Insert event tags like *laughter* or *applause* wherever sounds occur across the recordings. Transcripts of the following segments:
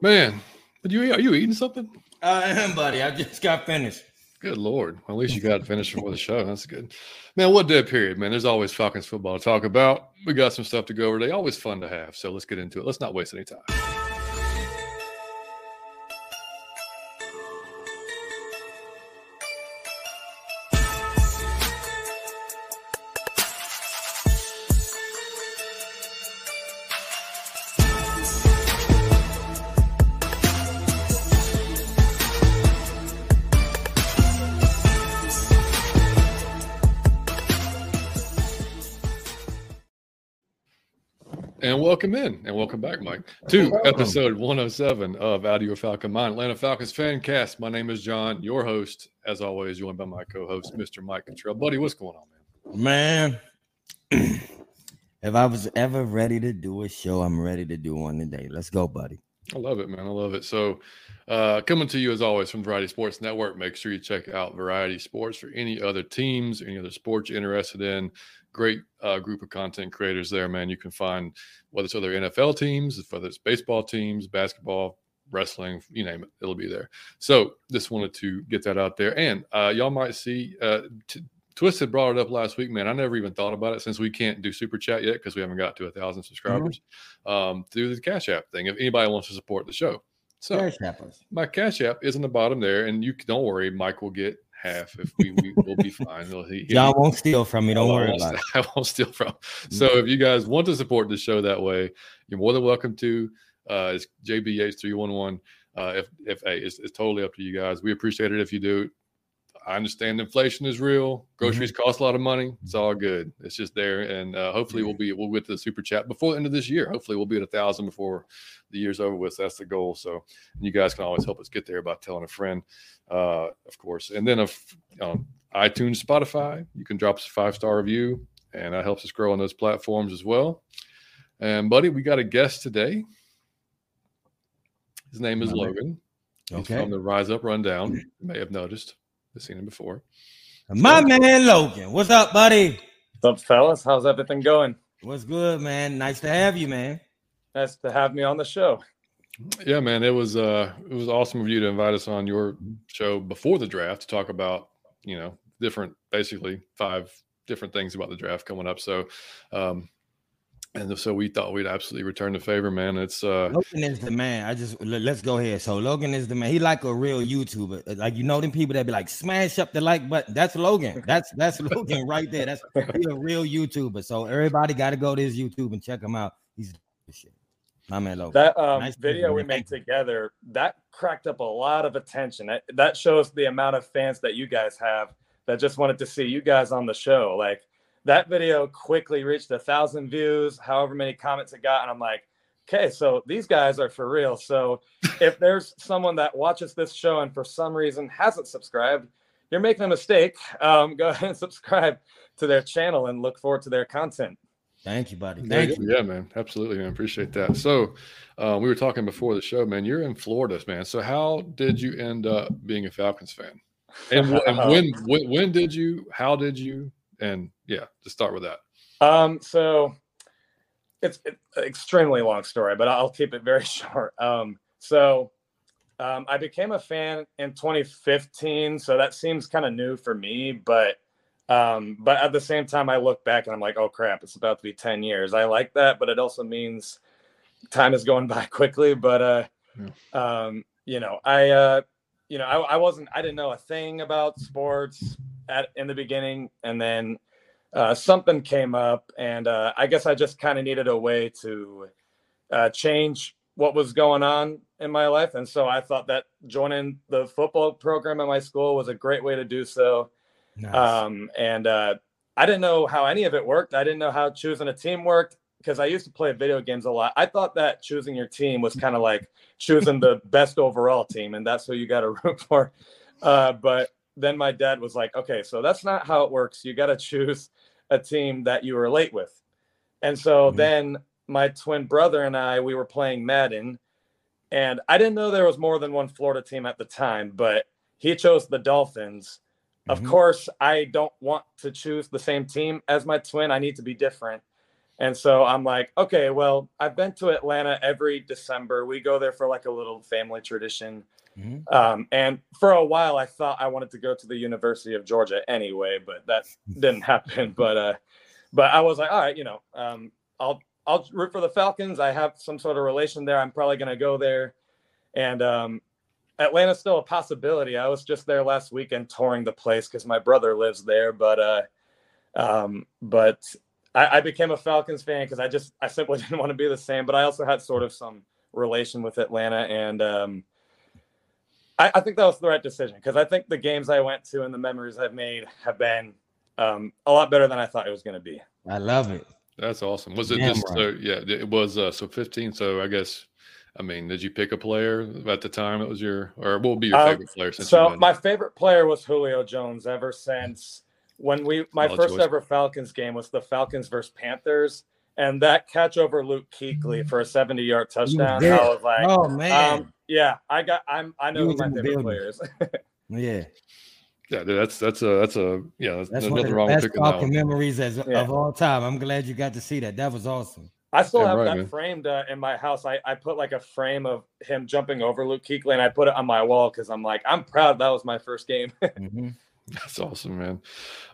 Man, are you are you eating something? I am, buddy. I just got finished. Good lord. Well, at least you got finished before the show. That's good. Man, what dead period, man. There's always Falcons football to talk about. We got some stuff to go over today. Always fun to have. So let's get into it. Let's not waste any time. Welcome in and welcome back, Mike, to episode 107 of Out of Your Falcon Mind, Atlanta Falcons fan cast. My name is John, your host, as always, joined by my co-host, Mr. Mike Contrell. Buddy, what's going on, man? Man, *clears throat* if I was ever ready to do a show, I'm ready to do one today. Let's go, buddy. I love it, man. I love it. So, uh, coming to you as always from Variety Sports Network. Make sure you check out Variety Sports for any other teams, any other sports you're interested in great uh, group of content creators there, man. You can find whether it's other NFL teams, whether it's baseball teams, basketball, wrestling, you name it, it'll be there. So just wanted to get that out there. And uh, y'all might see uh, t- Twisted brought it up last week, man. I never even thought about it since we can't do super chat yet because we haven't got to a thousand subscribers. Mm-hmm. Um, do the Cash App thing if anybody wants to support the show. So cash my Cash App is in the bottom there, and you don't worry, Mike will get half if we, we will be fine. He, Y'all won't steal from me. Don't worry about it. *laughs* I won't steal from. So mm-hmm. if you guys want to support the show that way, you're more than welcome to. Uh, it's JBH three one one. Uh, if if hey, it's, it's totally up to you guys. We appreciate it if you do. I understand inflation is real. Groceries mm-hmm. cost a lot of money. It's all good. It's just there, and uh, hopefully we'll be we'll get to the super chat before the end of this year. Hopefully we'll be at a thousand before the year's over with. That's the goal. So you guys can always help us get there by telling a friend, uh, of course. And then if um, iTunes, Spotify, you can drop us a five star review, and that helps us grow on those platforms as well. And buddy, we got a guest today. His name is Logan. He's okay. from the Rise Up Rundown. *clears throat* You may have noticed. I've seen him before. My so, man Logan, what's up, buddy? What's up, fellas? How's everything going? What's good, man? Nice to have you, man. Nice to have me on the show. Yeah, man, it was uh it was awesome of you to invite us on your show before the draft to talk about, you know, different basically five different things about the draft coming up. So um and so we thought we'd absolutely return the favor, man. It's uh Logan is the man. I just let's go ahead. So Logan is the man. He like a real YouTuber. Like you know them people that be like smash up the like button. That's Logan. That's that's *laughs* Logan right there. That's he a real YouTuber. So everybody got to go to his YouTube and check him out. He's shit. My man Logan. That um, nice video we made together that cracked up a lot of attention. That, that shows the amount of fans that you guys have that just wanted to see you guys on the show. Like that video quickly reached a thousand views, however many comments it got, and I'm like, okay, so these guys are for real. So *laughs* if there's someone that watches this show and for some reason hasn't subscribed, you're making a mistake. Um, *laughs* go ahead and subscribe to their channel and look forward to their content. Thank you, buddy. Thank you. Yeah, man. Absolutely, man. Appreciate that. So, uh, we were talking before the show, man. You're in Florida, man. So, how did you end up being a Falcons fan? And, and *laughs* when, when, when did you? How did you? And yeah, just start with that. Um. So, it's, it's an extremely long story, but I'll keep it very *laughs* short. Um. So, um, I became a fan in 2015, so that seems kind of new for me, but um, but at the same time, I look back and I'm like, oh crap, it's about to be 10 years. I like that, but it also means time is going *laughs* by quickly. But, uh, yeah. um, you know, I, uh, you know, I, I wasn't, I didn't know a thing about sports at in the beginning. And then uh, something came up, and uh, I guess I just kind of needed a way to uh, change what was going on in my life. And so I thought that joining the football program at my school was a great way to do so. Nice. Um, and uh, I didn't know how any of it worked. I didn't know how choosing a team worked because I used to play video games a lot. I thought that choosing your team was kind of like choosing the best overall team, and that's who you got to *laughs* root for. Uh, but then my dad was like, okay, so that's not how it works. You got to choose a team that you relate with. And so mm-hmm. then my twin brother and I, we were playing Madden, and I didn't know there was more than one Florida team at the time, but he chose the Dolphins. Of mm-hmm. course, I don't want to choose the same team as my twin. I need to be different. And so I'm like, okay, well, I've been to Atlanta every December. We go there for like a little family tradition. Mhm. Um, and for a while, I thought I wanted to go to the University of Georgia anyway, but that *laughs* didn't happen. But uh, but I was like, all right, you know, um, I'll I'll root for the Falcons. I have some sort of relation there. I'm probably going to go there, and um, Atlanta's still a possibility. I was just there last weekend touring the place because my brother lives there. But uh, um, but I, I became a Falcons fan because I just I simply *laughs* didn't want to be the same. But I also had sort of some relation with Atlanta, and um, I, I think that was the right decision because I think the games I went to and the memories I've made have been um, a lot better than I thought it was going to be. I love it. That's awesome. Was it Damn just right. so? Yeah, it was. Uh, so 15. So I guess. I mean, did you pick a player at the time that was your, or what would be your Um, favorite player? Since So my favorite player was Julio Jones ever since when we my Solid first choice. ever Falcons game was the Falcons versus Panthers, and that catch over Luke Kuechly for a 70 yard touchdown. I was like, Oh man. um, yeah, I got I'm I know who my favorite building. players. *laughs* yeah. yeah, dude, that's that's a that's a yeah. There's That's there's one of nothing the wrong with best picking that one. memories as, Yeah. of all time. I'm glad you got to see that. That was awesome. I still Damn have right, that man. framed uh, in my house. I, I put like a frame of him jumping over Luke Kuechly, and I put it on my wall because I'm like I'm proud that was my first game. *laughs* Mhm. That's awesome, man.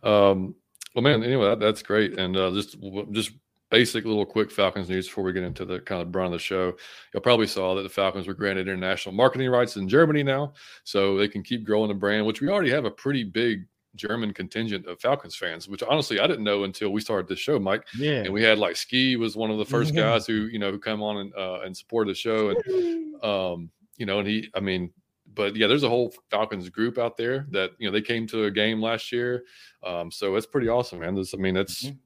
Um, well, man. Anyway, that, that's great, and uh, just just basic little quick Falcons news before we get into the kind of brunt of the show. You'll probably saw that the Falcons were granted international marketing rights in Germany now, so they can keep growing the brand, which we already have a pretty big German contingent of Falcons fans. Which honestly, I didn't know until we started this show, Mike. Yeah. And we had like Ski was one of the 1st Mhm. guys who you know who come on and uh, and supported the show, and um, you know, and he, I mean, but yeah, there's a whole Falcons group out there that you know they came to a game last year, um, so it's pretty awesome, man. This, I mean, that's Mhm.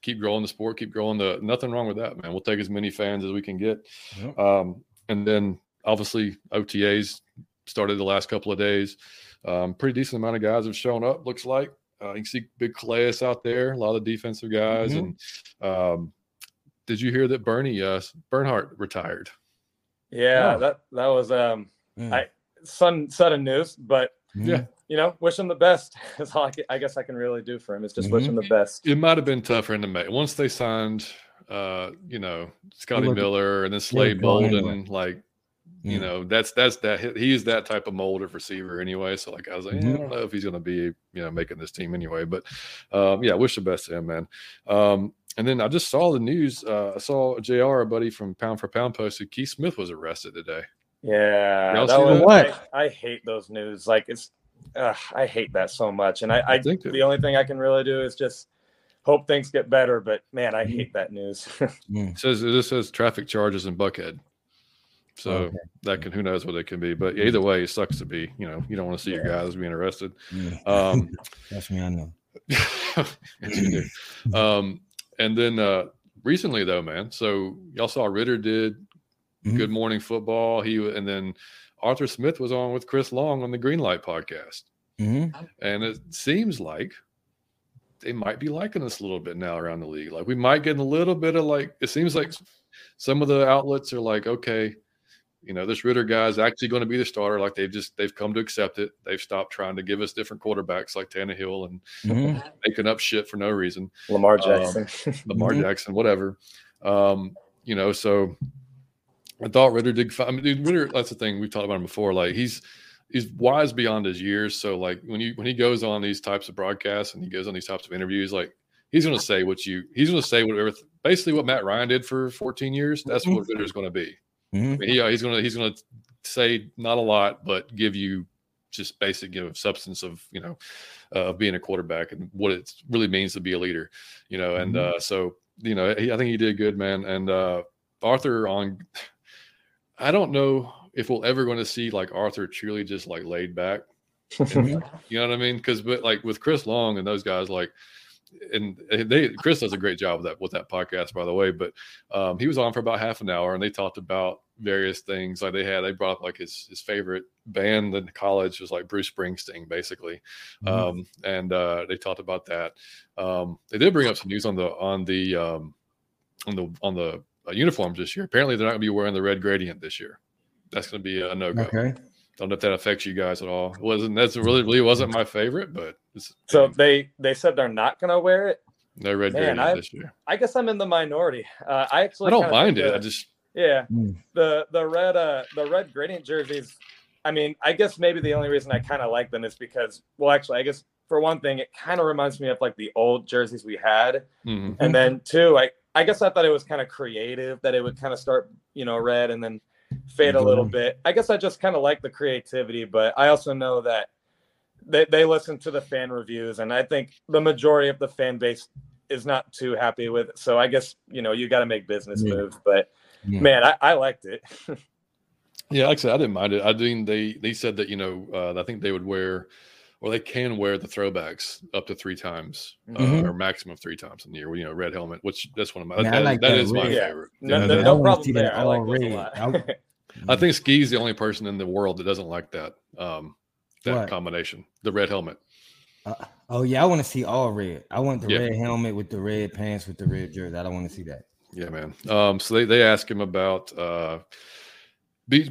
Just keep growing the sport, keep growing the nothing wrong with that, man. We'll take as many fans as we can get, Yep. um, and then obviously OTAs started the last couple of days. Um, pretty decent amount of guys have shown up. Looks like uh, you can see Big Calais out there, a lot of defensive guys, Mhm. and um, did you hear that Bernie uh, Bernhardt retired? yeah, Oh. that that was um Mm. I- sudden sudden news, but. Yeah. you know, wish him the best. *laughs* That's all I, ca- I guess I can really do for him is just wish Mm-hmm. him the best. It might have been tough for him to make once they signed, uh, you know, Scotty look- Miller and then Slade Bolden. anyway. Like, you know, that's that's that he- he's that type of mold of receiver anyway. So like, I was like, yeah, I Mhm. don't know if he's going to be, you know, making this team anyway. But um, yeah, wish the best to him, man. Um, and then I just saw the news. Uh, I saw Jr. a buddy from Pound for Pound posted Keith Smith was arrested today. Yeah, Y'all that was. What? I, I hate those news. Like it's, uh, I hate that so much. And I, I, I think the only thing I can really do is just hope things get better. But man, I hate that news. *laughs* Mm. It says this says traffic charges in Buckhead. So Okay. that can who knows what it can be, but either way, it sucks to be. You know, you don't want to see your guys being arrested. Yeah. Um, *laughs* Trust me, I know. *laughs* yes. Um, and then uh, recently, though, man. So y'all saw Ridder did Mhm. Good Morning Football. He and then Arthur Smith was on with Chris Long on the Greenlight podcast, Mhm. and it seems like they might be liking us a little bit now around the league. Like we might get a little bit of like. It seems like some of the outlets are like, okay. You know, this Ridder guy is actually going to be the starter. Like they've just they've come to accept it. They've stopped trying to give us different quarterbacks like Tannehill and Mhm. making up shit for no reason. Lamar Um, Jackson. Lamar Mhm. Jackson, whatever. Um, you know, so I thought Ridder did. I mean, dude, Ridder. That's the thing we've talked about him before. Like he's he's wise beyond his years. So like when you when he goes on these types of broadcasts and he goes on these types of interviews, like he's going to say what you he's going to say whatever. Basically, what Matt Ryan did for 14 years. That's what Ridder's going to be. I Mhm. mean, he, he's going to he's going to say not a lot, but give you just basic you know substance of you know uh, of being a quarterback and what it really means to be a leader you know and Mhm. uh so you know he, i think he did good man and uh arthur on i don't know if we'll ever going to see like arthur truly just like laid back Mhm. *laughs* you know what i mean because but like with chris long and those guys like and they chris does a great job with that with that podcast by the way but um he was on for about half an hour and they talked about various things like they had they brought up like his his favorite band in college was like bruce springsteen basically Mhm. um, and uh, they talked about that. Um, they did bring up some news on the on the um, on the on the uh, uniforms this year. Apparently, they're not going to be wearing the red gradient this year. That's going to be a no go. Okay. Don't know if that affects you guys at all. It wasn't that's really really wasn't my favorite, but it's, so they they said they're not gonna wear it. No red Man, gradient I- this year. I guess I'm in the minority. Uh, I actually I don't mind it. the- I just yeah Mm. the the red uh the red gradient jerseys. I mean, I guess maybe the only reason I kind of like them is because well, actually, I guess for one thing, it kind of reminds me of like the old jerseys we had, mhm. and then two, I I guess I thought it was kind of creative that it would kind of start you know red and then fade a little Mhm. bit. I guess I just kind of like the creativity, but I also know that they, they listen to the fan reviews, and I think the majority of the fan base is not too happy with it. So I guess you know you got to make business Yeah. moves, but Yeah. man, I, I liked it. *laughs* Yeah, like I said, I didn't mind it. I think they they said that you know uh, I think they would wear or they can wear the throwbacks up to three times uh, Mhm. or maximum three times in the year. You know, red helmet, which that's one of my Man, I that, like that that is my. Yeah. favorite. No, Yeah, no, that- I no problem there. I like all a red. lot. I- *laughs* I think Ski's the only person in the world that doesn't like that um that What? combination, the red helmet. Uh, oh yeah, I want to see all red. I want the Yeah. red helmet with the red pants with the red jersey. I don't want to see that. Yeah, man. Um, so they they ask him about uh, B,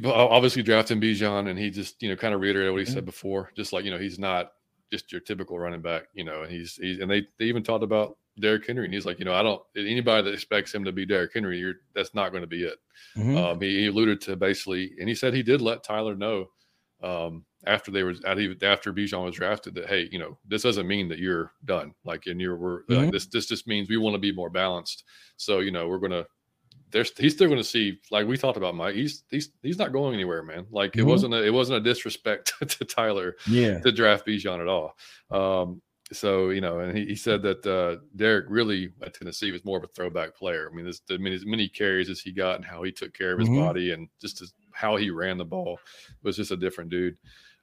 obviously drafting Bijan, and he just you know kind of reiterated what he said before, just like you know he's not just your typical running back, you know, and he's he's and they they even talked about Derrick Henry, and he's like, you know, I don't anybody that expects him to be Derrick Henry, you're that's not going to be it. Mhm. Um, he, he alluded to basically, and he said he did let Tyler know um, after they were after Bijan was drafted that hey, you know, this doesn't mean that you're done. Like, and you're we're like, Mhm. this this just means we want to be more balanced. So you know, we're gonna. There's he's still going to see like we talked about Mike. He's he's he's not going anywhere, man. Like it Mhm. wasn't a, it wasn't a disrespect *laughs* to Tyler yeah. to draft Bijan at all. Um, so you know, and he, he said that uh, Derrick really at Tennessee was more of a throwback player. I mean, this, I mean, as many carries as he got and how he took care of his Mhm. body and just as, how he ran the ball was just a different dude.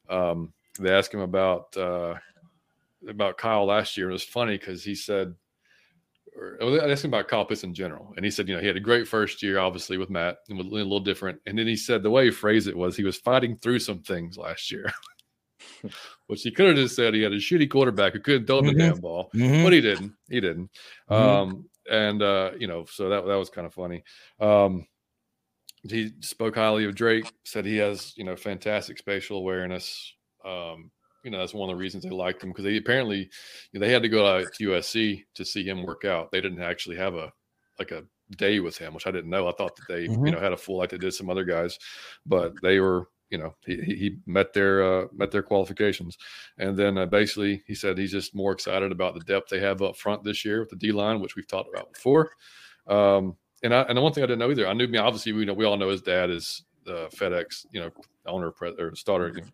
Um, they asked him about uh, about Kyle last year. It was funny because he said, or I asked him about Pitts in general, and he said, you know, he had a great first year, obviously with Matt, and was a little different. And then he said the way he phrased it was he was fighting through some things last year. *laughs* Which he could have just said he had a shitty quarterback who couldn't throw him Mhm. the damn ball, Mhm. but he didn't. He didn't. Mhm. Um, and uh, you know, so that that was kind of funny. Um, he spoke highly of Drake, said he has you know fantastic spatial awareness. Um, you know, that's one of the reasons they liked him because they apparently you know, they had to go to USC to see him work out. They didn't actually have a like a day with him, which I didn't know. I thought that they Mhm. you know had a full like they did some other guys, but they were you know he, he he met their uh, met their qualifications, and then uh, basically he said he's just more excited about the depth they have up front this year with the D line, which we've talked about before. Um, and I and the one thing I didn't know either, I knew I mean, obviously we know we all know his dad is uh, FedEx, you know, owner pre- or starter you know,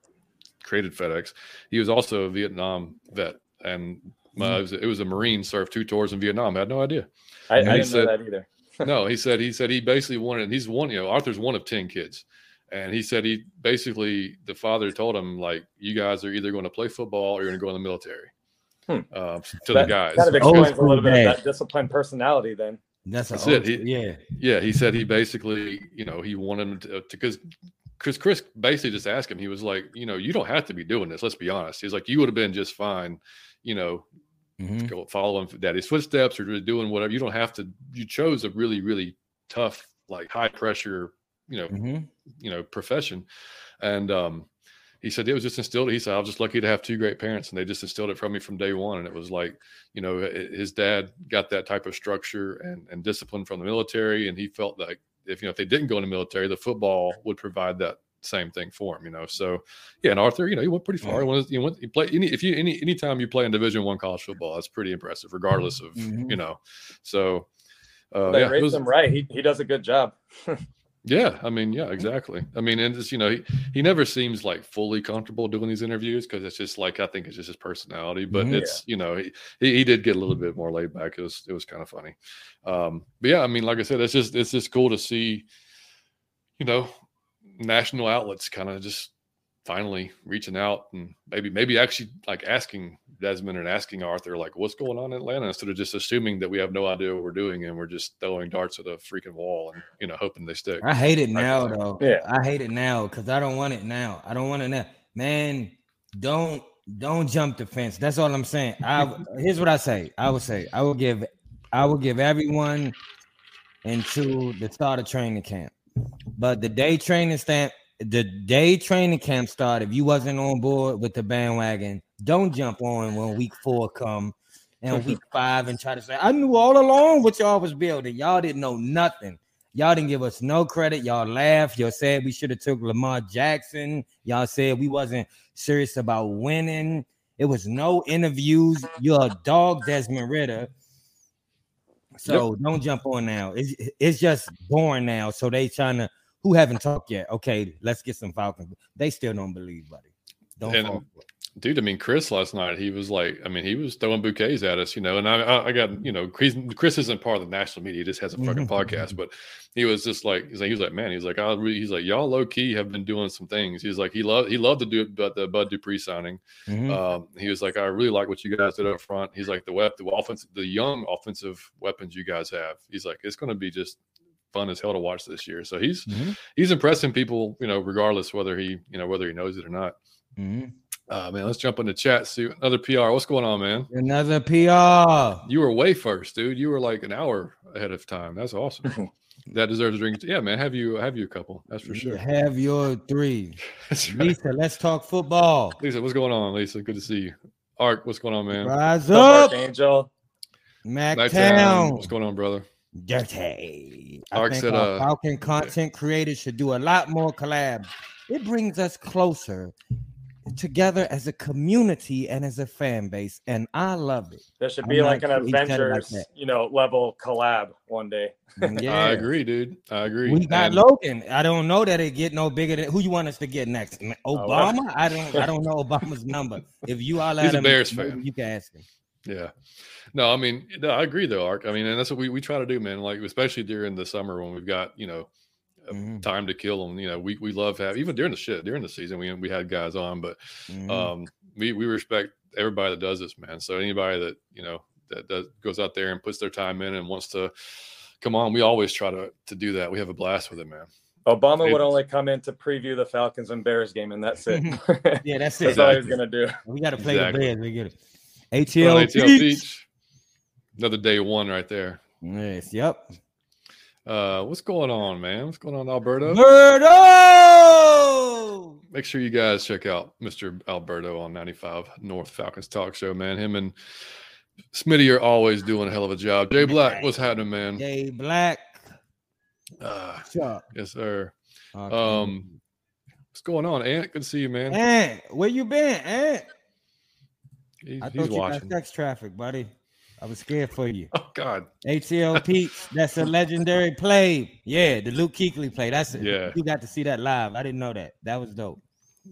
created FedEx. He was also a Vietnam vet, and uh, it, was, it was a Marine served two tours in Vietnam. I had no idea. I, I didn't said- know that either. *laughs* no, he said he said he basically wanted. He's one, you know, Arthur's one of ten kids, and he said he basically the father told him like, you guys are either going to play football or you're going to go in the military. Hmm. Uh, to That the guys, kind of Old explains a school little bit of that disciplined personality. Then That's, That's it. He- yeah. Yeah, he said he basically, you know, he wanted him to because because Chris basically just asked him. He was like, you know, you don't have to be doing this. Let's be honest. He's like, you would have been just fine, you know, Mhm. go following daddy's footsteps or just doing whatever. You don't have to. You chose a really really tough, like high pressure, you know, Mhm. you know, profession, and um. He said it was just instilled. He said I was just lucky to have two great parents, and they just instilled it from me from day one. And it was like, you know, his dad got that type of structure and, and discipline from the military, and he felt like if you know if they didn't go in the military, the football would provide that same thing for him. You know, so yeah, and Arthur, you know, he went pretty far. He went, he went, he played any if you any anytime you play in Division One college football, that's pretty impressive, regardless of Mhm. you know. So uh, they yeah, it raised was- him right. He he does a good job. *laughs* yeah, I mean, yeah, exactly. I mean, and just you know, he, he never seems like fully comfortable doing these interviews because it's just like I think it's just his personality. But Mhm. it's you know, he, he he did get a little bit more laid back. It was it was kind of funny. Um, but yeah, I mean, like I said, it's just it's just cool to see, you know, national outlets kind of just finally reaching out and maybe maybe actually like asking Desmond and asking Arthur like what's going on in Atlanta instead of just assuming that we have no idea what we're doing and we're just throwing darts at a freaking wall and you know hoping they stick. I hate it now though. Yeah. I hate it now because I don't want it now. I don't want it now. Man, don't don't jump the fence. That's all I'm saying. I *laughs* here's what I say. I would say I would give I would give everyone into the start of training camp. But the day training stamp, the day training camp started, if you wasn't on board with the bandwagon, don't jump on when week four come and week *laughs* five and try to say, I knew all along what y'all was building. Y'all didn't know nothing. Y'all didn't give us no credit. Y'all laughed. Y'all said we should have took Lamar Jackson. Y'all said we wasn't serious about winning. It was no interviews. You're a dog, Desmond Ridder. So yep. don't jump on now. It's, it's just boring now. So they trying to who haven't talked yet. Okay, let's get some Falcons. They still don't believe, buddy. Don't and, dude. I mean, Chris last night, he was like, I mean, he was throwing bouquets at us, you know. And I, I got, you know, Chris, Chris isn't part of the national media; he just has a fucking podcast. But he was just like, he's like, he was like, man, he's like, I really, he's like, y'all low key have been doing some things. He's like, he loved, he loved to do it, but the Bud Dupree signing. Mm-hmm. Um, he was like, I really like what you guys did up front. He's like, the weapon, the offense, the young offensive weapons you guys have. He's like, it's going to be just fun as hell to watch this year. So he's mm-hmm. he's impressing people, you know, regardless whether he, you know, whether he knows it or not. Mm-hmm. Uh, man, let's jump into chat. See another PR. What's going on, man? Another PR. You were way first, dude. You were like an hour ahead of time. That's awesome. *laughs* that deserves a drink. Yeah, man. Have you have you a couple? That's for sure. Have your three. *laughs* right. Lisa, let's talk football. Lisa, what's going on, Lisa? Good to see you. Art, what's going on, man? Rise up, Angel. Mactown. What's going on, brother? Dirty. I Ark think said, our uh, Falcon content creators should do a lot more collabs. It brings us closer together as a community and as a fan base, and I love it. There should be I'm like an Avengers, like you know, level collab one day. Mm, *laughs* yeah, I agree, dude. I agree. We got and... Logan. I don't know that it get no bigger than who you want us to get next. Oh, Obama? I don't. I don't know *laughs* Obama's number. If you all He's a Bears fan, you can ask him. Yeah. No, I mean, no, I agree though, Ark. I mean, and that's what we, we try to do, man. Like, especially during the summer when we've got, you know, mm-hmm. time to kill them. You know, we, we love to have, even during the shit, during the season, we, we had guys on, but mm-hmm. um, we, we respect everybody that does this, man. So anybody that, you know, that does, goes out there and puts their time in and wants to come on, we always try to, to do that. We have a blast with it, man. Obama would only come in to preview the Falcons and Bears game, and that's it. *laughs* yeah, that's *laughs* it. that's all he's gonna do. We got to play exactly. the Bears. We get it. ATL, ATL Beach. Beach. Another day one right there. Yes. Yep. Uh, what's going on, man? What's going on, Alberto? Alberto! Make sure you guys check out Mr. Alberto on 95 North Falcons Talk Show, man. Him and Smitty are always doing a hell of a job. Jay Black, what's happening, man? Jay Black. Uh, yes, sir. Okay. Um, what's going on, Ant? Good to see you, man. Ant, where you been, Ant? He's, I thought you watching. got sex traffic, buddy. I was scared for you. Oh God. ATL *laughs* Peach. That's a legendary play. Yeah, the Luke Kuechly play. That's it. Yeah. You got to see that live. I didn't know that. That was dope.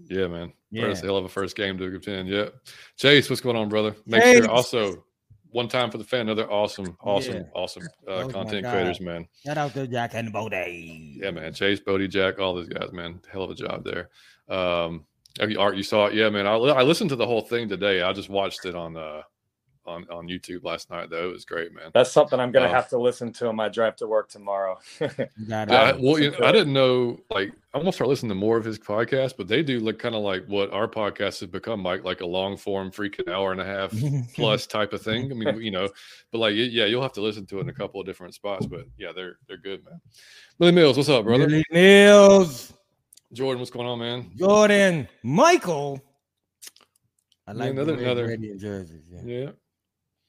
Yeah, man. Yeah. First hell of a first game to ten. Yeah. Chase, what's going on, brother? Make Chase. sure also one time for the fan, another awesome, awesome, yeah. awesome uh, oh content creators, man. Shout out to Jack and Bodie. Yeah, man. Chase, Bodie, Jack, all those guys, man. Hell of a job there. Um, Art, you saw it? Yeah, man. I, I listened to the whole thing today. I just watched it on uh on on YouTube last night though. It was great, man. That's something I'm gonna uh, have to listen to on my drive to work tomorrow. *laughs* yeah, well, you know, I didn't know. Like, I'm gonna start listening to more of his podcast, but they do like kind of like what our podcast has become, like like a long form, freaking hour and a half *laughs* plus type of thing. I mean, you know, but like, yeah, you'll have to listen to it in a couple of different spots. But yeah, they're they're good, man. Billy Mills, what's up, brother? Billy Mills. Jordan, what's going on, man? Jordan, Michael. I like yeah, another another gradient jerseys. Yeah. yeah.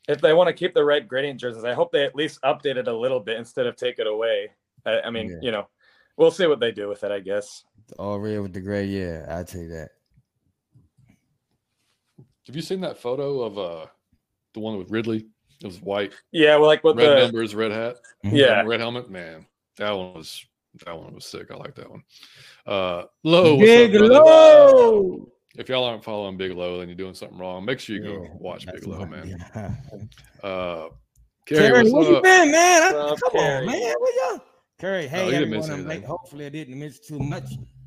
If they want to keep the red gradient jerseys, I hope they at least update it a little bit instead of take it away. I, I mean, yeah. you know, we'll see what they do with it. I guess. All red with the gray. Yeah, I'd take that. Have you seen that photo of uh the one with Ridley? It was white. Yeah, well, like with red the numbers, red hat. Yeah, red helmet. Man, that one was that one was sick. I like that one. Uh, Low, Big up, Low. If y'all aren't following Big Low, then you're doing something wrong. Make sure you go watch Big Low, man. Yeah. *laughs* Uh, Kerry, where you been, man? Up, come Kerry? on, man. Where y'all? Kerry, hey, oh, everyone. Late. Hopefully, I didn't miss too much.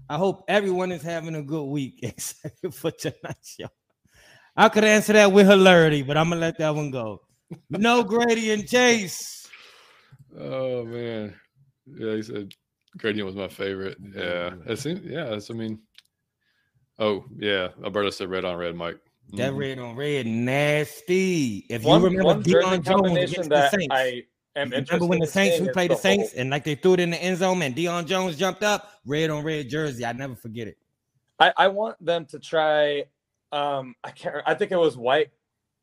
I hope everyone is having a good week, *laughs* except for tonight's show. I could answer that with hilarity, but I'm gonna let that one go. No Grady and Chase. Oh man, yeah, he said Gradient was my favorite. Yeah, it seems. Yeah, it's, I mean, oh yeah, Alberto said red on red, Mike. That mm-hmm. red on red, nasty. If one, you remember Deion Jones against the Saints, I am remember when the Saints we played the, the Saints whole... and like they threw it in the end zone and Deion Jones jumped up, red on red jersey. I never forget it. I, I want them to try. Um, I can't. I think it was white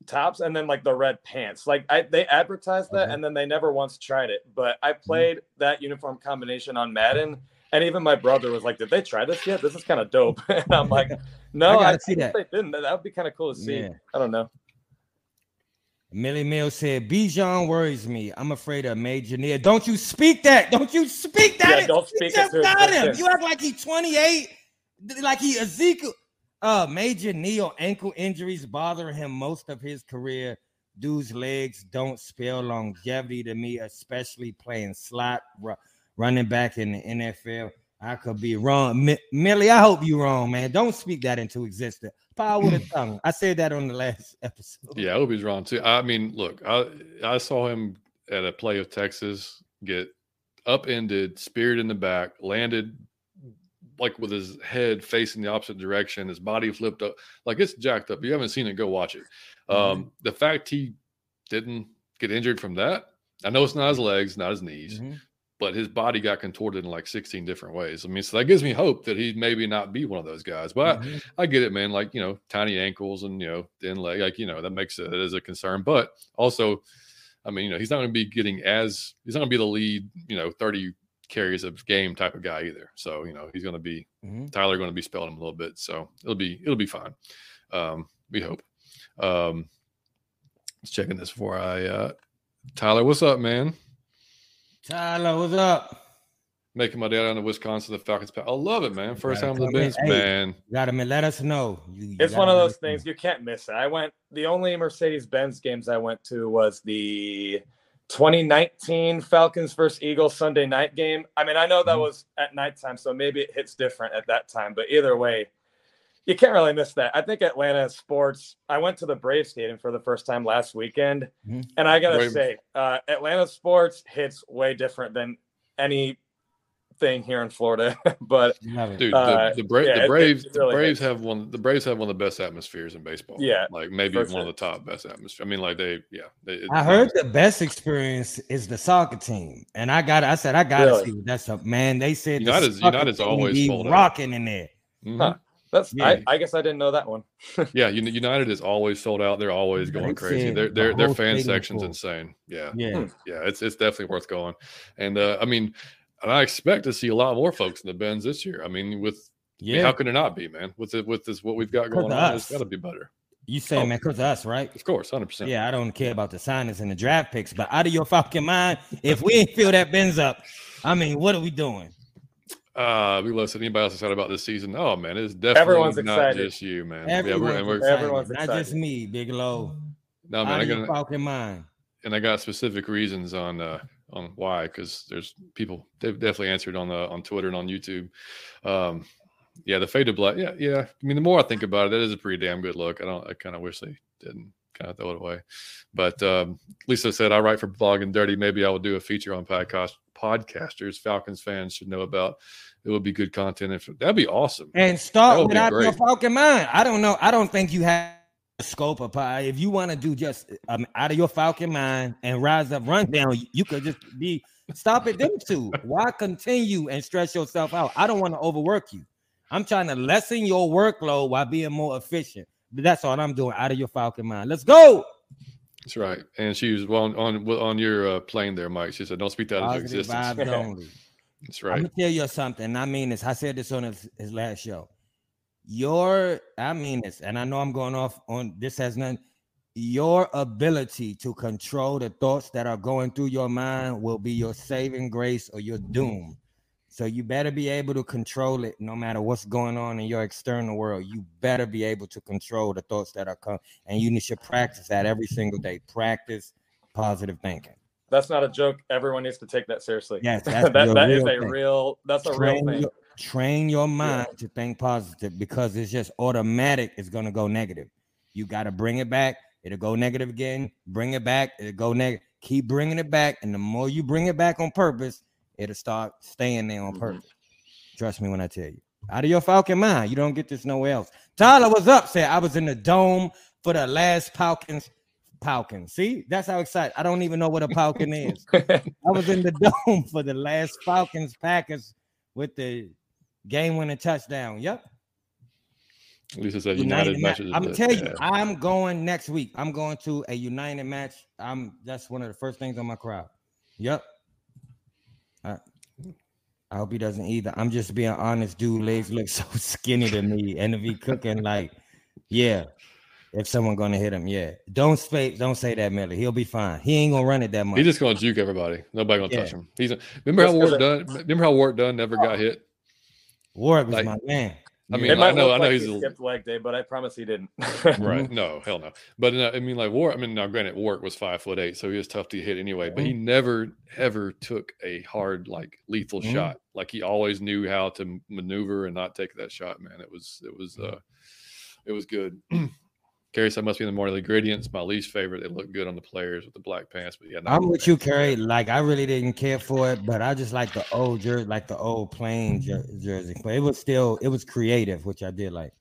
tops and then like the red pants. Like I they advertised that Okay. and then they never once tried it. But Mm-hmm. I played that uniform combination on Madden, and even my brother was like, "Did they try this yet? This is kind of dope." *laughs* and I'm like, "No, I I, see that. They didn't. That would be kind of cool to see. Yeah. I don't know. Millie Mill said, Bijan worries me. I'm afraid of Major Neal. Don't you speak that. Don't you speak that. Yeah, don't You speak it just got him. You act like he's 28, like he Ezekiel. Uh, Major Neal ankle injuries bother him most of his career. Dude's legs don't spell longevity to me, especially playing slot running back in the NFL. I could be wrong. Mi- Millie, I hope you're wrong, man. Don't speak that into existence. Power with a *clears throat* tongue. I said that on the last *laughs* episode. Yeah, I hope he's wrong too. I mean, look, I I saw him at a play of Texas get upended, speared in the back, landed like with his head facing the opposite direction, his body flipped up, like it's jacked up. If You haven't seen it, go watch it. Um, the fact he didn't get injured from that, I know it's not his legs, not his knees, Mhm. But his body got contorted in like 16 different ways. I mean, so that gives me hope that he maybe not be one of those guys. But Mhm. I get it, man. Like, you know, tiny ankles and, you know, thin leg, like, you know, that makes it as a concern. But also, I mean, you know, he's not going to be getting as, he's not going to be the lead, you know, 30 carries of game type of guy either. So, you know, he's going to be, Mhm. Tyler going to be spelling him a little bit. So it'll be, it'll be fine. Um, we hope. Um, just checking this before I, uh, Tyler, what's up, man? Tyler, what's up? Making my dad on the Wisconsin, the Falcons. pa- I love it, man. First time on the come in. Hey, man. Gotta ma- let us know. You, you It's one of those us know. things you can't miss it. I went the only Mercedes Benz games I went to was the 2019 Falcons versus Eagles Sunday night game. I mean, I know that Mhm. was at nighttime, so maybe it hits different at that time, but either way, you can't really miss that. I think Atlanta sports. I went to the Braves stadium for the first time last weekend, Mhm. and I gotta Braves. say, uh, Atlanta sports hits way different than anything here in Florida. *laughs* but Love it. Dude, Uh, the, the, Bra- yeah, the it- Braves, it the really Braves hits. have one. The Braves have one of the best atmospheres in baseball. Yeah, like maybe for one of the top best atmosphere. I mean, like they, yeah. They, it- I heard the best experience is the soccer team, and I got. I said I gotta Really? see what that's up, man. They said the United's- soccer United's always be out. rocking in there. Mhm. Huh. That's Yeah. I, I guess I didn't know that one. *laughs* Yeah, United is always sold out. They're always Yeah, going they crazy. said Their the their their fan section's full. insane. Yeah, Yeah, Hmm. yeah. It's it's definitely worth going. And uh, I mean, and I expect to see a lot more folks in the Benz this year. I mean, with I mean, yeah. how can it not be, man? With it with this what we've got going on, of it's got to be better. you say, Oh. man, because us, right? Of course, hundred percent. Yeah, I don't care about the signings and the draft picks, but out of your fucking mind, if we ain't fill that Benz up, I mean, what are we doing? Uh, we listen. Anybody else excited about this season? Oh man, it's definitely Everyone's not excited. just you, man. Everyone's, yeah, we're, and we're, excited, Everyone's not just excited. me, Big Low. no man. out I of your got fucking mind. and I got specific reasons on uh on why because there's people they've definitely answered on the on Twitter and on YouTube. Um, yeah, the fade to black. Yeah, yeah. I mean, the more I think about it, that is a pretty damn good look. I don't. I kind of wish they didn't kind of throw it away. But um, Lisa said, "I write for Blogging Dirty. Maybe I will do a feature on podcast podcasters Falcons fans should know about. It would be good content. If that'd be awesome. And start without your fucking mind. I don't know. I don't think you have a scope of pie. If you want to do just um, out of your falcon mind and rise up, run down, you, could just be stop at them two. Why continue and stress yourself out? I don't want to overwork you. I'm trying to lessen your workload while being more efficient. That's all I'm doing out of your falcon mind. Let's go. That's right. And she was well, on on on your uh, plane there, Mike. She said, "Don't speak that into existence." vibes *laughs* only. That's I'm right. gonna tell you something. I mean this. I said this on his, his last show. Your, I mean this, and I know I'm going off on this has nothing. Your ability to control the thoughts that are going through your mind will be your saving grace or your doom. So you better be able to control it no matter what's going on in your external world. You better be able to control the thoughts that are coming. And you should practice that every single day. Practice positive thinking. That's not a joke. Everyone needs to take that seriously. Yes, *laughs* that's that, that is a thing. real. That's a real thing. your, train your mind to think positive because it's just automatic it's going to go negative you got to bring it back it'll go negative again bring it back it'll go negative keep bringing it back and the more you bring it back on purpose it'll start staying there on Mhm. purpose trust me when i tell you out of your falcon mind you don't get this nowhere else tyler was up said i was in the dome for the last falcons Falcon. See, that's how excited. I don't even know what a Falcon *laughs* is. I was in the *laughs* dome for the last Falcons Packers with the game winning touchdown. Yep. Lisa said United, United matches. I'm tell you, I'm going next week. I'm going to a United match. I'm that's one of the first things on my crowd. Yep. I, I hope he doesn't either. I'm just being honest, dude. Legs look *laughs* so skinny to me, and if he cooking like, yeah, if someone gonna hit him, yeah. Don't say don't say that, Millie. He'll be fine. He ain't gonna run it that much. He's just gonna juke everybody. Nobody gonna yeah. touch him. He's a, remember how Warrick Dunn. Remember how Warrick Dunn never got hit. Warrick was like, my man. I mean, I know, I know like he's he skipped leg day, but I promise he didn't. *laughs* right? No, hell no. But uh, I mean, like War. I mean, now granted, Warrick was five foot eight, so he was tough to hit anyway. Mm-hmm. But he never ever took a hard, like lethal mm-hmm. shot. Like he always knew how to maneuver and not take that shot. Man, it was it was uh, it was good. *clears throat* Kerry said must be in the morning. The gradients, my least favorite. They look good on the players with the black pants, but yeah, I'm with you, Kerry. Like I really didn't care for it, but I just like the old jersey, like the old plain jer- jersey. But it was still, it was creative, which I did like.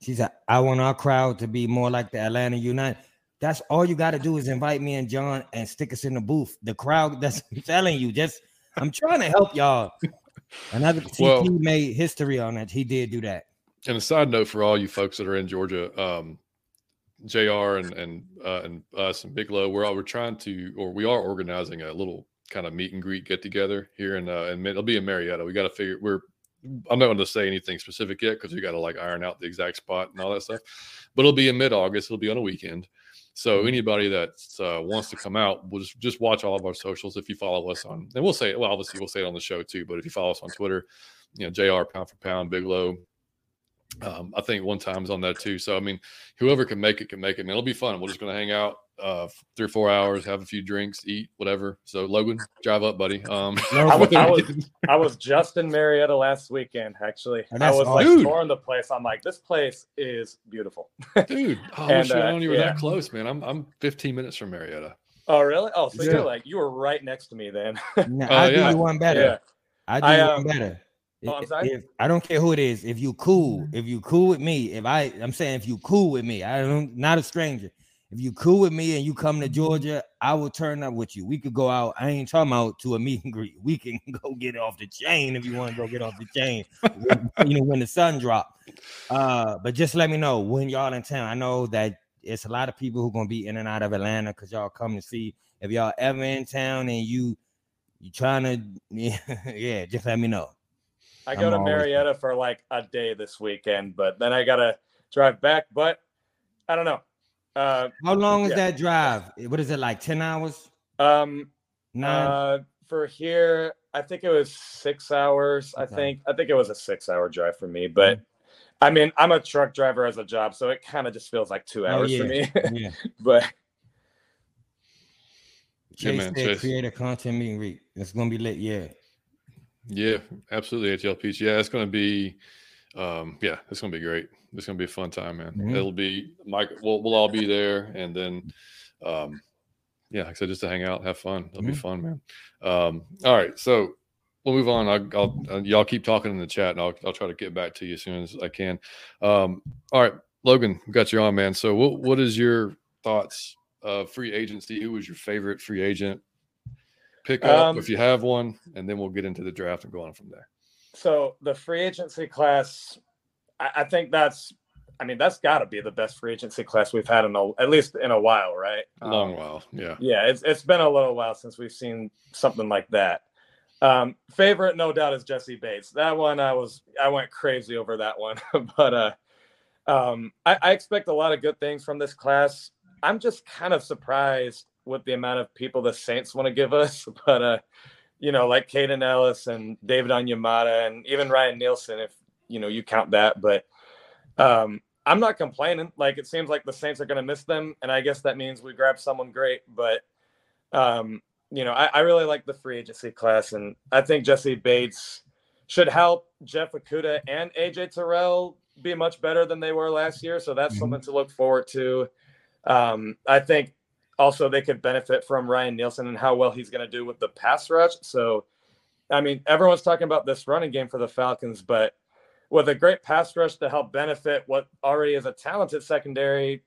She said, "I want our crowd to be more like the Atlanta United." That's all you got to do is invite me and John and stick us in the booth. The crowd, *laughs* that's I'm telling you. Just I'm trying to help y'all. Another CP well, made history on that. He did do that. And a side note for all you folks that are in Georgia, um, Jr. and and uh, and us and Big Low, we're all we're trying to, or we are organizing a little kind of meet and greet get together here in uh, and it'll be in Marietta. We got to figure we're. I'm not going to say anything specific yet because we got to like iron out the exact spot and all that stuff. But it'll be in mid August. It'll be on a weekend. So mm-hmm. anybody that uh, wants to come out, we'll just just watch all of our socials if you follow us on, and we'll say. Well, obviously we'll say it on the show too. But if you follow us on Twitter, you know, Jr. Pound for Pound, Big Low, um, I think one time's on that too. So I mean, whoever can make it can make it. Man, it'll be fun. We're just gonna hang out uh, three or four hours, have a few drinks, eat whatever. So Logan, drive up, buddy. Um, *laughs* *laughs* I, was, I, was, I was just in Marietta last weekend. Actually, And I was like dude. touring the place. I'm like, this place is beautiful, *laughs* dude. Oh, and, shit, uh, I don't even yeah. that close, man. I'm I'm 15 minutes from Marietta. Oh really? Oh, so yeah. you're like you were right next to me then. no, uh, I yeah. do one better. Yeah. I do I, um, one better. Oh, I'm? If, I don't care who it is. If you cool, mm-hmm. if you cool with me, if I, I'm saying if you cool with me, I don't, not a stranger. If you cool with me and you come to mm-hmm. Georgia, I will turn up with you. We could go out. I ain't talking about to a meet and greet. We can *laughs* go get off the chain if you want to go get off the chain. *laughs* you know when the sun drop. Uh, but just let me know when y'all in town. I know that it's a lot of people who gonna be in and out of Atlanta because y'all come to see. If y'all ever in town and you you trying *laughs* to, yeah, yeah, just let me know. I go I'm to Marietta always... for like a day this weekend, but then I gotta drive back. But I don't know. Uh, How long is yeah. that drive? What is it like? Ten hours? Um, nine. Uh, for here, I think it was six hours. Okay. I think I think it was a six-hour drive for me, but. Mm-hmm. I mean, I'm a truck driver as a job, so it kind of just feels like two hours oh, yeah. for me. yeah. *laughs* But Chase yeah, man, said, create a content meeting read. It's gonna be lit. Yeah. Yeah, absolutely. HLPs. Yeah, it's going to be, um, yeah, it's going to be great. It's going to be a fun time, man. Mm-hmm. It'll be Mike. We'll, we'll all be there, and then, um, yeah, like I said, just to hang out, have fun. It'll mm-hmm. be fun, man. Um, all right, so we'll move on. I'll, I'll uh, y'all keep talking in the chat, and I'll I'll try to get back to you as soon as I can. Um, all right, Logan, got you on, man. So, what what is your thoughts of free agency? Who was your favorite free agent? Pick up um, if you have one, and then we'll get into the draft and go on from there. So the free agency class, I, I think that's, I mean, that's got to be the best free agency class we've had in a, at least in a while, right? A long um, while, yeah. Yeah, it's it's been a little while since we've seen something like that. Um, favorite, no doubt, is Jessie Bates. That one, I was, I went crazy over that one, *laughs* but uh, um, I, I expect a lot of good things from this class. I'm just kind of surprised with the amount of people the Saints want to give us, *laughs* but uh, you know, like Kaden Elliss and David Onyemata and even Ryan Nielsen, if you know you count that. But um, I'm not complaining. Like it seems like the Saints are going to miss them, and I guess that means we grab someone great. But um, you know, I, I really like the free agency class, and I think Jessie Bates should help Jeff Okudah and AJ Terrell be much better than they were last year. So that's mm-hmm. something to look forward to. Um, I think also they could benefit from Ryan Nielsen and how well he's going to do with the pass rush. So, I mean, everyone's talking about this running game for the Falcons, but with a great pass rush to help benefit what already is a talented secondary,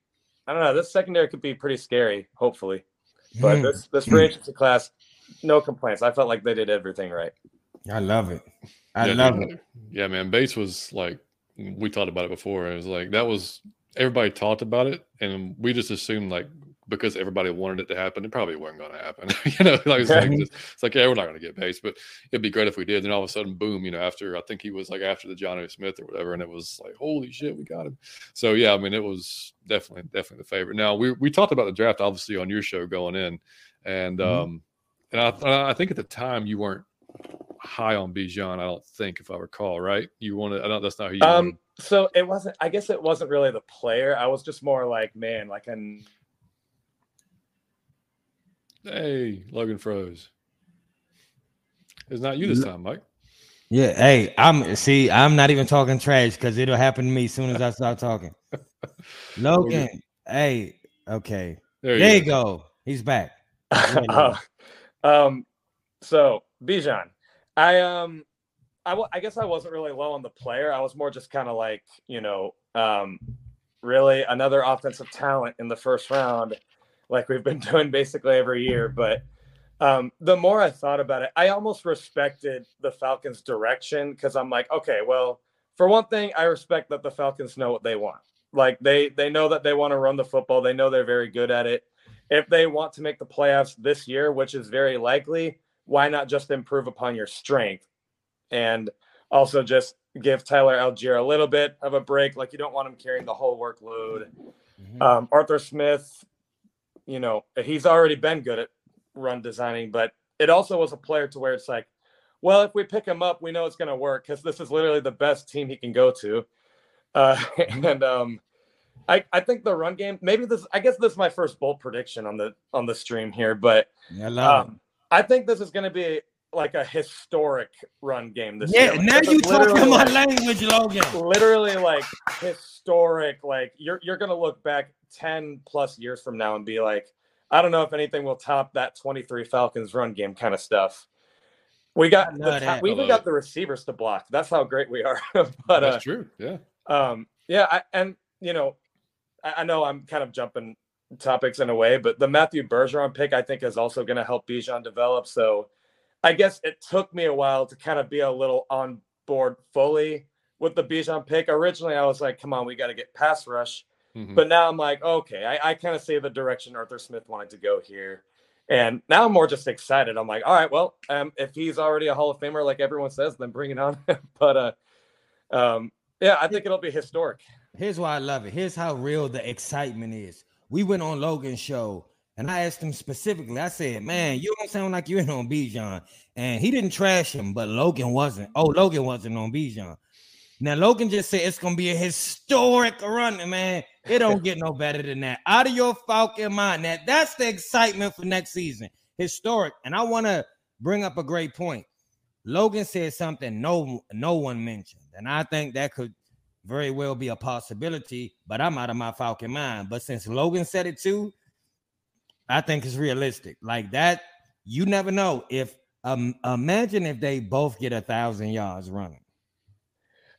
I don't know. This secondary could be pretty scary, hopefully. But mm. this this free agency class, no complaints. I felt like they did everything right. I love it. I yeah, love it. Yeah, man. Bates was like we talked about it before. It was like that was everybody talked about it, and we just assumed like because everybody wanted it to happen, it probably wasn't going to happen. *laughs* you know, like it's, like just, it's like yeah, we're not going to get base, but it'd be great if we did. Then all of a sudden, boom! You know, after I think he was like after the Jonnu Smith or whatever, and it was like holy shit, we got him. So yeah, I mean, it was definitely definitely the favorite. Now we we talked about the draft obviously on your show going in, and mm-hmm. um, and I I think at the time you weren't high on Bijan. I don't think, if I recall, right? You wanted. I don't. That's not who you. Um. Wanted. So it wasn't. I guess it wasn't really the player. I was just more like, man, like an. Hey, Logan froze. It's not you this time, Mike. Yeah. Hey, I'm. See, I'm not even talking trash because it'll happen to me as soon as I start talking. *laughs* Logan. Hey. Okay. There you, there you go. go. He's back. *laughs* uh, um. So Bijan, I um, I, w- I guess I wasn't really low on the player. I was more just kind of like you know, um, really another offensive talent in the first round, like we've been *laughs* doing basically every year. But um, the more I thought about it, I almost respected the Falcons' direction because I'm like, okay, well, for one thing, I respect that the Falcons know what they want. Like they they know that they want to run the football. They know they're very good at it. If they want to make the playoffs this year, which is very likely, why not just improve upon your strength and also just give Tyler Allgeier a little bit of a break? Like you don't want him carrying the whole workload. Mm-hmm. Um, Arthur Smith, you know, he's already been good at run designing, but it also was a player to where it's like, well, if we pick him up, we know it's going to work because this is literally the best team he can go to. Uh, *laughs* mm-hmm. and um, I, I think the run game, maybe this, I guess this is my first bold prediction on the on the stream here, but yeah, um, I think this is going to be like a historic run game this yeah, year. Yeah, now you're talking my language, Logan. Literally like historic. Like you're you're gonna look back 10 plus years from now and be like, I don't know if anything will top that 23 Falcons run game kind of stuff. We got the, we even got the receivers to block. That's how great we are. *laughs* but that's uh, true. Yeah. Um, yeah, I, and you know, I, I know I'm kind of jumping topics in a way, but the Matthew Bergeron pick I think is also going to help Bijan develop. So I guess it took me a while to kind of be a little on board fully with the Bijan pick. Originally, I was like, come on, we got to get pass rush. Mm-hmm. But now I'm like, okay, I, I kind of see the direction Arthur Smith wanted to go here. And now I'm more just excited. I'm like, all right, well, um, if he's already a Hall of Famer, like everyone says, then bring it on. *laughs* but uh, um, yeah, I think it'll be historic. Here's why I love it. Here's how real the excitement is we went on Logan's show and I asked him specifically, I said, Man, you don't sound like you ain't on Bijan. And he didn't trash him, but Logan wasn't. Oh, Logan wasn't on Bijan. Now, Logan just said it's gonna be a historic run, man. It don't get no better than that. Out of your Falcon mind. That that's the excitement for next season. Historic. And I want to bring up a great point. Logan said something no no one mentioned, and I think that could very well be a possibility, but I'm out of my Falcon mind. But since Logan said it too, I think it's realistic. Like that, you never know. If um, imagine if they both get a thousand yards running.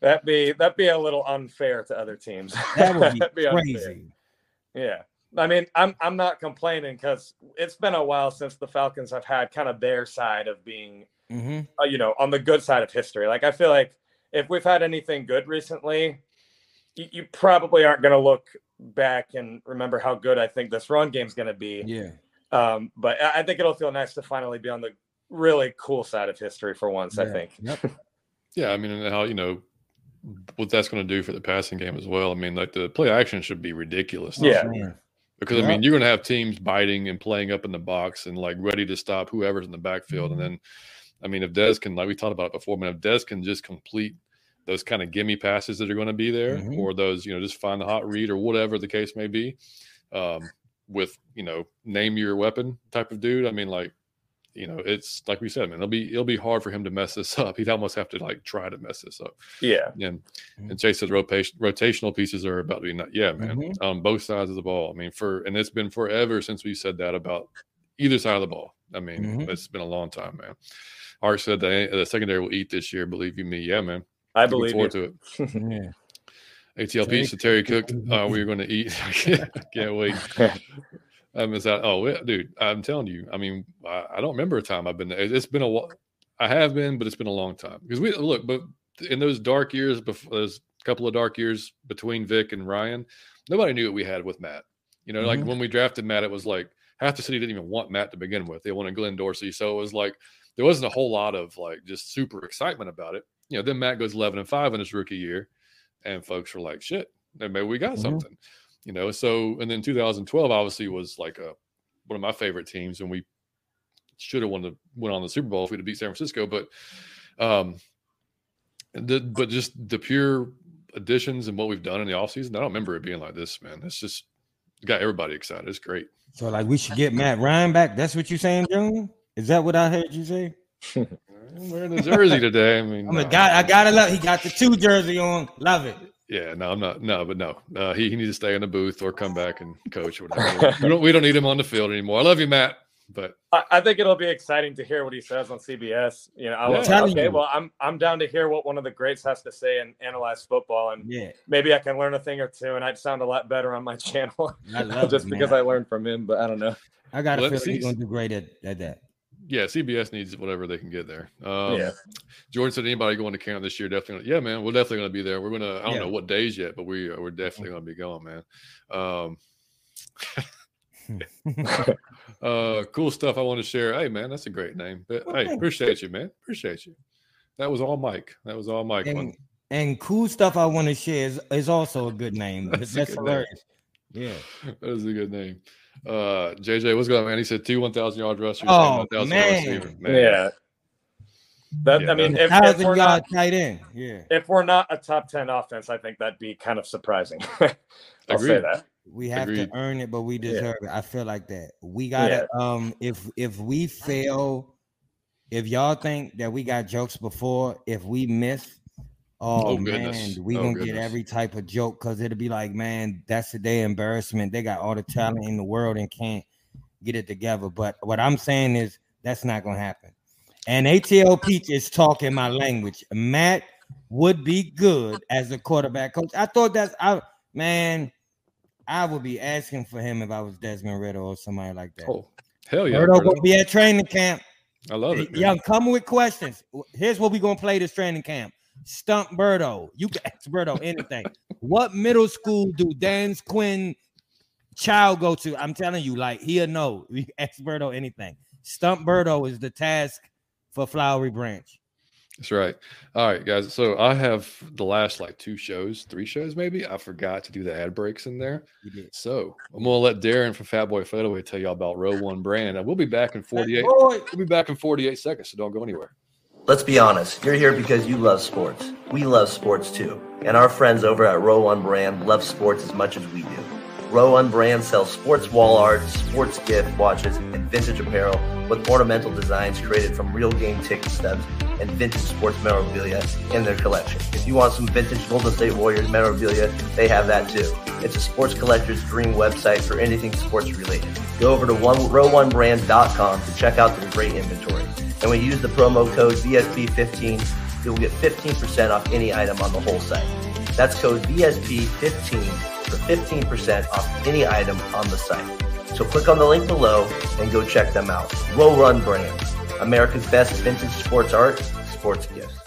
That'd be that'd be a little unfair to other teams. *laughs* That would be, be crazy. Unfair. Yeah. I mean, I'm I'm not complaining because it's been a while since the Falcons have had kind of their side of being, mm-hmm. uh, you know, on the good side of history. Like I feel like if we've had anything good recently, you, you probably aren't going to look back and remember how good I think this run game's going to be. Yeah. Um, but I think it'll feel nice to finally be on the really cool side of history for once. Yeah. I think. Yep. *laughs* yeah, I mean, and how you know what that's going to do for the passing game as well. I mean, like the play action should be ridiculous. Yeah. Because I mean, you're going to have teams biting and playing up in the box and like ready to stop whoever's in the backfield, mm-hmm. and then I mean, if Des can, like we talked about it before, I mean, if Dez can just complete those kind of gimme passes that are going to be there, mm-hmm. or those, you know, just find the hot read or whatever the case may be, um, with you know, name your weapon type of dude. I mean, like, you know, it's like we said, man, it'll be it'll be hard for him to mess this *laughs* up. He'd almost have to like try to mess this up. Yeah. And mm-hmm. and Chase said rotation rotational pieces are about to be not yeah, man. Mm-hmm. Um, both sides of the ball. I mean, for and it's been forever since we said that about either side of the ball. I mean, mm-hmm. it's been a long time, man. Art said the, the secondary will eat this year. Believe you me, yeah, man. I Looking believe forward you. to it. *laughs* yeah. ATL pizza, Terry Cook. Uh, we're going to eat. *laughs* I can't, wait. I miss out. Oh, dude, I'm telling you. I mean, I, I, don't remember a time I've been there. It's been a while. I have been, but it's been a long time because we look. But in those dark years before, those couple of dark years between Vic and Ryan, nobody knew what we had with Matt. You know, like Mhm. when we drafted Matt, it was like half the city didn't even want Matt to begin with. They wanted Glenn Dorsey. So it was like there wasn't a whole lot of like just super excitement about it. You know, then Matt goes 11 and 5 in his rookie year, and folks were like, shit, maybe we got Mhm. something. You know, so and then 2012 obviously was like a one of my favorite teams, and we should have won the went on the Super Bowl if we'd have beat San Francisco. But um the but just the pure additions and what we've done in the offseason, I don't remember it being like this, man. It's just got everybody excited. It's great. So like we should get Matt Ryan back. That's what you're saying, June? Is that what I heard you say? I'm *laughs* wearing the jersey today. I mean, I'm a no. guy. I gotta love. He got the two jersey on. Love it. Yeah, no, I'm not. No, but no, uh, he, he needs to stay in the booth or come back and coach or whatever. *laughs* we don't we don't need him on the field anymore. I love you, Matt, but I, I think it'll be exciting to hear what he says on CBS. You know, I Yeah. was Telling okay. you. Well, I'm I'm down to hear what one of the greats has to say and analyze football, and Yeah, maybe I can learn a thing or two, and I'd sound a lot better on my *laughs* channel I love *laughs* just it, because. I learned from him. But I don't know. I got a Well, feeling he's gonna do great at, at that. Yeah, CBS needs whatever they can get there. Um, yeah, Jordan said anybody going to camp this year definitely. Yeah, man, we're definitely going to be there. We're gonna. I don't Yeah. know what days yet, but we we're definitely going to be going, man. Um, *laughs* *laughs* uh, cool stuff. I want to share. Hey, man, that's a great name. But Well, hey, thanks. appreciate you, man. Appreciate you. That was all Mike. That was all Mike. and, and cool stuff I want to share is, is also a good name. That's *laughs* That's, a good name. Yeah. That is a good name. Uh, JJ, what's going on, man? He said two 1,000 yard rushers. Oh, 1,000 man. receiver. yeah. That Yeah, I mean, if, if thousand we're yard not tight end. Yeah. if we're not a top ten offense, I think that'd be kind of surprising. *laughs* I'll say that. We have Agreed. to earn it, but we Yeah. deserve it. I feel like that. We gotta um if if we fail, if y'all think that we got jokes before, if we miss, oh, Oh, man, goodness. we Oh, gonna get every type of joke because it'll be like, man, that's a day embarrassment. They got all the mm-hmm. talent in the world and can't get it together. But what I'm saying is that's not gonna happen. And ATL Peach is talking my language. Matt would be good as a quarterback coach. I thought that's I man, I would be asking for him if I was Desmond Ridder or somebody like that. Oh, hell yeah. Birdo brother. be at training camp. I love it. Yeah, come with questions. Here's what we gonna play this training camp. Stump Birdo. You can ask Birdo anything. what middle school do Dan's Quinn child go to? I'm telling you, like he'll know. *laughs* Can ask Birdo anything. Stump Birdo is the task for Flowery Branch. That's right. All right, guys. So I have the last like two shows, three shows maybe. I forgot to do the ad breaks in there. So I'm gonna let Darren from Fat Boy Fadeaway tell y'all about Row One Brand, and we'll be back in 48. We'll be back in 48 seconds, so don't go anywhere. Let's be honest, you're here because you love sports. We love sports too. And our friends over at Row One Brand love sports as much as we do. Row One Brand sells sports wall art, sports gift watches, and vintage apparel with ornamental designs created from real game ticket stubs and vintage sports memorabilia in their collection. If you want some vintage Golden State Warriors memorabilia, they have that too. It's a sports collector's dream website for anything sports related. Go over to one, row1brand.com to check out their great inventory. And when you use the promo code VSP15, you'll get 15% off any item on the whole site. That's code VSP15 for 15% off any item on the site. So click on the link below and go check them out. Row One Brands, America's best vintage sports art, sports gifts.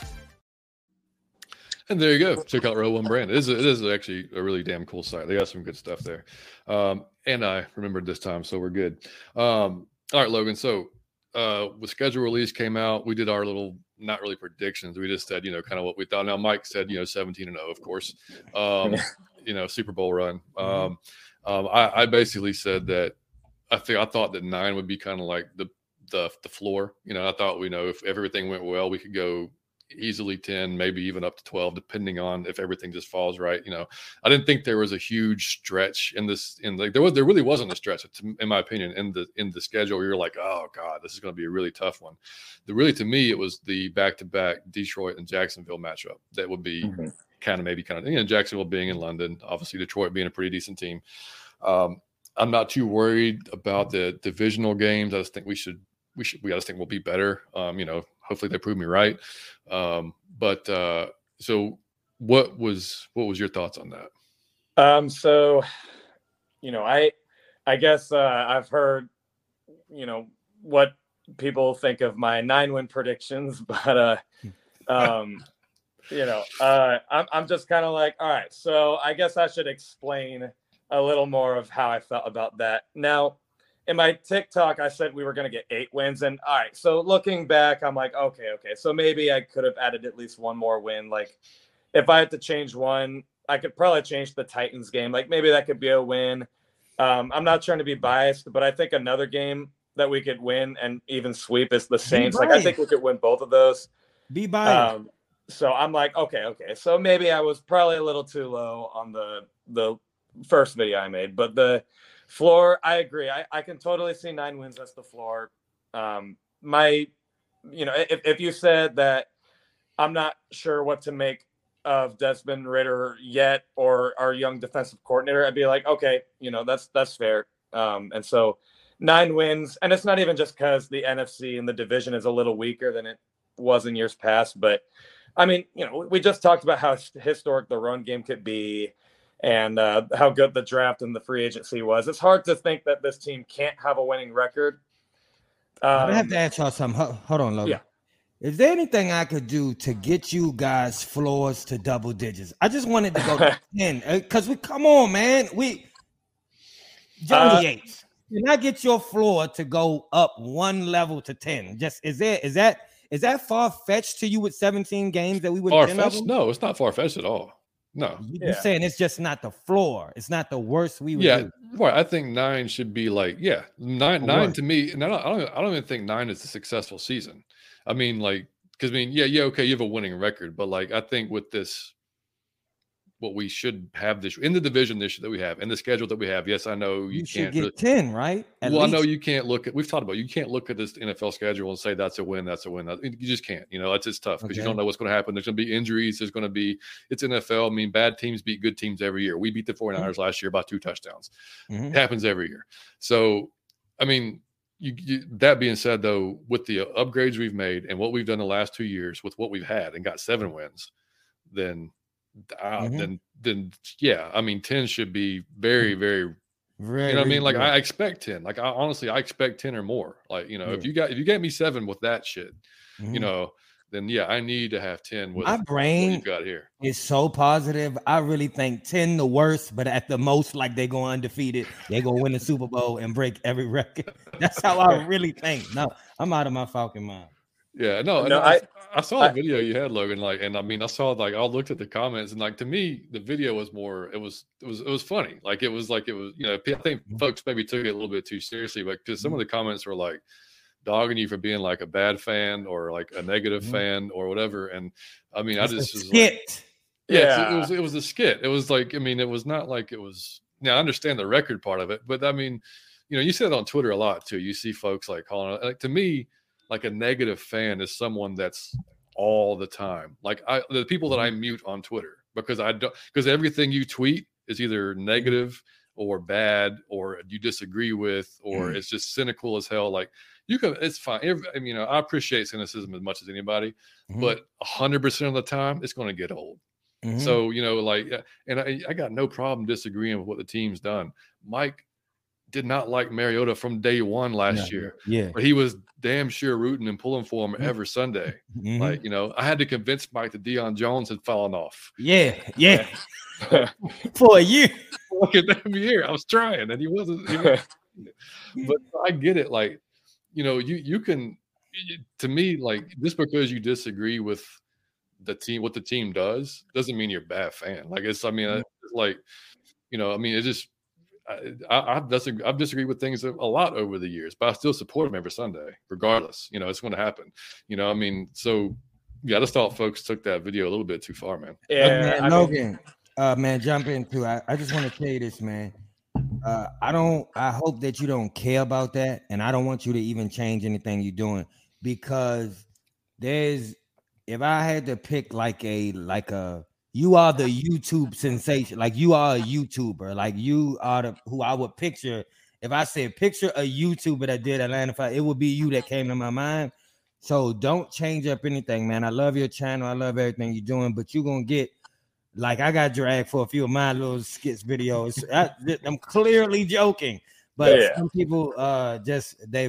And there you go. Check out Row One Brand. It is, it is actually a really damn cool site. They got some good stuff there. Um, and I remembered this time, so we're good. Um, all right, Logan. So uh, with schedule release came out, we did our little not really predictions. We just said, you know, kind of what we thought. Now Mike said, you know, 17 and 0, of course. Um, you know, Super Bowl run. Um, um, I, I basically said that I think I thought that nine would be kind of like the the the floor. You know, I thought we know if everything went well, we could go easily 10 maybe even up to 12 depending on if everything just falls right you know. I didn't think there was a huge stretch in this in like there was there really wasn't a stretch in my opinion in the in the schedule. You're like oh god this is going to be a really tough one. The really to me it was the back-to-back detroit and jacksonville matchup that would be Mhm. kind of maybe kind of you know jacksonville being in london obviously detroit being a pretty decent team. Um i'm not too worried about the divisional games. I just think we should we should we just think we'll be better um you know hopefully they prove me right um, but uh, so what was what was your thoughts on that? Um, so, you know, I, I guess uh, I've heard, you know, what people think of my nine win predictions, *laughs* but uh, um, you know, uh, I'm I'm just kind of like, all right. So I guess I should explain a little more of how I felt about that. Now, in my TikTok, I said we were going to get eight wins, and all right. So looking back, I'm like, okay, okay. So maybe I could have added at least one more win. Like, if I had to change one, I could probably change the Titans game. Like maybe that could be a win. Um, I'm not trying to be biased, but I think another game that we could win and even sweep is the Saints. Like I think we could win both of those. Be biased. Um, so I'm like, okay, okay. So maybe I was probably a little too low on the the first video I made, but the floor, I agree. I, I can totally see nine wins as the floor. Um, my, you know, if, if you said that I'm not sure what to make of Desmond Ridder yet or our young defensive coordinator, I'd be like, okay, you know, that's that's fair. Um, and so nine wins, and it's not even just because the NFC and the division is a little weaker than it was in years past, but I mean, you know, we just talked about how historic the run game could be and uh, how good the draft and the free agency was. It's hard to think that this team can't have a winning record. Um, I have to ask y'all something. Hold on, Logan. Yeah. Is there anything I could do to get you guys floors to double digits? I just wanted to go to *laughs* 10 because uh, we come on, man. We Johnny uh, Yates. Can I get your floor to go up one level to 10? Just is there is that is that far fetched to you with 17 games that we would far fetched? No, it's not far fetched at all. No, you're yeah. saying it's just not the floor. It's not the worst we would. Yeah, do. right. I think nine should be like yeah, nine. nine to me, and I don't, I don't. I don't even think nine is a successful season. I mean, like, because I mean, yeah, yeah, okay, you have a winning record, but like, I think with this what we should have this in the division this that we have in the schedule that we have. Yes, I know you, you can't get really, ten, right? At well, least. I know you can't look at. We've talked about you can't look at this NFL schedule and say that's a win, that's a win. You just can't. You know, that's just tough because okay. you don't know what's going to happen. There's going to be injuries. There's going to be. It's NFL. I mean, bad teams beat good teams every year. We beat the 49ers mm-hmm. last year by two touchdowns. Mm-hmm. It happens every year. So, I mean, you, you, that being said, though, with the upgrades we've made and what we've done the last two years with what we've had and got seven wins, then uh, mm-hmm. then then yeah, I mean, ten should be very very. Very, you know what I mean? Like I expect ten. Like I honestly, I expect ten or more. Like you know, yeah. if you got if you get me seven with that shit, mm-hmm. you know, then yeah, I need to have ten. With my brain got here is so positive. I really think ten the worst, but at the most, like they go undefeated, they go win the Super Bowl and break every *laughs* record. That's how I *laughs* really think. No, I'm out of my Falcon mind. Yeah, no, no, I, I saw a video you had, Logan. Like, and I mean, I saw like I looked at the comments, and like to me, the video was more. It was it was it was funny. Like it was like it was. You know, I think mm-hmm. folks maybe took it a little bit too seriously, but because some of the comments were like dogging you for being like a bad fan or like a negative mm-hmm. fan or whatever. And I mean, it's I just was like, yeah, yeah. It was it was a skit. It was like I mean, it was not like it was. Now I understand the record part of it, but I mean, you know, you see it on Twitter a lot too. You see folks like calling like to me like a negative fan is someone that's all the time. Like I the people that I mm-hmm. mute on Twitter because I don't because everything you tweet is either mm-hmm. negative or bad or you disagree with or mm. it's just cynical as hell. Like you can it's fine. Every, I mean, you know, I appreciate cynicism as much as anybody, mm-hmm. but hundred percent of the time it's going to get old. Mm-hmm. So, you know, like, and I, I got no problem disagreeing with what the team's done. Mike did not like Mariota from day one last yeah, year. Yeah. But he was damn sure rooting and pulling for him mm-hmm. every Sunday. Mm-hmm. Like, you know, I had to convince Mike that Deion Jones had fallen off. Yeah. Yeah. *laughs* for a year. Look at that year. I was trying and he wasn't. He *laughs* but I get it. Like, you know, you you can to me, like just because you disagree with the team, what the team does, doesn't mean you're a bad fan. Like it's, I mean, it's like, you know, I mean, it just I, have disagreed, I've disagreed with things a, lot over the years, but I still support them every Sunday, regardless. You know, it's going to happen. You know, I mean, so yeah, I just thought folks took that video a little bit too far, man. Yeah, man, Logan, uh, man, jump into. I, I just want to tell you this, man. Uh, I don't. I hope that you don't care about that, and I don't want you to even change anything you're doing because there's. If I had to pick like a like a you are the YouTube sensation. Like you are a YouTuber. Like you are the who I would picture. If I said picture a YouTuber that did Atlanta Five, it would be you that came to my mind. So don't change up anything, man. I love your channel. I love everything you're doing, but you're gonna get like I got dragged for a few of my little skits videos. I, am clearly joking, But Yeah. some people uh just they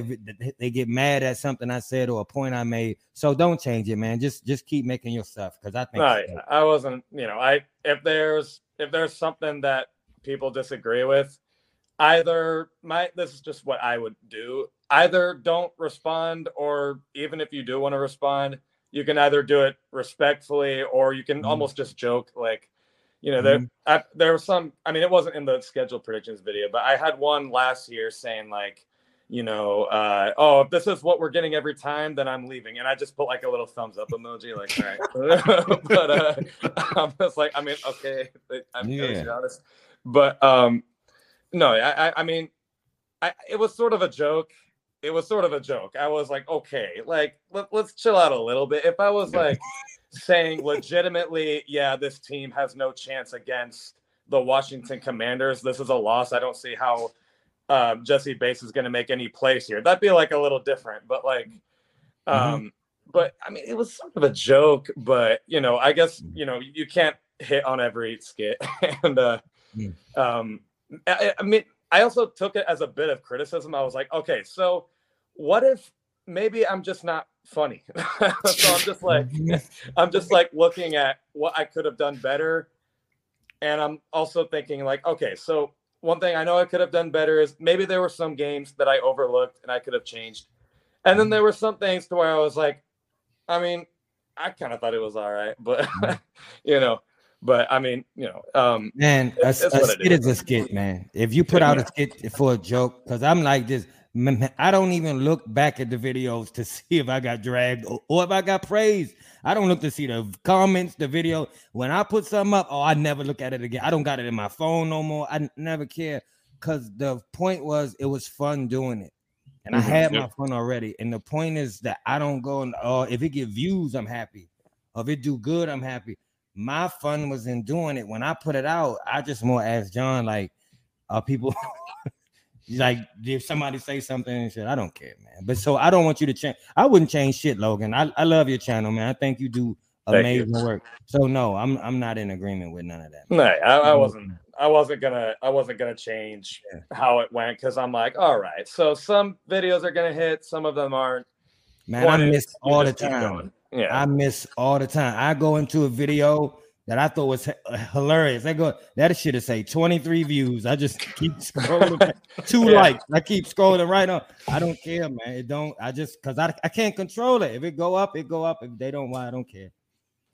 they get mad at something I said or a point I made. So don't change it, man. Just just keep making your stuff because I think No, I wasn't. You know, I if there's if there's something that people disagree with, either my this is just what I would do. Either don't respond, or even if you do want to respond, you can either do it respectfully or you can Mhm. almost just joke like. You know, there I, there was some. I mean, it wasn't in the schedule predictions video, but I had one last year saying like, you know, uh, oh, if this is what we're getting every time, then I'm leaving. And I just put like a little thumbs up emoji, like, all right. *laughs* but uh, *laughs* I'm just like, I mean, okay, I'm Yeah. honest. But um, no, I, I, I mean, I, it was sort of a joke. It was sort of a joke. I was like, okay, like let, let's chill out a little bit. If I was like saying legitimately, yeah, this team has no chance against the Washington Commanders. This is a loss. I don't see how um, Jessie Bates is going to make any plays here. That'd be like a little different, but like, um, but I mean, it was sort of a joke. But you know, I guess you know you can't hit on every skit, *laughs* and uh, Mm. um, I, I mean, I also took it as a bit of criticism. I was like, okay, so what if maybe I'm just not funny? *laughs* so I'm just like, I'm just like looking at what I could have done better. And I'm also thinking, like, okay, so one thing I know I could have done better is maybe there were some games that I overlooked and I could have changed. And then there were some things to where I was like, I mean, I kind of thought it was all right, but *laughs* you know, but I mean, you know, um, Man, a, a skit is. is a skit, man. If you put out a skit for a joke, because I'm like this, I don't even look back at the videos to *laughs* see if I got dragged or, or if I got praised. I don't look to see the comments, the video. When I put something up, oh, I never look at it again. I don't got it in my phone no more. I never care because the point was it was fun doing it. And I Mhm. had my Yep. fun already. And the point is that I don't go and oh, if it get views, I'm happy. Or if it do good, I'm happy my fun was in doing it. When I put it out, I just more asked John, like, are people *laughs* like if somebody say something and shit, I don't care, man. But so I don't want you to change. I wouldn't change shit, Logan. I, I love your channel, man. I think you do Thank you. amazing work. So no, I'm I'm not in agreement with none of that. no, I, I wasn't, I wasn't gonna, I wasn't gonna change Yeah. how it went because I'm like, all right, so some videos are gonna hit, some of them aren't. Man, One I miss all the time. Yeah, I miss all the time. I go into a video that I thought was uh, hilarious. I go, that should have say 23 views. I just keep *laughs* scrolling, two Yeah. likes. I keep scrolling right on. I don't care, man. It don't. I just because I, I can't control it. If it go up, it go up. If they don't, why I don't care.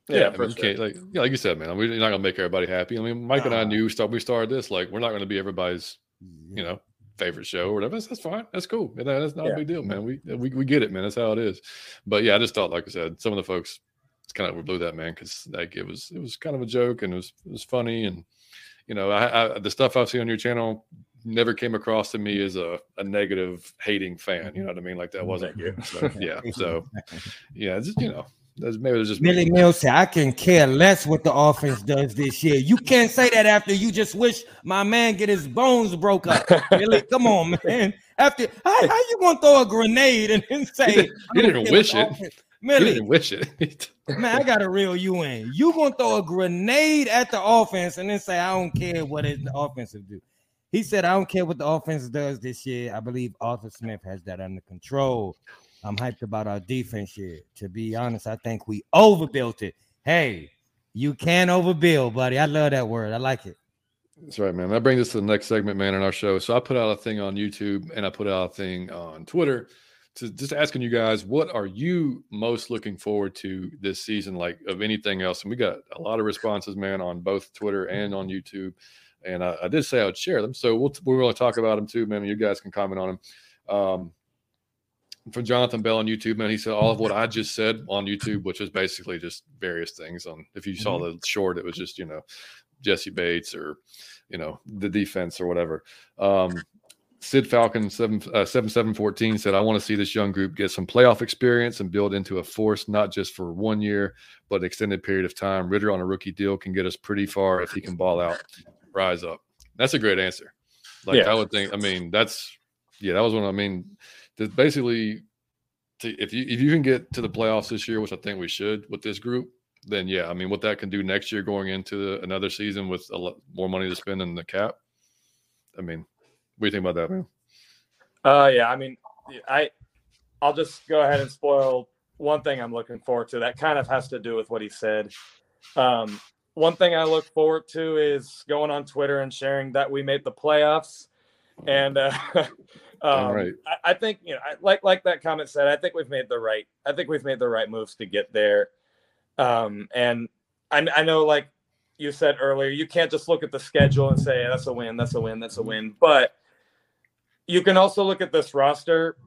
yeah, Yeah, I mean, you sure. can't like yeah, like you said, man. We're not gonna make everybody happy. I mean, Mike and I knew start we started this like we're not gonna be everybody's you know favorite show or whatever. That's, that's fine. That's cool. And That's not Yeah. a big deal, man. We, we we get it, man. That's how it is. But yeah, I just thought, like I said, some of the folks it's kind of overblew that, man, because like it was it was kind of a joke and it was it was funny and you know I, I the stuff I've seen on your channel never came across to me as a, a negative hating fan. You know mm-hmm. what I mean? Like that mm-hmm. wasn't. You. *laughs* So, *laughs* yeah. So yeah, just you know, that's, maybe it's just Millie Mills said, I can care less what the offense does this year. You can't say that after you just wish my man get his bones broke up. Millie, *laughs* come on, man. After how, how you gonna throw a grenade and then say He didn't- he didn't wish it. offense- Millie, didn't wish it. *laughs* man, I gotta reel you in. You gonna throw a grenade at the offense and then say I don't care what it, the offensive do. He said, I don't care what the offense does this year. I believe Arthur Smith has that under control. I'm hyped about our defense here. To be honest, I think we overbuilt it. Hey, you can overbuild, buddy. I love that word. I like it. That's right, man. That brings us to the next segment, man, in our show. So I put out a thing on YouTube and I put out a thing on Twitter to just asking you guys, what are you most looking forward to this season, like of anything else? And we got a lot of responses, man, on both Twitter and on YouTube. And I, I did say I would share them, so we'll we're going to talk about them too, man. You guys can comment on them. Um, from Jonathan Bell on YouTube, man, he said all of what I just said on YouTube, which was basically just various things. On if you saw the short, it was just you know Jessie Bates or you know the defense or whatever. Um, Sid Falcon seven uh, seven seven fourteen said, "I want to see this young group get some playoff experience and build into a force, not just for one year, but an extended period of time. Ridder on a rookie deal can get us pretty far if he can ball out, rise up." That's a great answer. Like Yeah. I would think. I mean, that's yeah, that was one. I mean, basically, to, if you if you can get to the playoffs this year, which I think we should with this group, then yeah, I mean, what that can do next year going into the, another season with a lot more money to spend in the cap. I mean, what do you think about that? Uh, yeah. I mean, I I'll just go ahead and spoil one thing I'm looking forward to. That kind of has to do with what he said. Um, one thing I look forward to is going on Twitter and sharing that we made the playoffs. And uh, *laughs* um, right. I, I think you know, I, like like that comment said, I think we've made the right. I think we've made the right moves to get there. Um, and I, I know, like you said earlier, you can't just look at the schedule and say that's a win, that's a win, that's a win. But you can also look at this roster,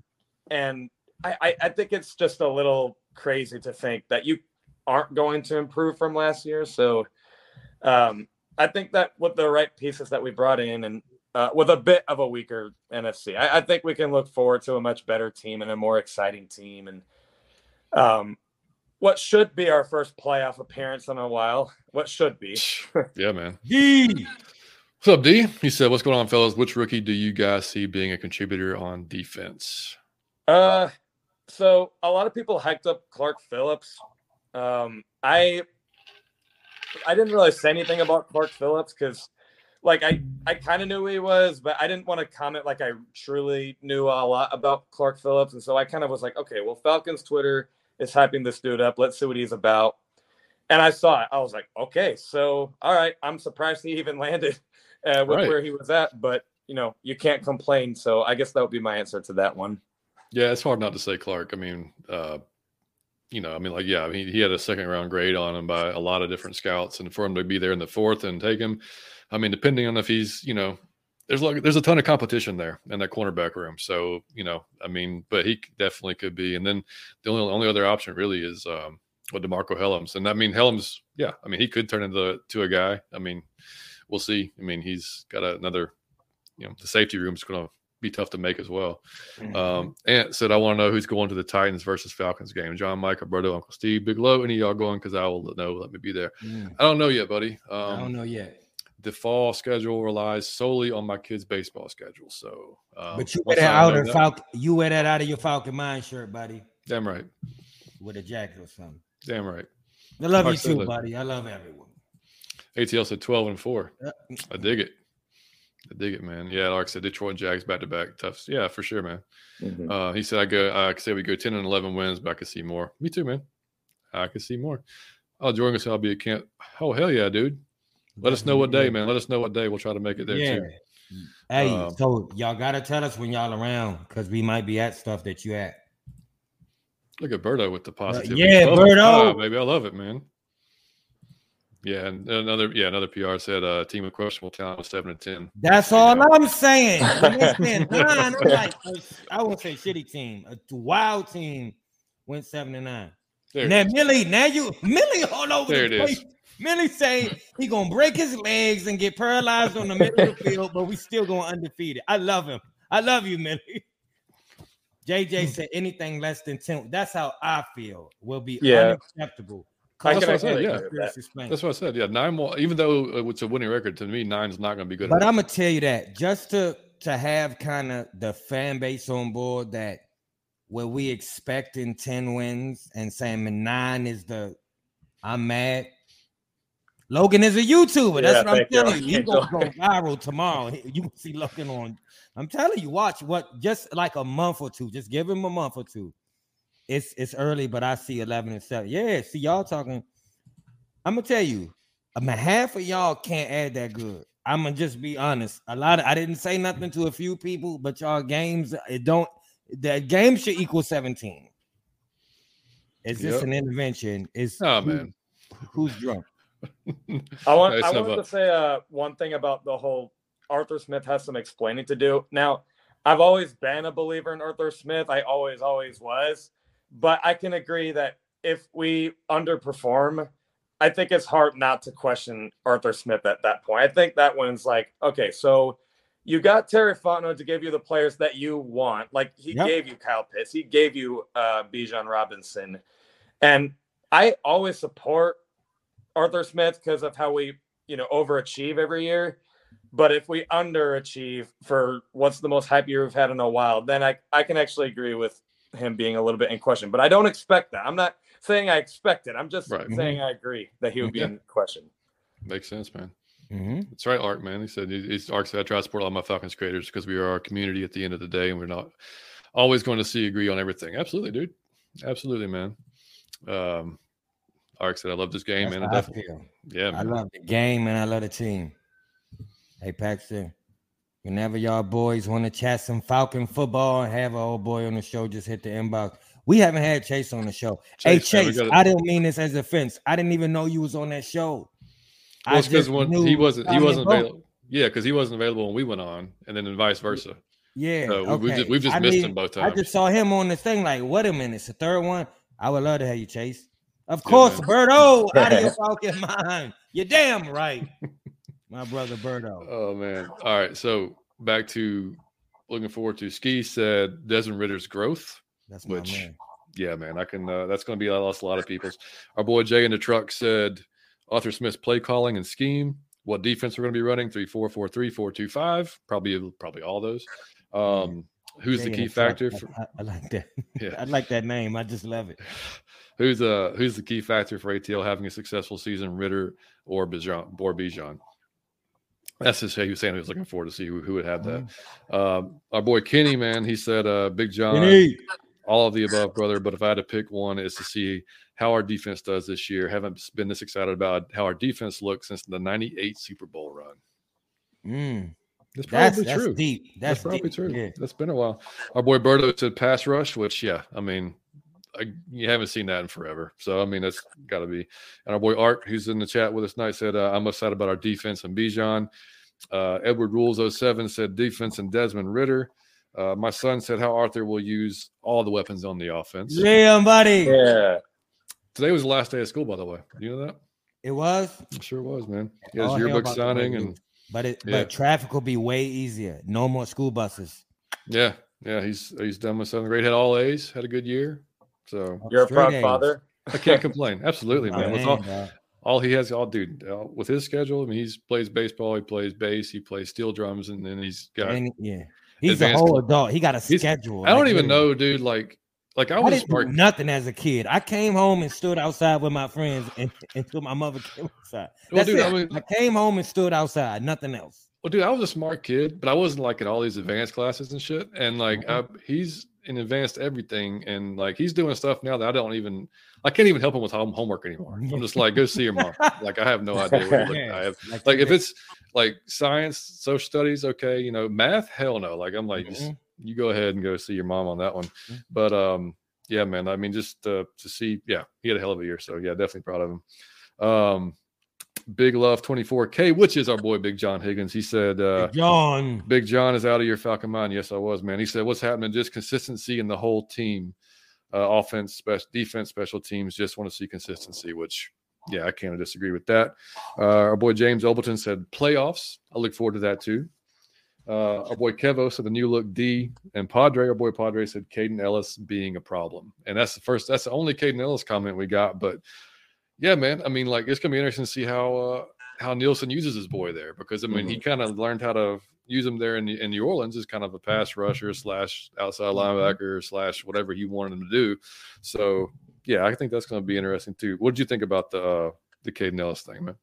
and I, I, I think it's just a little crazy to think that you aren't going to improve from last year. So um, I think that with the right pieces that we brought in and uh, with a bit of a weaker NFC, I, I, think we can look forward to a much better team and a more exciting team. And um, what should be our first playoff appearance in a while. What should be. *laughs* yeah, man. D. What's up, D? He said, What's going on, fellas? Which rookie do you guys see being a contributor on defense? Uh so a lot of people hyped up Clark Phillips. Um, I I didn't really say anything about Clark Phillips because like I I kind of knew he was, but I didn't want to comment like I truly knew a lot about Clark Phillips, and so I kind of was like, okay, well, Falcons Twitter is hyping this dude up. Let's see what he's about. And I saw it. I was like, okay, so all right. I'm surprised he even *laughs* landed uh, with right. where he was at, but you know, you can't complain. So I guess that would be my answer to that one. Yeah, it's hard not to say Clark. I mean, uh, you know, I mean, like, yeah, I mean, he had a second round grade on him by a lot of different scouts, and for him to be there in the fourth and take him, I mean, depending on if he's, you know, there's like there's a ton of competition there in that cornerback room. So you know, I mean, but he definitely could be. And then the only only other option really is um, with Demarcco Hellams, and I mean, Hellams, yeah, I mean, he could turn into to a guy. I mean, we'll see. I mean, he's got another, you know, the safety room is going to be tough to make as well. Mm-hmm. Um, Ant said, I want to know who's going to the Titans versus Falcons game. John, Mike, Alberto, Uncle Steve, Big Low, any of y'all going? Because I will know. Let me be there. Mm. I don't know yet, buddy. Um, I don't know yet the fall schedule relies solely on my kids' baseball schedule. So, um, but you wear that out of Falcon. You wear that out of your Falcon Mind shirt, buddy. Damn right. With a jacket or something. Damn right. I love you too, buddy. I love everyone. ATL said twelve and four. I dig it. I dig it, man. Yeah, like I said, Detroit Jags back to back, tough. Yeah, for sure, man. Mm-hmm. Uh, he said I go. I could say we go ten and eleven wins, but I could see more. Me too, man. I could see more. Oh, Jordan said I'll be a camp. Oh hell yeah, dude. Let us know what day, man. Let us know what day. We'll try to make it there yeah. too. Hey, um, so y'all gotta tell us when y'all around because we might be at stuff that you at. Look at Berto with the positive. Uh, yeah, Berto, baby, I love it, man. Yeah, and another yeah, another PR said uh team of questionable talent was seven and ten. That's all I'm saying. *laughs* Listen, nine, I'm like, I won't say shitty team. A wild team went seven and nine. There now Millie, now you Millie all over there the place. Is. Millie say he gonna break his legs and get paralyzed on the middle of the field, but we still going undefeated. I love him. I love you, Millie. JJ said anything less than 10. That's how I feel will be yeah. unacceptable. That's what I said. Yeah, that's what I said. Yeah, nine more. Even though it's a winning record, to me, nine is not going to be good. But enough. I'm gonna tell you that just to to have kind of the fan base on board that where we expecting ten wins and saying nine is the I'm mad. Logan is a YouTuber. That's yeah, what I'm telling you. *laughs* He's gonna go viral tomorrow. *laughs* You can see Logan on. I'm telling you, watch what just like a month or two. Just give him a month or two. It's it's early, but I see 11 and 7. Yeah, see y'all talking. I'm gonna tell you, I mean, half of y'all can't add that good. I'm gonna just be honest. A lot of I didn't say nothing to a few people, but y'all games it don't that game should equal 17. Is this yep. an intervention? Is oh who, man, who's drunk? I want I wanted to say uh, one thing about the whole Arthur Smith has some explaining to do. Now, I've always been a believer in Arthur Smith. I always, always was. But I can agree that if we underperform, I think it's hard not to question Arthur Smith at that point. I think that one's like, okay, so you got Terry Fontenot to give you the players that you want. Like he yep. gave you Kyle Pitts, he gave you uh, Bijan Robinson. And I always support Arthur Smith because of how we, you know, overachieve every year. But if we underachieve for what's the most hype year we've had in a while, then I, I can actually agree with him being a little bit in question. But I don't expect that. I'm not saying I expect it. I'm just right. saying I agree that he would be yeah. in question. Makes sense, man. Mhm. That's right, Ark, man. He said he- he's Ark said I try to support all my Falcons creators because we are our community at the end of the day, and we're not always going to see agree on everything. Absolutely, dude. Absolutely, man. Um, Ark said I love this game, That's man. I how I definitely, feel. yeah, I love the game and I love the team. Hey Paxton, whenever y'all boys want to chat some Falcon football and have an old boy on the show, just hit the inbox. We haven't had Chase on the show. hey Chase, man, Chase, I didn't mean this as offense. I didn't even know you was on that show. I Well, it's because just when knew he wasn't he wasn't available. Yeah, because he wasn't available when we went on, and then vice versa. Yeah, So we- we've just- we've just I missed mean, him both times. I just saw him on the thing. Like, wait a minute, it's the third one. I would love to have you, Chase. Of Yeah, course, man. Birdo, out of your *laughs* Falcon mind. You're damn right, my brother Birdo. Oh man. All right. So back to looking forward to ski said Desmond Ridder's growth. That's my which- man. Yeah, man. I can uh, that's gonna be I lost a lot of people's. Our boy Jay in the truck said Arthur Smith's play calling and scheme. What defense we're gonna be running? Three four four three four two five. Probably probably all those. Um who's the Jay in key factor I- for I, I like that. *laughs* yeah. I like that name. I just love it. *sighs* Who's uh who's the key factor for ATL having a successful season, Ridder or Bijan or Bijan? That's just he was saying he was looking forward to see who, who would have that. Um, our boy Kenny, man, he said uh Big John, Kenny. all of the above, brother. But if I had to pick one, is to see how our defense does this year. Haven't been this excited about how our defense looks since the '98 Super Bowl run. Mm, That's that's probably that's true. deep. That's, That's, probably deep. true. Yeah. That's been a while. Our boy Berto said pass rush, which yeah, I mean, I, you haven't seen that in forever. So I mean, that's got to be. And our boy Art, who's in the chat with us tonight, said uh, I'm excited about our defense and Bijan. Uh, Edward Rules 07 said defense and Desmond Ridder. Uh, my son said how Arthur will use all the weapons on the offense. Yeah, buddy. Yeah. Today was the last day of school, by the way. You know that? It was. I'm sure was, man. He has All hell yearbook signing and but it Yeah. but traffic will be way easier. No more school buses. yeah, yeah. He's he's done with seventh grade. Had all A's. Had a good year. So You're a proud A's. father. I can't *laughs* complain. Absolutely, man. With all, dog. all he has, all dude, uh, with his schedule. I mean, he's plays baseball, he plays bass, he plays steel drums, and then he's got. And, yeah, he's a advanced- whole adult. He got a He's- schedule. I don't like, even literally. know, dude. Like, like I I was didn't smart. do nothing as a kid. I came home and stood outside with my friends and, until my mother came outside. Well, That's dude, it. I mean- I came home and stood outside. Nothing else. Well, dude, I was a smart kid, but I wasn't like in all these advanced classes and shit. And like, I, he's in advanced everything, and like he's doing stuff now that I don't even. I can't even help him with home, homework anymore. I'm just like, go see your mom. like, I have no idea. What you're I have like if it's like science, social studies, okay, you know, math, hell no. Like I'm like, just, Mhm. you go ahead and go see your mom on that one. Mhm. But um, yeah, man. I mean, just uh, to see, yeah, he had a hell of a year. So yeah, definitely proud of him. Um, Big Love 24K, which is our boy Big John Higgins. He said, uh, John. Big John is out of your Falcon mind. Yes, I was, man. He said, What's happening? Just consistency in the whole team, uh, offense, special defense, special teams. Just want to see consistency, which, yeah, I can't disagree with that. Uh, our boy James Obleton said, Playoffs. I look forward to that too. Uh, our boy Kevo said, The new look D. And Padre, our boy Padre said, Kaden Elliss being a problem. And that's the first, that's the only Kaden Elliss comment we got. But yeah, man, I mean, like, it's going to be interesting to see how, uh, how Nielsen uses his boy there because I mean he kind of learned how to use him there in, in New Orleans as kind of a pass rusher slash outside linebacker slash whatever he wanted him to do. So yeah, I think that's going to be interesting too. What did you think about the uh, the Kaden Elliss thing, man?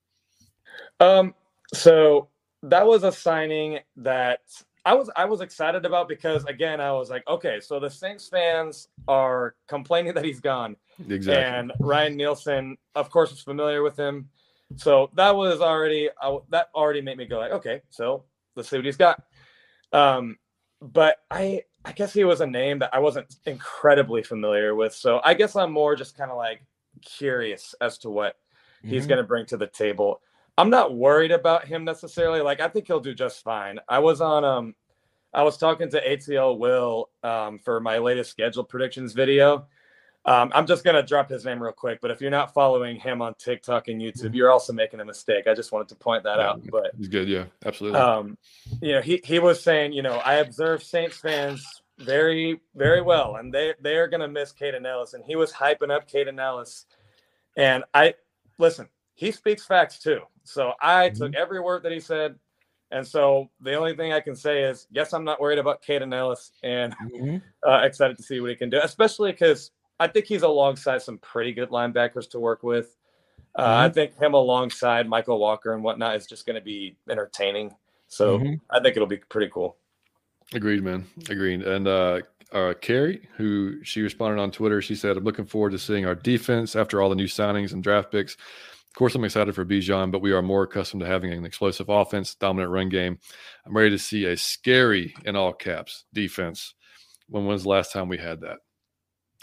Um, so that was a signing that I was I was excited about because again I was like, okay, so the Saints fans are complaining that he's gone, Exactly. and Ryan Nielsen, of course, was familiar with him, so that was already I, that already made me go like, okay, so let's see what he's got. Um, but I I guess he was a name that I wasn't incredibly familiar with, so I guess I'm more just kind of like curious as to what he's Mhm. going to bring to the table. I'm not worried about him necessarily. Like I think he'll do just fine. I was on um I was talking to ATL Will um for my latest schedule predictions video. Um, I'm just gonna drop his name real quick, but if you're not following him on TikTok and YouTube, you're also making a mistake. I just wanted to point that out. But He's good, yeah, absolutely. um, you know, he he was saying, you know, I observe Saints fans very very well, and they they are gonna miss Kaden Elliss, and he was hyping up Kaden Elliss, and I listen, he speaks facts too. So I took every word that he said, and so the only thing I can say is, yes, I'm not worried about Kaden Elliss, and Mhm. *laughs* uh, excited to see what he can do, especially because I think he's alongside some pretty good linebackers to work with. Uh, I think him alongside Mykal Walker and whatnot is just going to be entertaining. So Mhm. I think it'll be pretty cool. Agreed, man. Agreed. And uh, uh, Carrie, who she responded on Twitter, she said, "I'm looking forward to seeing our defense after all the new signings and draft picks. Of course, I'm excited for Bijan, but we are more accustomed to having an explosive offense, dominant run game. I'm ready to see a scary, in all caps, defense. When was the last time we had that?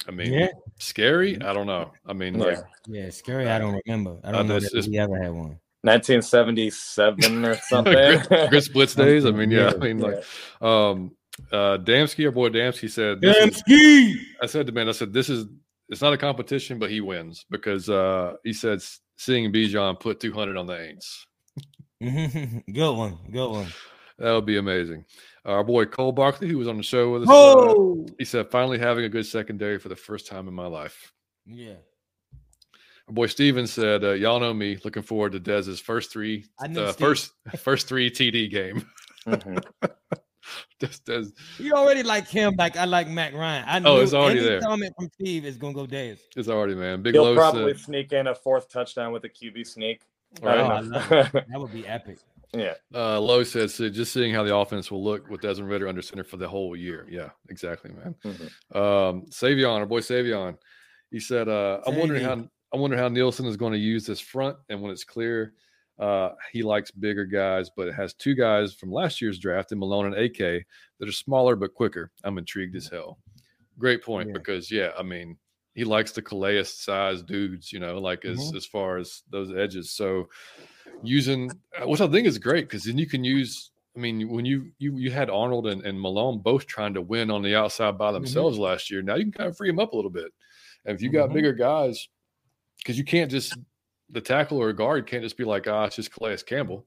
I mean, Yeah. scary? I don't know. I mean, like, Yeah. Yeah, scary. I don't remember. I Uh, don't know if that is- we ever had one. 1977 or *laughs* something. Grit, Grits Blitz *laughs* days. I mean, yeah. I Yeah. mean, like, um, uh, Damsky, our boy Damsky said, this is- I said to man, I said, this is it's not a competition, but he wins because uh he said seeing Bijan put 200 on the Aints. *laughs* good one. Good one. That would be amazing. Our boy Cole Barkley, who was on the show with us, uh, Oh, he said, finally having a good secondary for the first time in my life. yeah. Our boy Steven said, uh, y'all know me, looking forward to Dez's first three, uh, first *laughs* first three TD game. Mhm. *laughs* Des, Des, You already like him, like I like Matt Ryan. I know Oh, it's already any there. comment from Steve is gonna go Dez. it's already man. Big He'll Low probably said, sneak in a fourth touchdown with a QB sneak. Right. Oh, I love it. That would be *laughs* epic. Yeah. Uh, Lowe said, "Sid, just seeing how the offense will look with Desmond Ridder under center for the whole year. Yeah, exactly, man. Mhm. Um, Savion, our boy Savion, he said, uh, I'm wondering how I wonder how Nielsen is going to use this front, and when it's clear, uh, he likes bigger guys, but it has two guys from last year's draft in Malone and AK that are smaller but quicker. I'm intrigued as hell. Great point Yeah. because yeah, I mean, he likes the Calais size dudes, you know, like as Mhm. as far as those edges. So using uh, which I think is great because then you can use. I mean, when you you you had Arnold and, and Malone both trying to win on the outside by themselves last year, now you can kind of free them up a little bit. And if you got Mhm. bigger guys, because you can't just the tackle or a guard can't just be like, ah, it's just Calais Campbell.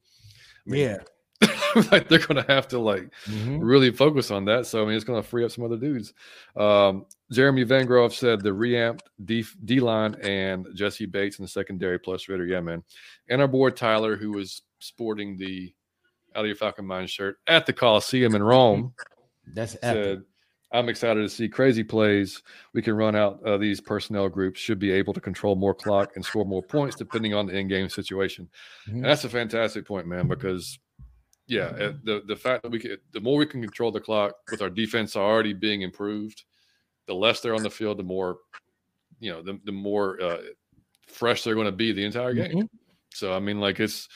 I mean, Yeah. *laughs* like they're gonna have to like Mhm. really focus on that. So I mean, it's going to free up some other dudes. Um, Jeremy Van Grove said the reamped D, D line and Jessie Bates in the secondary plus Ridder. Yeah, man. And our boy Tyler, who was sporting the out of your Falcon Mind shirt at the Coliseum in Rome, That's epic. said, I'm excited to see crazy plays. We can run out uh, these personnel groups, should be able to control more clock and score more points depending on the in game situation. Mhm. And that's a fantastic point, man, because yeah, uh, the the fact that we can, the more we can control the clock with our defense already being improved, the less they're on the field, the more, you know, the, the more uh, fresh they're going to be the entire game. Mhm. So I mean, like it's,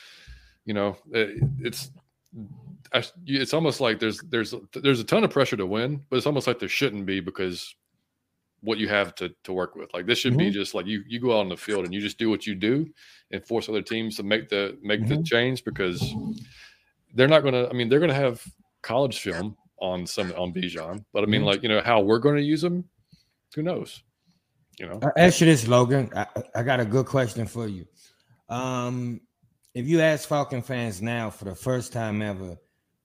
you know, it, it's, I, it's almost like there's there's there's a ton of pressure to win, but it's almost like there shouldn't be because what you have to to work with. Like this should be just like you you go out on the field and you just do what you do and force other teams to make the make the Mhm. change because they're not going to. I mean, they're going to have college film on some on Bijan, but I mean, Mhm. like you know how we're going to use them, who knows? You know, I ask you this, Logan. I, I got a good question for you. Um, if you ask Falcon fans now for the first time ever,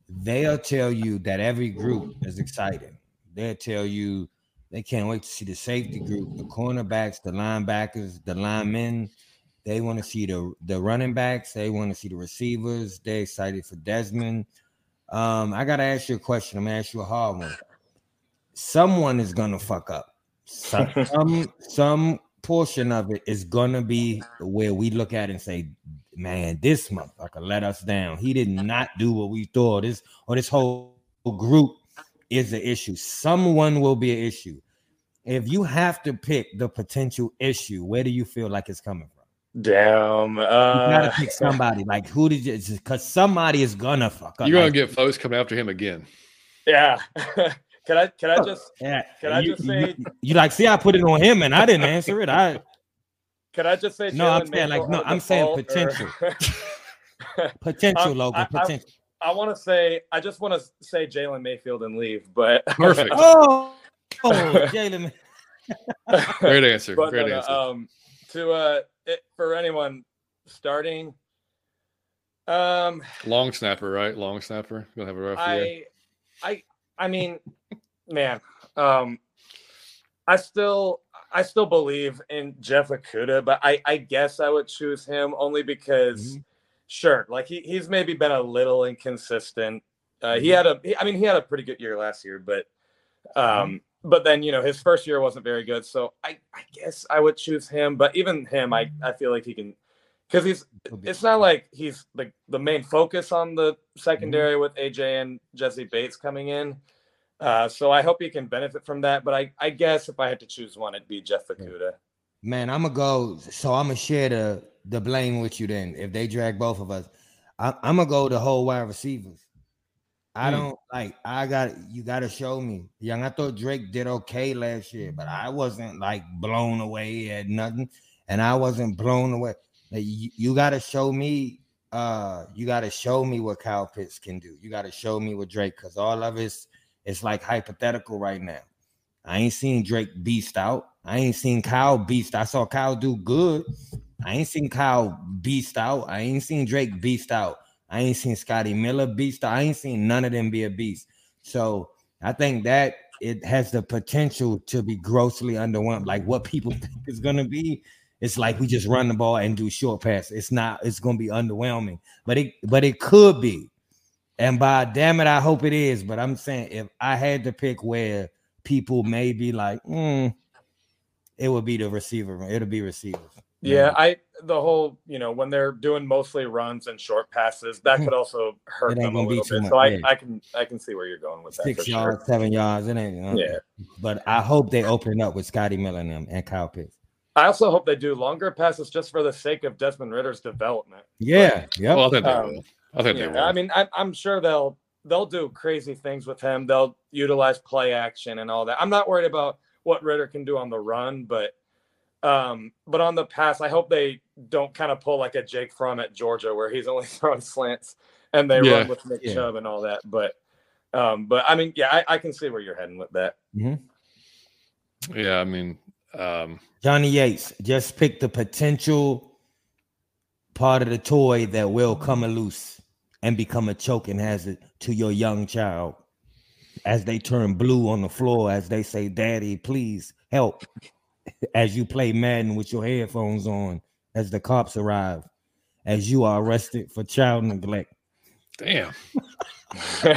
they'll tell you that every group is exciting. They'll tell you they can't wait to see the safety group, the cornerbacks, the linebackers, the linemen. They want to see the the running backs. They want to see the receivers. They're excited for Desmond. Um, I gotta ask you a question. I'm gonna ask you a hard one. Someone is gonna fuck up some *laughs* some, some portion of it is gonna be where we look at it and say, man, this motherfucker let us down. He did not do what we thought. This or this whole group is an issue. Someone will be an issue. If you have to pick the potential issue, where do you feel like it's coming from? Damn. You gotta Uh, pick somebody. Like who did you? Because somebody is gonna fuck up. you're going Like, to get folks coming after him again. yeah. *laughs* can I can I just yeah. can I you, just say- you, you like? See, I put it on him and I didn't answer it. I can I just say No, I'm Jalen saying, like, no, I'm saying fault, or- potential. *laughs* potential, Um, Logan. I- I- potential. I want to say I just want to say Jalen Mayfield and leave, but *laughs* Perfect. Oh, oh, Jalen. Great answer. but Great no, no, answer. um, to uh, it, for anyone starting, um, Long snapper, right? Long snapper. Gonna have a rough year. I, I, I mean, *laughs* man, um, I still, I still believe in Jeff Okudah, but I, I guess I would choose him only because, sure, like he, he's maybe been a little inconsistent. Uh, he had a, I mean, he had a pretty good year last year, but, um, but then you know his first year wasn't very good, so I, I guess I would choose him. But even him, I, I feel like he can because he's it's not like he's like the main focus on the secondary mm-hmm. with AJ and Jessie Bates coming in. Uh, so I hope he can benefit from that. But I, I guess if I had to choose one, it'd be Jeff Okudah. Man, I'm gonna go. So I'm gonna share the the blame with you. Then, if they drag both of us, I, am gonna go the whole wide receivers. I mm. don't like. I got you. Got to show me, young. I thought Drake did okay last year, but I wasn't like blown away at nothing, and I wasn't blown away. Like, you, you got to show me. Uh, you got to show me what Kyle Pitts can do. You got to show me what Drake, because all of it's it's like hypothetical right now. I ain't seen Drake beast out. I ain't seen Kyle beast. I saw Kyle do good. I ain't seen Kyle beast out. I ain't seen Drake beast out. I ain't seen Scotty Miller beast. I ain't seen none of them be a beast. So I think that it has the potential to be grossly underwhelmed. Like what people *laughs* think is gonna be, it's like we just run the ball and do short pass. It's not. It's gonna be underwhelming, but it but it could be. And by damn it, I hope it is. But I'm saying if I had to pick where people may be like, mm, it would be the receiver. It'll be receivers. Yeah, I the whole you know when they're doing mostly runs and short passes that could *laughs* also hurt them a little bit. Much, so I, I can I can see where you're going with that. Six yards, sure. seven yards, it ain't. Uh, yeah, but I hope they open up with Scotty Miller and them and Kyle Pitts. I also hope they do longer passes just for the sake of Desmond Ridder's development. Yeah, yeah. Well, I think they um, will. I think yeah, they will. I mean, I, I'm sure they'll they'll do crazy things with him. They'll utilize play action and all that. I'm not worried about what Ridder can do on the run, but um, but on the pass, I hope they don't kind of pull like a Jake Fromm at Georgia where he's only *laughs* throwing slants and they yeah. run with Nick yeah. Chubb and all that. But um, but I mean, yeah, I, I, can see where you're heading with that. Mm-hmm. Yeah, I mean, um, Johnny Yates just picked the potential part of the toy that will come loose and become a choking hazard to your young child as they turn blue on the floor as they say, "Daddy, please help." As you play Madden with your headphones on as the cops arrive, as you are arrested for child neglect. Damn. *laughs*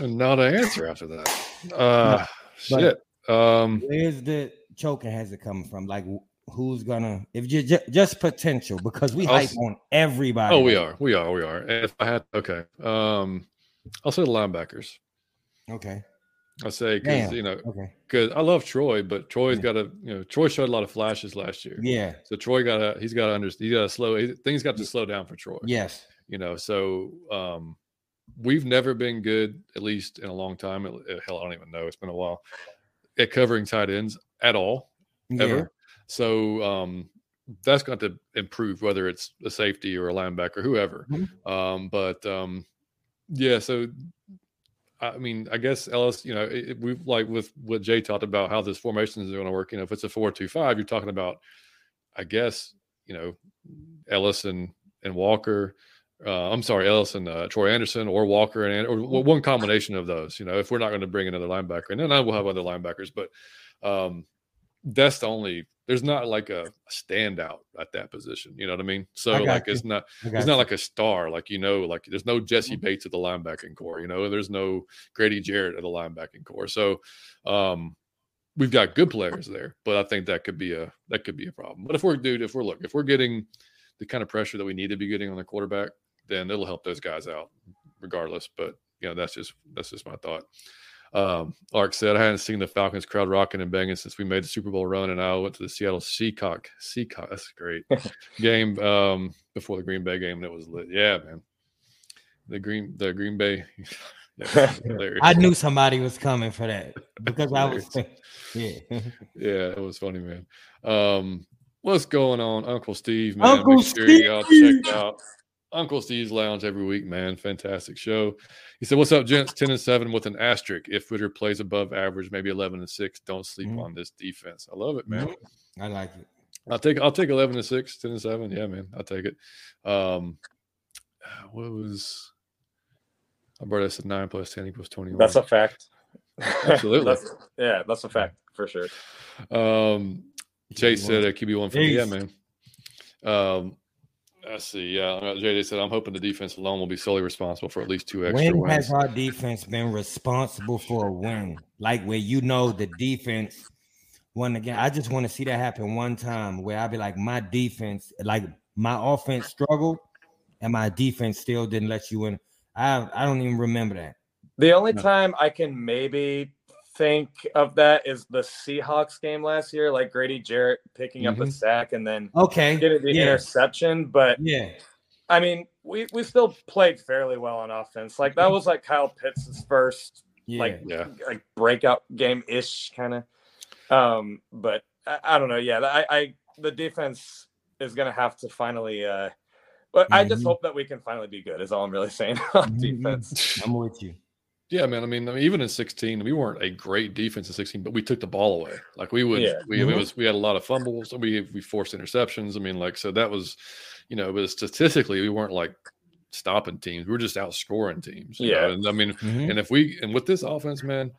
Not an answer after that. Uh, no, shit. Um, where's the choker has it coming from? Like, who's gonna if you just, just potential because we I'll, hype on everybody. Oh, we are, we are, we are. If I had okay, um, I'll say the linebackers. Okay. I say because you know because okay. I love Troy, but Troy's yeah. got a you know Troy showed a lot of flashes last year. Yeah. So Troy got a he's got to understand he's got to slow things got to slow down for Troy. Yes. You know so um we've never been good at least in a long time. Hell, I don't even know. It's been a while at covering tight ends at all ever. So um that's got to improve whether it's a safety or a linebacker, whoever. Mm-hmm. Um, but um, yeah, so I mean, I guess Elliss, you know, we've like with what Jay talked about how this formation is going to work. You know, if it's a four-two-five, you're talking about, I guess, you know, Elliss and and Walker. Uh, I'm sorry, Elliss and uh, Troy Anderson, or Walker and or one combination of those. You know, if we're not going to bring another linebacker, and then I will have other linebackers, but um, that's the only there's not like a, standout at that position. You know what I mean? So I like you. it's not it's not like a star. Like you know, like there's no Jessie mm-hmm. Bates at the linebacking core. You know, there's no Grady Jarrett at the linebacking core. So um, we've got good players there, but I think that could be a that could be a problem. But if we're dude, if we're look, if we're getting the kind of pressure that we need to be getting on the quarterback, then it'll help those guys out regardless. But you know, that's just that's just my thought. Um, Ark said, I hadn't seen the Falcons crowd rocking and banging since we made the Super Bowl run, and I went to the Seattle Seacock. Seacock, that's great *laughs* game um, before the Green Bay game, and it was lit. Yeah, man. The Green, the Green Bay. *laughs* *laughs* I knew somebody was coming for that because I was, yeah, yeah, it was funny, man. Um, what's going on, Uncle Steve? Man, Uncle Make sure Steve. y'all check out Uncle Steve's Lounge every week, man. Fantastic show. He said, What's up, gents? 10 and 7 with an asterisk. If Ridder plays above average, maybe 11 and 6, don't sleep mm-hmm. on this defense. I love it, man. Mm-hmm. I like it. I'll take I'll take 11 and 6, 10 and 7. Yeah, man. I'll take it. Um, what was Alberto said 9 plus 10 equals 21. That's a fact. Absolutely. that's, yeah, that's a fact for sure. Um, Chase said a QB1 for me. Yeah, man. Um, I see. Yeah, uh, JD said, "I'm hoping the defense alone will be solely responsible for at least two extra when wins." has our defense been responsible for a win? Like where you know the defense won again. I just want to see that happen one time where I be like, my defense, like my offense struggled and my defense still didn't let you win. I I don't even remember that. The only No. time I can maybe think of that is the Seahawks game last year, like Grady Jarrett picking up a Mhm. sack and then Okay. getting the yeah. interception. But Yeah. I mean, we, we still played fairly well on offense. Like that was like Kyle Pitts' first Yeah. like Yeah. like breakout game ish kind of. Um, but I, I don't know. Yeah, I, I the defense is gonna have to finally. uh But I just Mhm. hope that we can finally be good. Is all I'm really *laughs* saying on Mhm. defense. I'm with you. Yeah, man. I mean, I mean, even in 16, we weren't a great defense in 16, but we took the ball away. Like we would, Yeah. we, it Mhm. was, we had a lot of fumbles. We we forced interceptions. I mean, like so that was, you know, but statistically, we weren't like stopping teams. We were just outscoring teams. you know, Yeah. and I mean, Mhm. and if we and with this offense, man,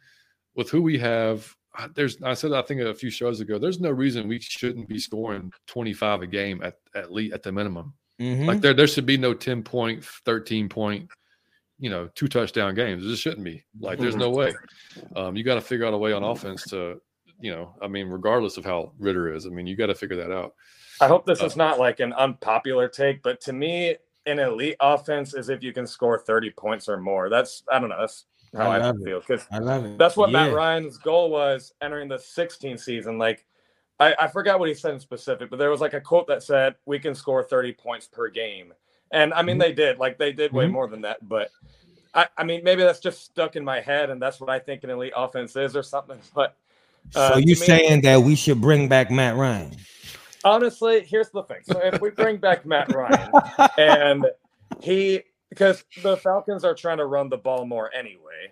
with who we have, I- there's I said I think a few shows ago, there's no reason we shouldn't be scoring 25 a game at at least at the minimum. Mhm. Like there there should be no 10 point, 13 point, you know, two touchdown games. There just shouldn't be. Like there's no way. Um, you got to figure out a way on offense to, you know, I mean, regardless of how Ridder is, I mean, you got to figure that out. I hope this Uh, is not like an unpopular take, but to me, an elite offense is if you can score 30 points or more. That's I don't know. That's how I I, feel because I love it. that's what Matt Ryan's goal was entering the 16 season. Like I, I forgot what he said in specific, but there was like a quote that said we can score 30 points per game. And I mean Mhm. they did, like they did way Mhm. more than that, but I, I mean maybe that's just stuck in my head and that's what I think an elite offense is or something. But uh, so you me- saying that we should bring back Matt Ryan? honestly, here's the thing. So if we bring back Matt Ryan and he because the Falcons are trying to run the ball more anyway.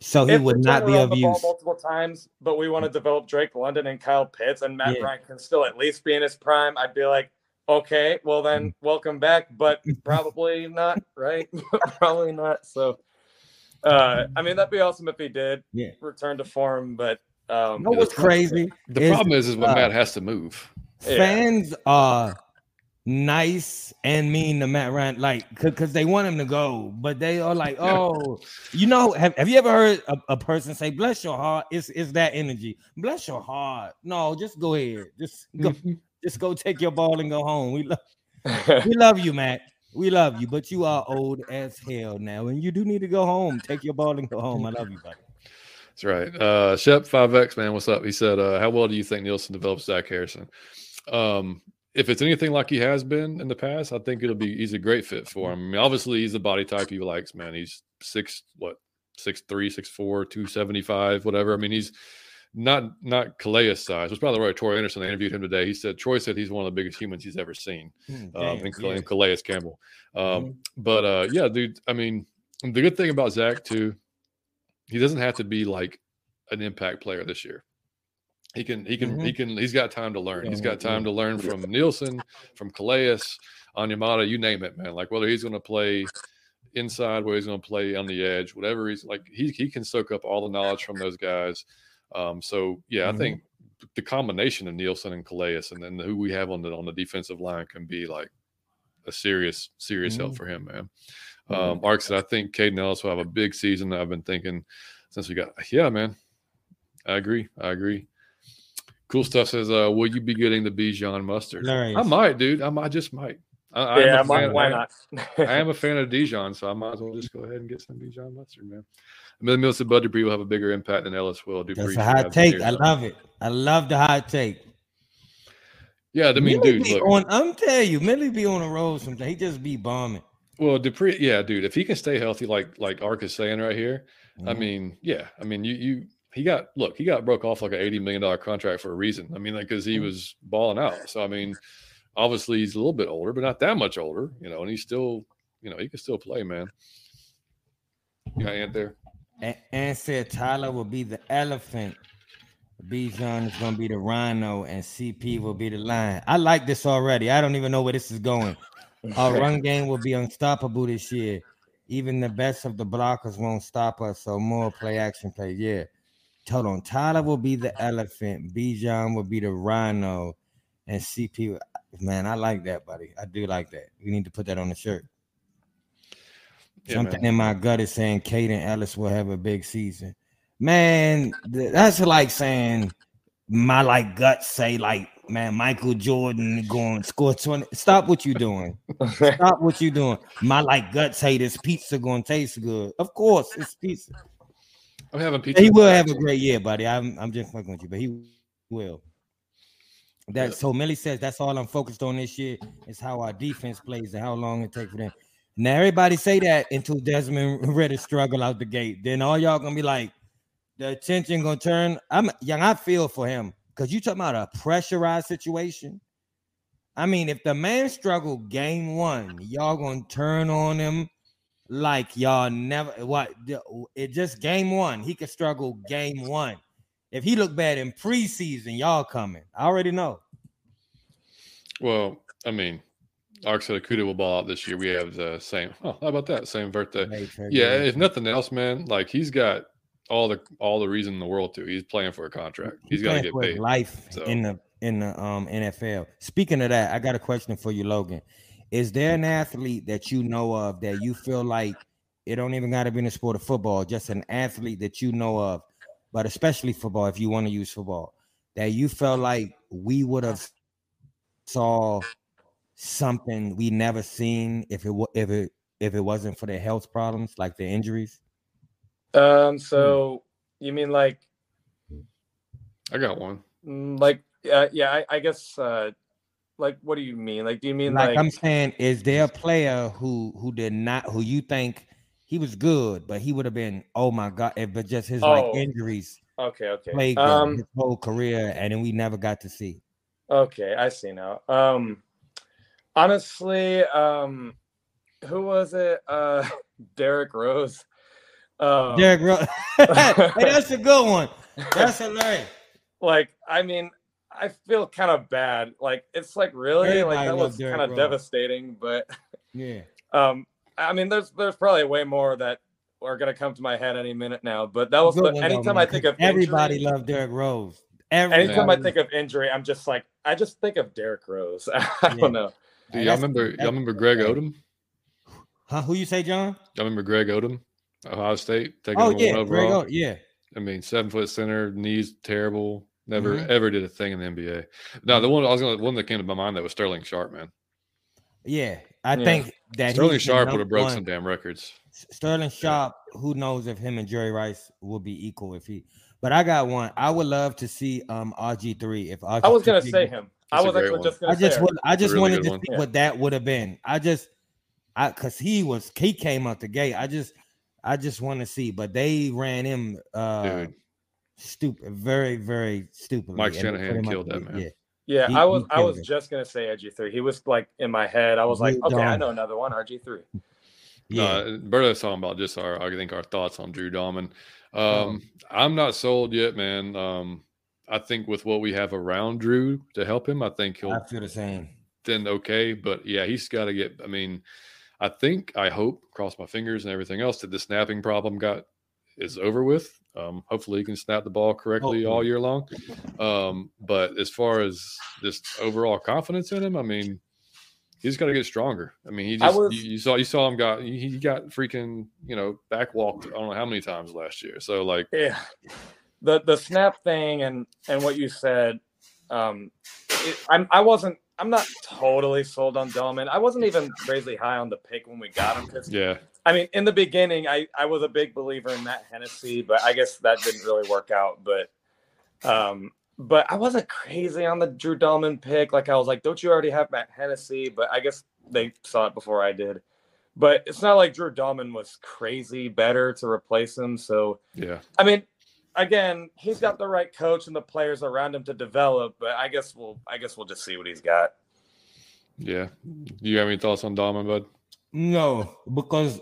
so he if would not be of the use. multiple times, but we want to develop Drake London and Kyle Pitts, and Matt Yeah. Ryan can still at least be in his prime. I'd be like, okay, well then, welcome back, but *laughs* probably not, right? *laughs* probably not. So, uh, I mean, that'd be awesome if he did Yeah. return to form, but um, You know what's crazy? The Is, problem is, is when uh, Matt has to move. Yeah. Fans are nice and mean to Matt Ryan, like because they want him to go, but they are like, oh, you know, have, have you ever heard a, a person say, "Bless your heart"? It's it's that energy. Bless your heart. No, just go ahead. Just go. Just go take your ball and go home. We love we *laughs* love you, Matt. We love you, but you are old as hell now, and you do need to go home. Take your ball and go home. I love you, buddy. That's right. Uh, Shep 5X, man, what's up? He said, uh, How well do you think Nielsen develops Zach Harrison? Um, if it's anything like he has been in the past, I think it'll be he's a great fit for him. I mean, obviously, he's the body type he likes, man. He's six, what, six three, six four, two seventy five, whatever. I mean, he's not not Calais size. Which by the way, Troy Anderson, I interviewed him today. He said Troy said he's one of the biggest humans he's ever seen. Hmm, Um, and, Cal- yeah. and Calais Campbell. Um, Mhm. but uh, yeah, dude. I mean, the good thing about Zach too, he doesn't have to be like an impact player this year. He can, he can, he can. He's got time to learn. He's got time to learn from Nielsen, from Calais, Onyemata, you name it, man. Like whether he's going to play inside, whether he's going to play on the edge, whatever he's like, he he can soak up all the knowledge from those guys. Um, so yeah, Mhm. I think the combination of Nielsen and Calais, and then who we have on the on the defensive line, can be like a serious serious help Mhm. for him, man. Mhm. Um, Mark said, I think Kaden Elliss will have a big season. I've been thinking since we got, yeah, man. I agree. I agree. Cool stuff says, uh, will you be getting the Bijan mustard? I might, dude. I might just might. I, I am yeah, a why, fan- why I- not? I am a *laughs* fan of Dijon, so I might as well just go ahead and get some Dijon mustard, man. Said Bud Dupree will have a bigger impact than Elliss will. Dupree That's a hot take. I love it. I love the hot take. Yeah, I mean, Millie dude, look. on, I'm telling you, Millie be on the road sometimes. He just be bombing. Well, Dupree, yeah, dude. If he can stay healthy, like like Ark is saying right here, I Mhm. mean, yeah. I mean, you you he got look, he got broke off like an eighty million dollar contract for a reason. I mean, like because he Mhm. was balling out. So I mean, obviously he's a little bit older, but not that much older, you know. And he's still, you know, he can still play, man. You got Ant there? A- and said Tyler will be the elephant. Bijan is gonna be the rhino, and CP will be the lion. I like this already. I don't even know where this is going. Our *laughs* run game will be unstoppable this year. Even the best of the blockers won't stop us. So more play action play. Yeah. Hold on. Tyler will be the elephant. Bijan will be the rhino. And CP. Man, I like that, buddy. I do like that. We need to put that on the shirt. Yeah, Something man. in my gut is saying Kaden Elliss will have a big season. Man, that's like saying my like gut say like man, Michael Jordan going score 20. Stop what you doing. Stop what you doing. My like guts say this pizza gonna taste good. Of course, it's pizza. I'm having pizza. He will have a great year, buddy. I'm I'm just fucking with you, but he will. That so Millie says that's all I'm focused on this year is how our defense plays and how long it takes for them. Now everybody say that until Desmond *laughs* Ridder struggle out the gate. Then all y'all gonna be like, the attention gonna turn. I'm young. I feel for him because you talking about a pressurized situation. I mean, if the man struggled game one, y'all gonna turn on him like y'all never what it just game one. He could struggle game one. If he looked bad in preseason, y'all coming. I already know. Well, I mean, Arxa Okudah will ball out this year. We have the same. *laughs* Oh, how about that? Same birthday. Yeah, if nothing else, man, like he's got all the all the reason in the world to. He's playing for a contract. He's, he's got to get paid. Life so. in the in the um NFL. Speaking of that, I got a question for you, Logan. Is there an athlete that you know of that you feel like it don't even got to be in the sport of football, just an athlete that you know of, but especially football, if you want to use football, that you felt like we would have saw something we never seen if it if it if it wasn't for the health problems like the injuries? Um. So you mean like? I got one. Mm, like, uh, yeah, I, I guess. Uh, like, what do you mean? Like, do you mean like, like I'm saying? Is there a player who who did not who you think he was good, but he would have been oh my god, if but just his oh. like injuries. Okay, okay. Played um, his whole career, and then we never got to see. Okay, I see now. Um, honestly, um, who was it? Uh, *laughs* Derrick Rose. Um, Derrick Rose. *laughs* *laughs* hey, that's a good one. That's hilarious. Like, I mean, I feel kind of bad. Like, it's like really Everybody like that was kind of devastating. But yeah, um, I mean, there's there's probably way more that are gonna come to my head any minute now. But that was the, anytime though, I think of everybody injury, loved Derrick Rose. Everybody. Anytime I think of injury, I'm just like I just think of Derrick Rose. I yeah. don't know. Do y'all remember? Y'all remember Greg Oden? Huh? Who you say, John? Y'all remember Greg Oden, Ohio State? Taking oh yeah, Greg Oden, yeah. I mean, seven foot center, knees terrible. Never mm-hmm. ever did a thing in the NBA. Now the one I was gonna one that came to my mind that was Sterling Sharpe, man. Yeah, I yeah. think that Sterling Sharpe would have broke one. some damn records. Sterling Sharpe, yeah. who knows if him and Jerry Rice will be equal if he. But I got one. I would love to see um RG three if RG I was gonna say him. I was actually one. just I just would, I just really wanted to one. see what that would have been. I just I cause he was he came out the gate. I just I just want to see, but they ran him uh Dude. stupid, very, very stupid. Mike Shanahan killed that man. Yeah. Yeah, he, I was I was just gonna say RG three. He was like in my head. I was like, okay, I know another one, RG three. Yeah, uh, Berto's talking about just our I think our thoughts on Drew Dalman. Um, um, I'm not sold yet, man. Um, I think with what we have around Drew to help him, I think he'll. I feel the same. Then okay, but yeah, he's got to get. I mean, I think I hope, cross my fingers and everything else, that the snapping problem got is over with. Um, hopefully, he can snap the ball correctly hopefully. all year long. Um, but as far as just overall confidence in him, I mean, he's got to get stronger. I mean, he just was, you, you, saw you saw him got he got freaking you know back walked I don't know how many times last year. So like yeah, the the snap thing and and what you said, um, it, I'm I wasn't I'm not totally sold on Dalman. I wasn't even crazy high on the pick when we got him because yeah. I mean, in the beginning, I I was a big believer in Matt Hennessy, but I guess that didn't really work out. But um, but I wasn't crazy on the Drew Dalman pick. Like I was like, don't you already have Matt Hennessy? But I guess they saw it before I did. But it's not like Drew Dalman was crazy better to replace him. So yeah, I mean, again, he's got the right coach and the players around him to develop. But I guess we'll I guess we'll just see what he's got. Yeah. Do you have any thoughts on Dalman, bud? No, because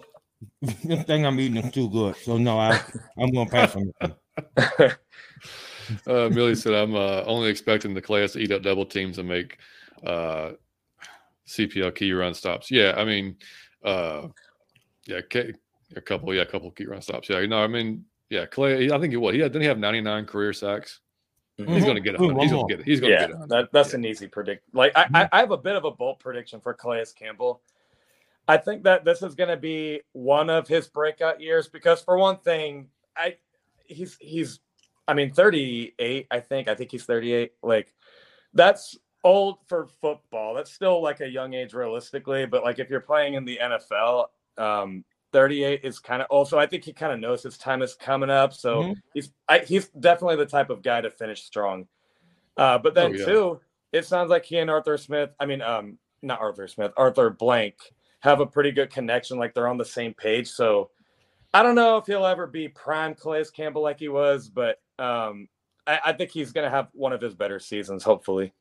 the thing I'm eating is too good. So no, I I'm gonna pass on it. *laughs* uh, Millie said, "I'm uh, only expecting the class to eat up double teams and make uh, CPL key run stops." Yeah, I mean, uh, yeah, a couple, yeah, a couple key run stops. Yeah, you know, I mean, yeah, Clay. I think he what he had. Didn't he have 99 career sacks? Mm-hmm. He's going to get it. He's going to get it. He's going to yeah, get it. That, that's yeah. an easy predict. Like I, I, I have a bit of a bold prediction for Calais Campbell. I think that this is going to be one of his breakout years because, for one thing, I he's he's, I mean, 38. I think I think he's 38. Like that's old for football. That's still like a young age realistically, but like if you're playing in the NFL, um, 38 is kind of also I think he kind of knows his time is coming up. So mm-hmm. he's I, he's definitely the type of guy to finish strong. Uh, but then oh, yeah. too, it sounds like he and Arthur Smith, I mean, um, not Arthur Smith, Arthur Blank have a pretty good connection. Like they're on the same page. So I don't know if he'll ever be prime Calais Campbell like he was, but um, I, I think he's going to have one of his better seasons, hopefully.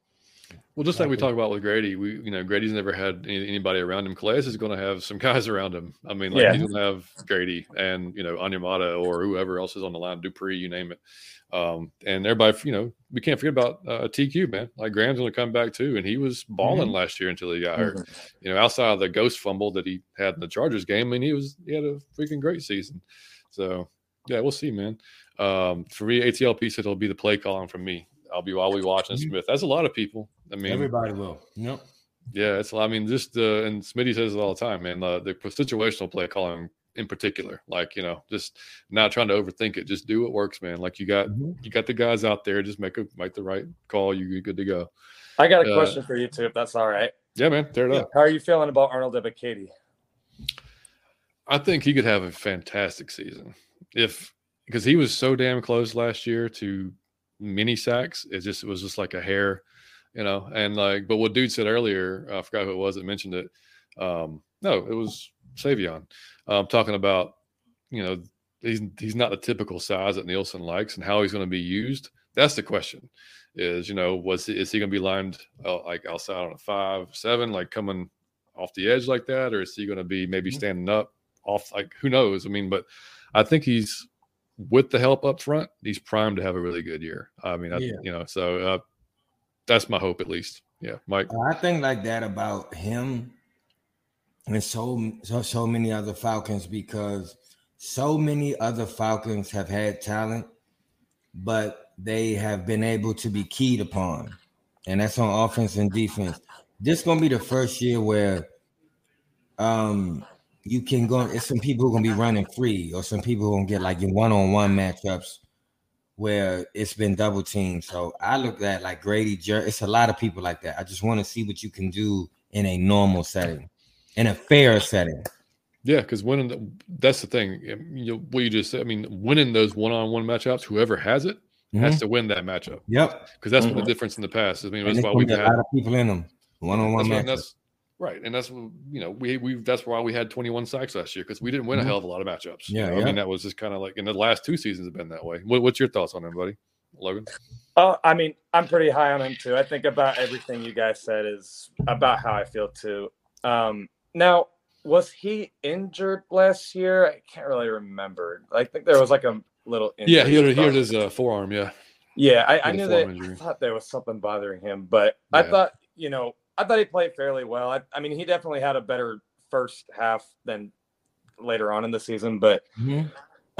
Well, just like we talked about with Grady, we you know Grady's never had any, anybody around him. Calais is going to have some *laughs* guys around him. I mean, like yeah. he's going to have Grady and you know Onyemata or whoever else is on the line, Dupree, you name it. Um, and everybody, you know, we can't forget about uh, TQ man. Like Graham's going to come back too, and he was balling mm-hmm. last year until he got hurt. Mm-hmm. You know, outside of the ghost fumble that he had in the Chargers game, I mean, he was he had a freaking great season. So yeah, we'll see, man. Um, for me, ATLP said it'll be the play calling from me. I'll be while we watching mm-hmm. Smith. That's a lot of people. I mean, everybody will. Yep. Yeah, it's. I mean, just uh, and Smitty says it all the time, man. Uh, the situational play calling in particular, like you know, just not trying to overthink it. Just do what works, man. Like you got mm-hmm. you got the guys out there. Just make a make the right call. You're good to go. I got a uh, question for you too, if that's all right. Yeah, man. Tear it up. How are you feeling about Arnold Ebiketie? I think he could have a fantastic season if because he was so damn close last year to mini sacks. It just it was just like a hair, you know. And like, but what dude said earlier, I forgot who it was that mentioned it. Um, no, it was Savion. Um, talking about you know he's he's not the typical size that Nielsen likes and how he's going to be used. That's the question. Is you know was he, is he going to be lined uh, like outside on a five seven like coming off the edge like that, or is he going to be maybe mm-hmm. standing up off like who knows? I mean, but I think he's with the help up front, he's primed to have a really good year. I mean, I, yeah. you know, so uh, that's my hope at least. Yeah, Mike. I think like that about him and so so so many other Falcons because so many other Falcons have had talent, but they have been able to be keyed upon, and that's on offense and defense. This gonna be the first year where um you can go. It's some people who are gonna be running free, or some people who gonna get like your one-on-one matchups where it's been double teamed. So I look at like Grady Jer. It's a lot of people like that. I just want to see what you can do in a normal setting, in a fair setting. Yeah, because winning the, that's the thing. You know, what you just said. I mean, winning those one-on-one matchups, whoever has it mm-hmm. has to win that matchup. Yep. Because that's mm-hmm. the difference in the past. I mean, that's why we've had a lot of people in them. One-on-one matchups. Right, and that's you know we we that's why we had 21 sacks last year because we didn't win mm-hmm. a hell of a lot of matchups. Yeah, you know? yeah. I mean that was just kind of like in the last two seasons have been that way. What, what's your thoughts on him, buddy, Logan? Oh, I mean I'm pretty high on him too. I think about everything you guys said is about how I feel too. Um, now, was he injured last year? I can't really remember. I think there was like a little. injury. Yeah, he had, he had his uh, forearm. Yeah. Yeah, I, I knew that. Injury. I thought there was something bothering him, but yeah. I thought you know I thought he played fairly well. I, I, mean, he definitely had a better first half than later on in the season, but mm-hmm.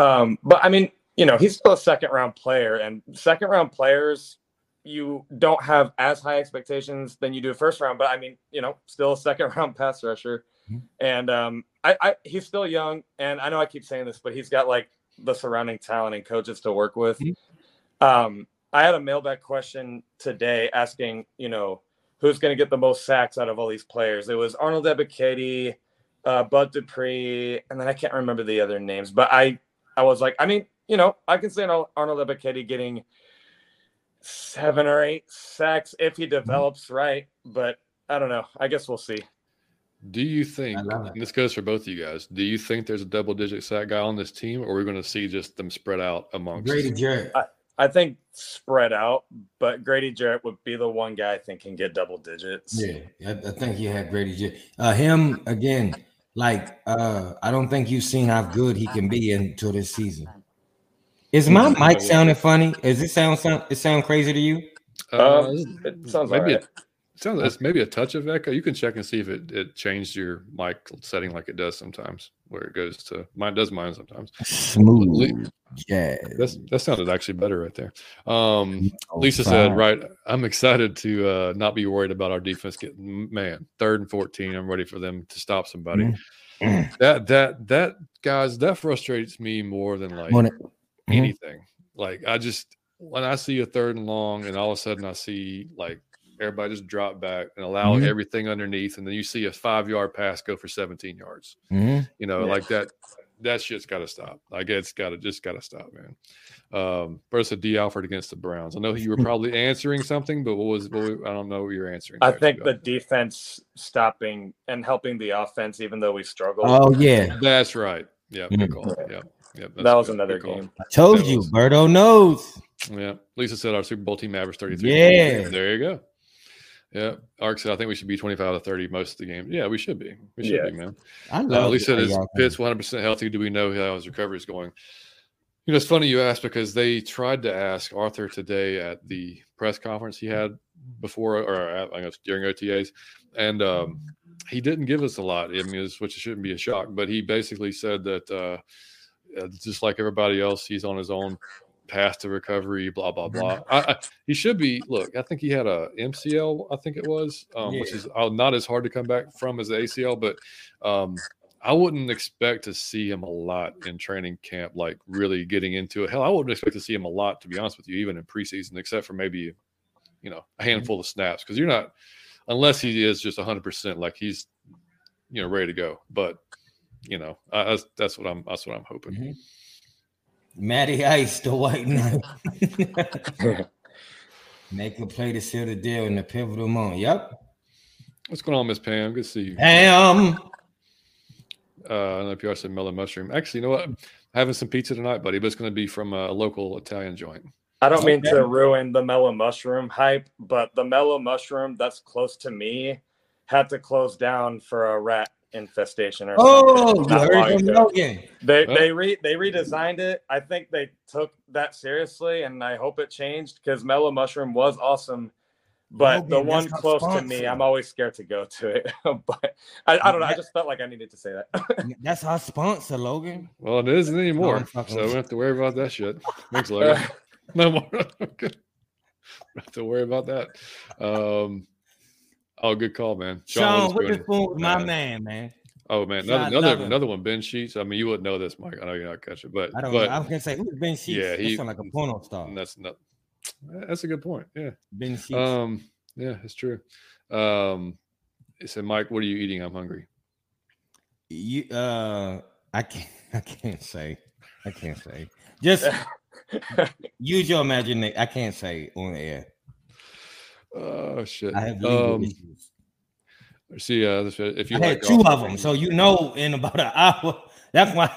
um, but I mean, you know, he's still a second round player, and second round players you don't have as high expectations than you do first round. But I mean, you know, still a second *laughs* round pass rusher, mm-hmm. and um, I, I he's still young, and I know I keep saying this, but he's got like the surrounding talent and coaches to work with. Mm-hmm. Um, I had a mailbag question today asking, you know who's going to get the most sacks out of all these players. It was Arnold Ebiketie, uh, Bud Dupree, and then I can't remember the other names. But I, I was like, I mean, you know, I can see Arnold Ebiketie getting seven or eight sacks if he develops right. But I don't know. I guess we'll see. Do you think, and this goes for both of you guys, do you think there's a double digit sack guy on this team, or are we going to see just them spread out amongst Grady Jarrett? I, I think spread out, but Grady Jarrett would be the one guy I think can get double digits. Yeah, I, I think he had Grady Jarrett. Uh, him again, like uh, I don't think you've seen how good he can be until this season. Is my mic sounding funny? Is it sound sound it sound crazy to you? Uh, it sounds maybe right. Sounds it's maybe a touch of echo. You can check and see if it, it changed your mic setting like it does sometimes, where it goes to mine does mine sometimes. Smooth. Yeah. That's that sounded actually better right there. Um oh, Lisa said, right, I'm excited to uh not be worried about our defense getting man, third and 14. I'm ready for them to stop somebody. Mm-hmm. That that that guys, that frustrates me more than like mm-hmm. anything. Like I just when I see a third and long and all of a sudden I see like everybody just drop back and allow Mhm. everything underneath, and then you see a five yard pass go for 17 yards. Mhm. You know, Yeah. like that. That shit's got to stop. Like it's got to just got to stop, man. Um, versus D. Alford against the Browns. I know you were probably answering something, but what was? What, I don't know what you're answering. I think so the defense stopping and helping the offense, even though we struggled. Oh yeah, that's right. Yeah, good Mm. call. Yeah, yeah. that was good. another Good game. I told That you, was- Berto knows. Yeah. Lisa said our Super Bowl team averaged 33. Yeah. There you go. Yeah. Ark said, I think we should be 25 to 30 most of the games. Yeah, we should be. We should Yeah. be, man. I Uh, love Lisa the said, way is Pitts 100% healthy? Do we know how his recovery is going? You know, it's funny you asked because they tried to ask Arthur today at the press conference he had before or at, I guess during OTAs, and um, he didn't give us a lot. I mean, it's- which shouldn't be a shock, but he basically said that uh, uh, just like everybody else, he's on his own path to recovery. Blah blah blah. I, I, he should be. Look, I think he had a MCL. I think it was, um, which is uh, not as hard to come back from as the ACL, but um, I wouldn't expect to see him a lot in training camp, like really getting into it. Hell, I wouldn't expect to see him a lot, to be honest with you, even in preseason, except for maybe, you know, a handful of snaps because you're not, unless he is just 100%, like he's, you know, ready to go. But, you know, I, that's, that's what I'm, that's what I'm hoping. Mhm. Matty Ice, the white *laughs* knight. Make a play to seal the deal in the pivotal moment. Yep. What's going on, Miss Pam? Good to see you. Pam. Uh, I don't know if you also said mellow mushroom. Actually, you know what? having some pizza tonight, buddy, but it's going to be from a local Italian joint. I don't mean Okay. to ruin the mellow mushroom hype, but the mellow mushroom that's close to me had to close down for a rat infestation or Oh, something. you not long heard from. Logan. They Huh? they re they redesigned it. I think they took that seriously, and I hope it changed because mellow mushroom was awesome. But the one that's our close to me, I'm always scared to go to it. *laughs* but I, I don't know. I just felt like I needed to say that. *laughs* That's our sponsor, Logan. Well, it isn't anymore, so we don't have to worry about that shit. Thanks, *laughs* Logan. no more. okay. Don't have to worry about that. Um, oh, good call, man. Sean, was what the doing- spoon with my uh, man, man. Oh man, Sean, another another, another one. Ben Sheets. I mean, you wouldn't know this, Mike. I know you're not catching, but I don't but know. I was gonna say who's Ben Sheets? Yeah, Yeah, he- he like a porno star. that's not. That's a good point. Yeah. Ben Sheets. Um. Yeah, it's true. Um. It said, Mike, what are you eating? I'm hungry. you uh I can't *laughs* I can't say. I can't say. Just *laughs* use your imagination. I can't say on air. Oh shit. I have legal Um. issues. See, uh, this- if you I like had two of them, so you know, in about an hour. That's why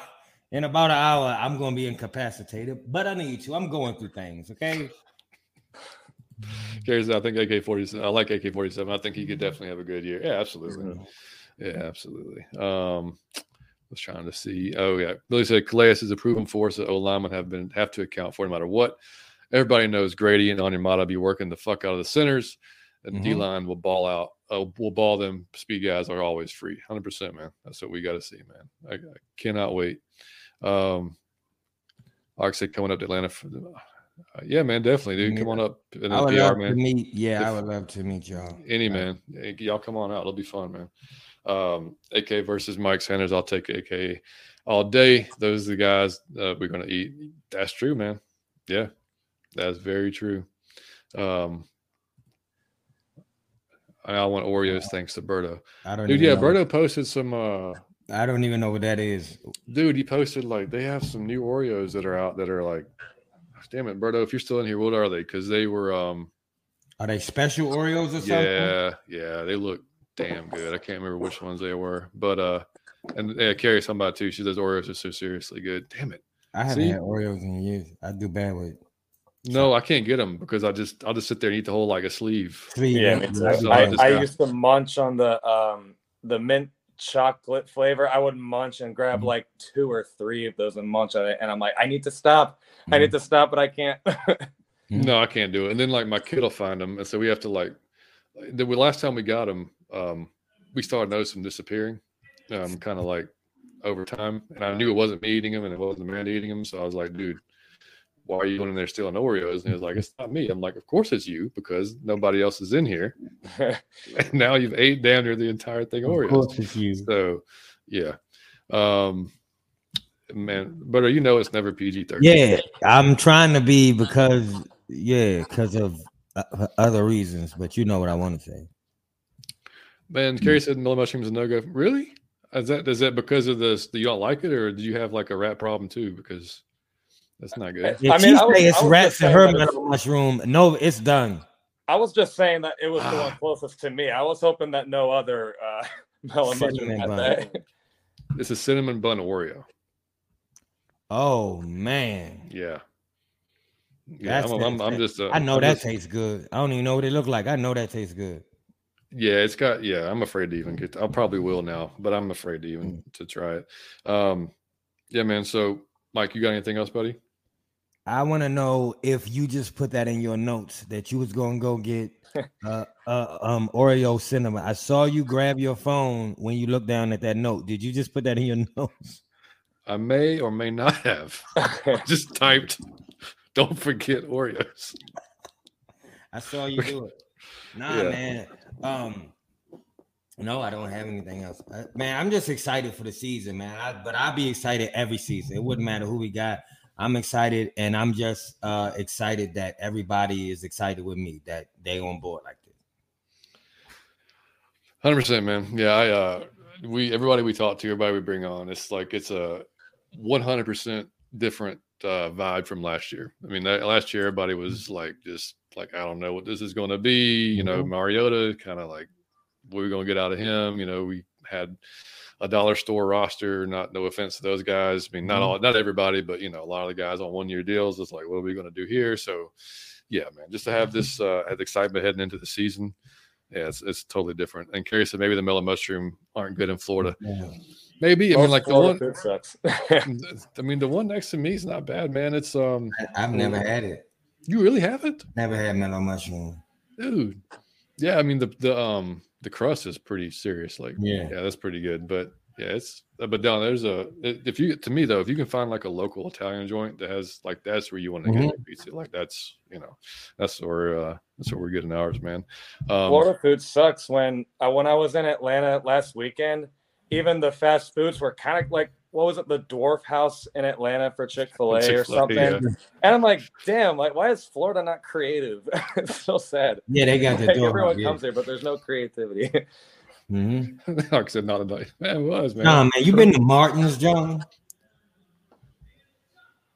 in about an hour I'm going to be incapacitated. But I need to. I'm going through things. Okay. Cares, I think AK 47. I like AK 47. I think he could definitely have a good year. Yeah, absolutely. Mm-hmm. Yeah, absolutely. Um, I was trying to see. Oh, yeah. Billy said Calais is a proven force that O linemen have been have to account for no matter what. Everybody knows Grady and Onyemata be working the fuck out of the centers, and Mhm. D line will ball out. Uh, will ball them. Speed guys are always free. Hundred percent, man. That's what we got to see, man. I, I cannot wait. Um, said coming up to Atlanta. For the, uh, yeah, man, definitely, dude. Come on up in I the would PR, love man. to meet. Yeah, I would love to meet y'all. Any man, y'all come on out. It'll be fun, man. Um, AK versus Mike Sanders. I'll take AK all day. Those are the guys uh, we're gonna eat. That's true, man. Yeah, that's very true. Um, I want Oreos thanks to Berto. I don't Dude, yeah, know. Berto posted some. uh I don't even know what that is. Dude, he posted like they have some new Oreos that are out that are like, damn it, Berto. If you're still in here, what are they? Because they were um Are they special Oreos or something? Yeah, yeah, they look damn good. I can't remember which ones they were, but uh, and yeah, Carrie somebody too. She says Oreos are so seriously good. Damn it! I haven't See? had Oreos in years. I do bad with No, I can't get them because I just I'll just sit there and eat the whole like a sleeve. three. yeah. I So I I, just I got- used to munch on the um the mint chocolate flavor. I would munch and grab Mhm. like two or three of those and munch on it, and I'm like, I need to stop. I Mm-hmm. need to stop, but I can't. *laughs* *laughs* No, I can't do it. And then like my kid will find them, and so we have to like the last time we got them, um, we started noticing them disappearing, um, kind of like over time. And I knew it wasn't me eating them, and it wasn't Amanda eating them. So I was like, dude. Why are you going in there stealing Oreos? And he was like, It's not me. I'm like, Of course it's you because nobody else is in here. and *laughs* *laughs* now you've ate down near the entire thing of Of Oreos. course it's you. So, yeah, um, man, but you know it's never PG thirteen. Yeah, I'm trying to be because yeah, because of uh, other reasons, but you know what I want to say. Man, Kerry said mellow mushrooms a no go. Really? Is that is that because of this? Do you don't like it, or do you have like a rat problem too? Because that's not good. If I mean, she I was- say it's I was rats just and her that mushroom, no, it's done. I was just saying that it was the one Ah. closest to me. I was hoping that no other uh, *laughs* mellow mushroom had bun. that. It's a cinnamon bun Oreo. Oh man, Yeah. Yeah, That's I'm, I'm, I'm just. Uh, I know I'm that just- tastes good. I don't even know what it look like. I know that tastes good. Yeah, it's got. Yeah, I'm afraid to even get. I probably will now, but I'm afraid to Mm. even to try it. Um, yeah, man. So, Mike, you got anything else, buddy? I want to know if you just put that in your notes that you was gonna go get *laughs* uh, uh um Oreo cinema. I saw you grab your phone when you looked down at that note. Did you just put that in your *laughs* notes? I may or may not have *laughs* I just typed. Don't forget Oreos. I saw you do it. Nah, Yeah. man. Um, no, I don't have anything else. Uh, man, I'm just excited for the season, man. I, but I'll be excited every season. It wouldn't matter who we got. I'm excited, and I'm just uh excited that everybody is excited with me that they on board like this. Hundred percent, man. Yeah, I uh we everybody we talk to, everybody we bring on, it's like it's a one hundred percent different uh vibe from last year. I mean, that, last year everybody was like just like I don't know what this is going to be. You know, Mariota kind of like what are going to get out of him? You know, we had a dollar store roster. Not no offense to those guys. I mean, not Mhm. all, not everybody, but you know, a lot of the guys on one year deals. It's like, what are we going to do here? So, yeah, man, just to have this uh, have excitement heading into the season. Yeah, it's, it's totally different. And Kerry said maybe the mellow mushroom aren't good in Florida. Maybe. I mean, Most like the one. sucks. *laughs* I mean, the one next to me is not bad, man. It's um. I, I've never had it. You really haven't, Never had mellow mushroom. dude. Yeah, I mean the the um the crust is pretty serious. Like, Yeah. yeah, that's pretty good. But yeah, it's uh, but down there's a if you to me though, if you can find like a local Italian joint that has like that's where you want to get Mhm. your pizza. Like that's you know that's where uh that's where we're getting ours, man. Um, Florida food sucks. When uh, when I was in Atlanta last weekend, even the fast foods were kind of like what was it, the Dwarf House in Atlanta for Chick Fil A or something. yeah. And I'm like, damn, like why is Florida not creative? *laughs* it's so sad. Yeah, they got the Like, door. everyone yeah. comes here, but there's no creativity. Mhm. *laughs* like I said, not a night. Man, it was man. Nah, man, you been to Martin's, John?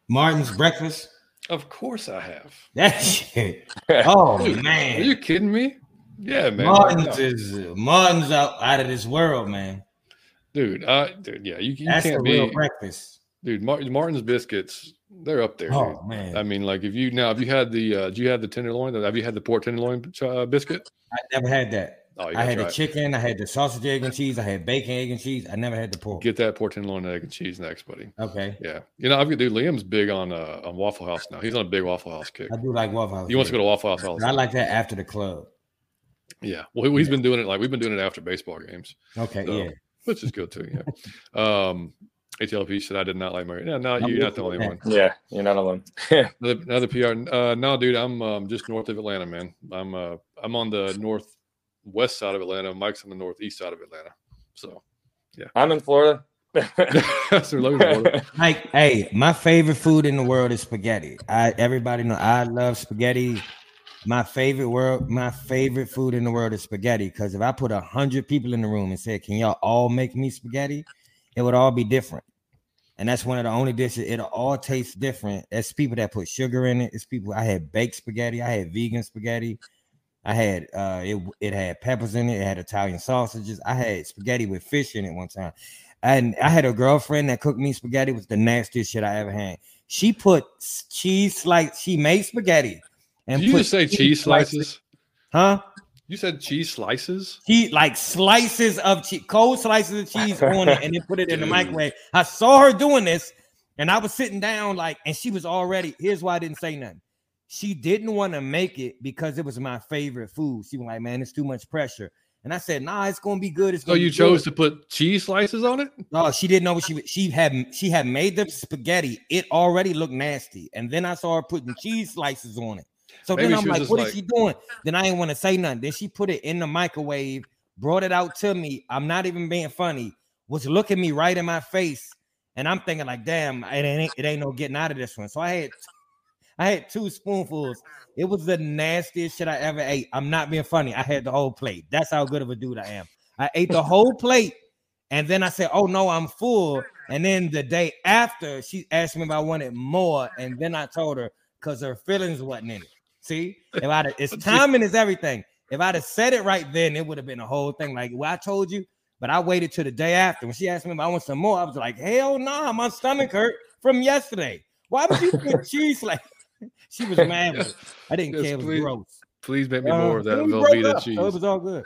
Martin's breakfast. Of course I have. That *laughs* shit. Oh Dude, Are you kidding me? Yeah, man. Martin's is Martin's out, out of this world, man. Dude, I dude, yeah, you, you That's can't real be, breakfast. dude. Martin, Martin's biscuits, they're up there. Oh dude. man, I mean, like if you now, have you had the, uh, do you have the tenderloin? Have you had the pork tenderloin uh, biscuit? I never had that. Oh, you I had the it. chicken, I had the sausage, egg, and cheese, I had bacon, egg, and cheese. I never had the pork. Get that pork tenderloin, egg, and cheese next, buddy. Okay, Yeah, you know, I've got dude. Liam's big on uh, on Waffle House now. He's on a big Waffle House kick. I do like Waffle House. He wants to go to Waffle House I like that after the club. Yeah, well, he's been doing it like we've been doing it after baseball games, Okay, So, yeah. Which is good too. Yeah. Um, ATLP said I did not like Murray. Yeah, no, I'm you're not the only on one. yeah, you're not alone. *laughs* Another, another PR. Uh, no, dude, I'm um, just north of Atlanta, man. I'm uh, I'm on the northwest side of Atlanta. Mike's on the northeast side of Atlanta. So yeah, I'm in Florida. *laughs* that's where Logan's Florida. *laughs* Like, hey, my favorite food in the world is spaghetti. I everybody know I love spaghetti. My favorite world, my favorite food in the world is spaghetti. Because if I put a hundred people in the room and said, "Can y'all all make me spaghetti?" It would all be different. And that's one of the only dishes. It'll all taste different. It's people that put sugar in it. It's people. I had baked spaghetti. I had vegan spaghetti. I had uh, it. It had peppers in it. It had Italian sausages. I had spaghetti with fish in it one time. And I had a girlfriend that cooked me spaghetti. It was the nastiest shit I ever had. She put cheese slice. She made spaghetti and Did you put just say cheese slices? huh? You said cheese slices? She like slices of cheese, cold slices of cheese *laughs* on it, and then put it in the microwave. I saw her doing this, and I was sitting down like, and she was already. Here's why I didn't say nothing. She didn't want to make it because it was my favorite food. She was like, "Man, it's too much pressure." And I said, "Nah, it's gonna be good." It's So you chose good." to put cheese slices on it? No, she didn't know what she she had. She had made the spaghetti. It already looked nasty, and then I saw her putting cheese slices on it. So Maybe then I'm like, "What is she doing?" Then I didn't want to say nothing. Then she put it in the microwave, brought it out to me. I'm not even being funny. Was looking me right in my face, and I'm thinking like, "Damn, it ain't it ain't no getting out of this one." So I had I had two spoonfuls. It was the nastiest shit I ever ate. I'm not being funny. I had the whole plate. That's how good of a dude I am. I ate the whole plate, and then I said, "Oh no, I'm full." And then the day after, she asked me if I wanted more, and then I told her because her feelings wasn't in it. See, if I it's *laughs* timing is everything. If I'd have said it right then, it would have been a whole thing. Like, well, I told you, but I waited till the day after. When she asked me if I want some more, I was like, hell no, nah, my stomach hurt from yesterday. Why would you put *laughs* cheese like? *laughs* she was mad. I didn't Yes, care. It was please. gross. Please make me Uh, more of that Velveeta cheese. it was all good.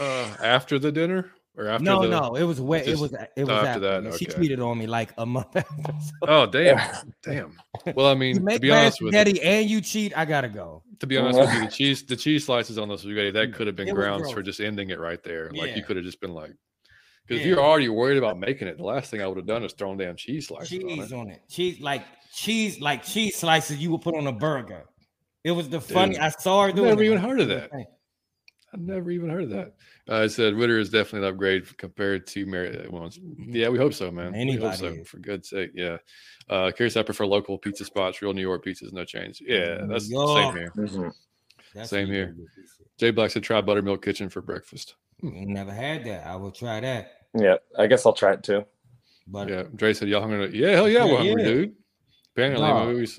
uh, after the dinner or after no, the? no, it was wet. It was it was after after that, She okay. tweeted on me like a month *laughs* after. So Oh damn, *laughs* damn. Well, I mean, to be honest with you, and you cheat, I gotta go. to be honest with you, the *laughs* cheese, the cheese slices on the spaghetti, that mm, could have been grounds for just ending it right there. Like you could have just been like, because if you're already worried about making it, the last thing I would have done is thrown down cheese slices on cheese it. on it. Cheese like cheese like cheese slices you would put on a burger. It was the funny. Dude, I saw her doing. never it. even heard of that. I've never even heard of that. Uh, I said Ridder is definitely an upgrade compared to Mary. Well, yeah, we hope so, man. we hope Anybody so. For good sake, yeah. Uh, curious, I prefer local pizza spots. Real New York pizzas, no change. Yeah, that's the same here. Mhm. That's Same here. do with this shit. Jay Black said try buttermilk kitchen for breakfast. Never had that. I will try that. Yeah, I guess I'll try it too. But Yeah, Dre said y'all hungry? Yeah, hell yeah, Yeah, we're hungry, yeah. dude. Apparently, Dog. we, we, it's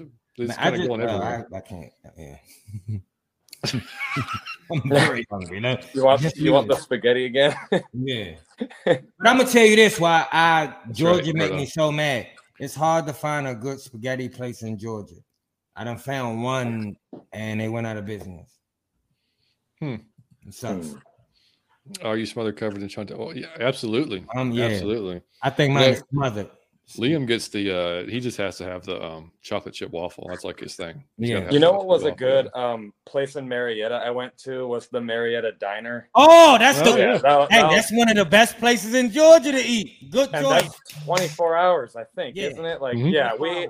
I kind of just going uh, everywhere. I, I can't. Yeah. *laughs* *laughs* I'm very hungry. No, You want Yes, you want the spaghetti again? *laughs* Yeah. but I'm gonna tell you this why I Georgia right, make right me on. so mad. It's hard to find a good spaghetti place in Georgia. I done found one and they went out of business. Hmm. It sucks. Hmm. Are you smothered covered in chantilly? Well, yeah, absolutely, Um, yeah. absolutely. I think mine Yeah. is smothered. Liam gets the. uh He just has to have the um chocolate chip waffle. That's like his thing. He's Yeah. You know what was a good um place in Marietta I went to was the Marietta Diner. Oh, that's Oh, the yeah. that, hey, that- that's one of the best places in Georgia to eat. Good and choice. that's 24 hours, I think, Yeah. isn't it? Like, Mhm. yeah, we.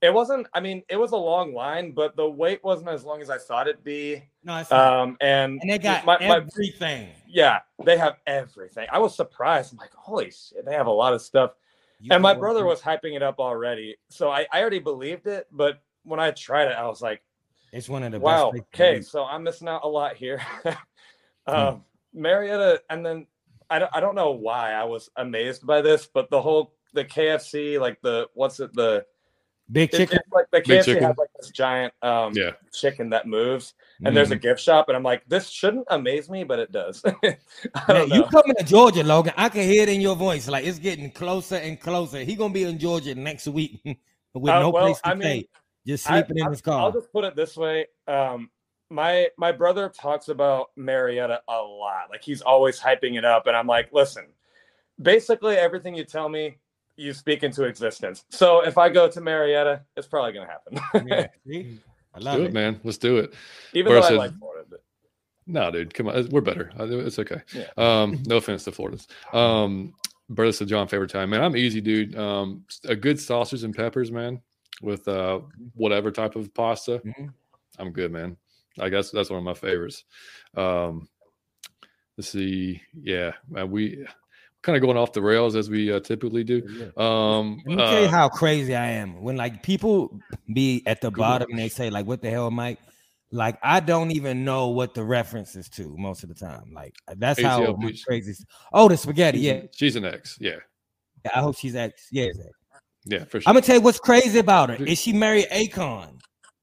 It wasn't. I mean, it was a long line, but the wait wasn't as long as I thought it'd be. No, it's not. Um, and and they got my, my everything. yeah, they have everything. I was surprised. I'm like, holy shit, they have a lot of stuff. You and my brother was hyping it up already, so I, I already believed it. But when I tried it, I was like, It's one of the wow, best. okay, so I'm missing out a lot here. *laughs* Hmm. um, Marietta, and then I don't, I don't know why I was amazed by this, but the whole the KFC, like the what's it the Big chicken. it's like the Big KFC chicken. has like this giant um Yeah. chicken that moves, and there's a Mhm. gift shop, and I'm like, this shouldn't amaze me, but it does. *laughs* Man, you coming to Georgia, Logan? I can hear it in your voice. Like it's getting closer and closer. He gonna be in Georgia next week *laughs* with Uh, no well, place to I mean, stay, just I- sleeping in his car. I'll just put it this way. Um, my my brother talks about Marietta a lot. Like he's always hyping it up, and I'm like, listen, basically everything you tell me, you speak into existence. So if I go to Marietta, it's probably gonna happen. yeah. *laughs* I love Do it. it, man. Let's do it. Even Or though I said- like Florida. But No, dude, come on. We're better. It's okay. Yeah. Um, no offense to Florida's. Um, Bertha said John favorite time, man. I'm easy, dude. Um, a good sausage and peppers, man, with uh whatever type of pasta. Mhm. I'm good, man. I guess that's one of my favorites. Um, let's see. Yeah, man, we kind of going off the rails as we uh, typically do. Um, Let me tell you uh, how crazy I am. When like people be at the bottom and they say like, "What the hell, Mike?" Like I don't even know what the reference is to most of the time. Like that's how ACL much Beach. crazy. Oh, the spaghetti. she's, Yeah, an- she's an ex. Yeah, I hope she's at. Yeah, it's at. yeah, for sure. I'm gonna tell you what's crazy about her Dude. is she married Akon,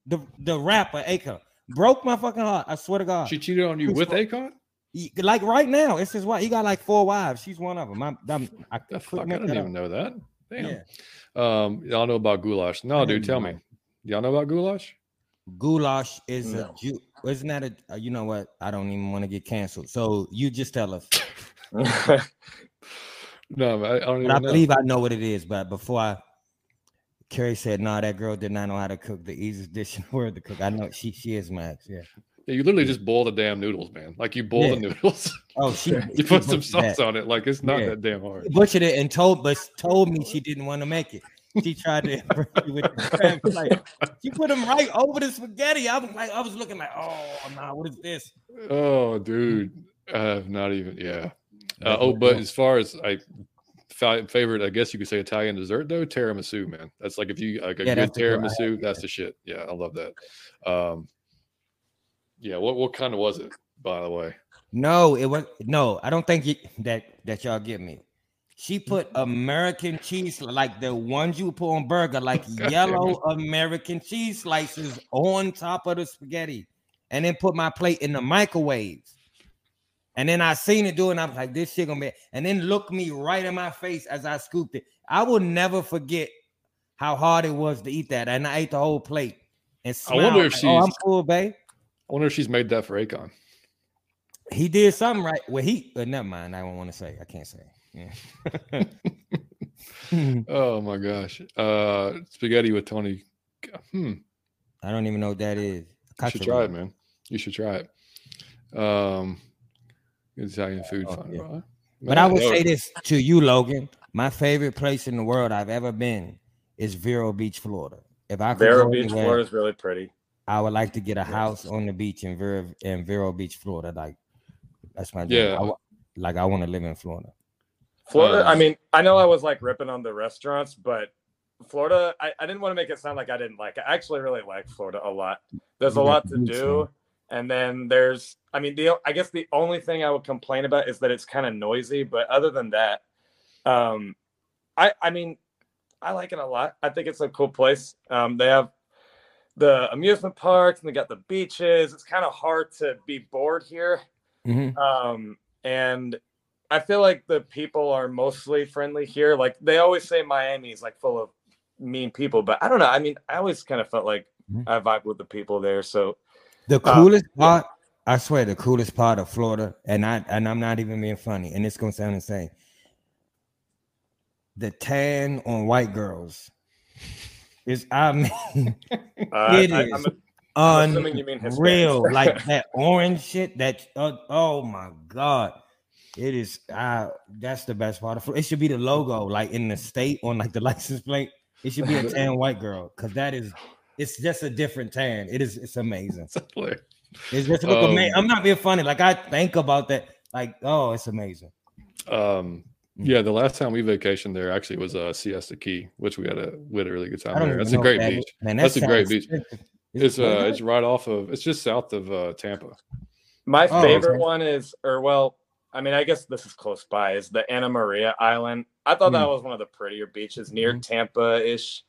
the the rapper Akon. Broke my fucking heart. I swear to God. she cheated on you Who's with fu- Akon. He- like right now, it's his wife. He got like four wives. She's one of them. I'm, I'm, I The couldn't fuck, I didn't even up. know that. Damn. Yeah. Um, y'all know about goulash? No, dude, tell me. Y'all know about goulash? Goulash is a Jew. Isn't that a? uh, You know what? I don't even want to get canceled. So you just tell us. *laughs* No, I, I don't even But I know. believe I know what it is. But before I, Carrie said, "No, that girl did not know how to cook the easiest dish in the world to cook." I know she she is Max. Yeah. Yeah, you literally just boil the damn noodles, man. Like you boil the noodles, Oh, *laughs* she. you she put some sauce that. on it. Like it's not Yeah. that damn hard. butchered it and told but told me she didn't want to make it. She tried to with. Like she put them right over the spaghetti. I was like, I was looking like, oh nah, what is this? Oh, dude, uh, not even. Yeah. Uh, oh, but as far as I favorite, I guess you could say Italian dessert though, tiramisu, man. That's like if you like a Yeah, good that's tiramisu, that's the shit. Yeah, I love that. Um, yeah, what what kind of was it, by the way? No, it was no. I don't think you, that that y'all get me. She put American cheese like the ones you put on burger, like *laughs* yellow American cheese slices on top of the spaghetti, and then put my plate in the microwave. And then I seen it doing. it, I'm like, this shit gonna be. And then look me right in my face as I scooped it. I will never forget how hard it was to eat that, and I ate the whole plate. And I wonder if smiled like, oh, I'm she's- full, babe. I wonder if she's made that for Akon. He did something right. Well, he uh, never mind. I don't want to say. I can't say. Yeah. *laughs* Oh my gosh, uh, spaghetti with Tony. Hmm, I don't even know what that is. you should try it, man. You should try it. Um, Italian food, Oh, fun, yeah. right? But I Man, would say this to you, Logan. My favorite place in the world I've ever been is Vero Beach, Florida. If I could Vero Beach, anywhere, Florida is really pretty. I would like to get a house on the beach in Vero in Vero Beach, Florida. Like that's my dream. Yeah. I like I want to live in Florida. Florida, I Um, mean, I know I was like ripping on the restaurants, but Florida, I, I didn't want to make it sound like I didn't like it. I actually really like Florida a lot. There's a lot to do. man. And then there's, I mean, the I guess the only thing I would complain about is that it's kind of noisy. But other than that, um, I I mean, I like it a lot. I think it's a cool place. Um, they have the amusement parks and they got the beaches. It's kind of hard to be bored here. Mhm. Um, and I feel like the people are mostly friendly here. Like they always say Miami is like full of mean people, but I don't know. I mean, I always kind of felt like Mhm. I vibe with the people there. So The Uh, coolest part, I swear, the coolest part of Florida, and I and I'm not even being funny, and it's gonna sound insane. The tan on white girls is I mean *laughs* uh, It I, is. I'm, I'm unreal. you mean *laughs* like that *laughs* orange shit. That uh, oh my god, it is. Uh, that's the best part of It should be the logo, like in the state on like the license plate. It should be a tan white girl because that is. It's just a different tan. It is. It's amazing. It's just look Um, amazing. I'm not being funny. Like I think about that. Like oh, it's amazing. Um, yeah, the last time we vacationed there actually was uh, Siesta Key, which we had a we had a really good time there. That's a great that beach. is. Man, that That's a great beach. sick. Is It's it uh, good? it's right off of. It's just south of uh, Tampa. My Oh, favorite okay. one is, or well, I mean, I guess this is close by, is the Anna Maria Island. I thought that Mm. was one of the prettier beaches near Tampa ish.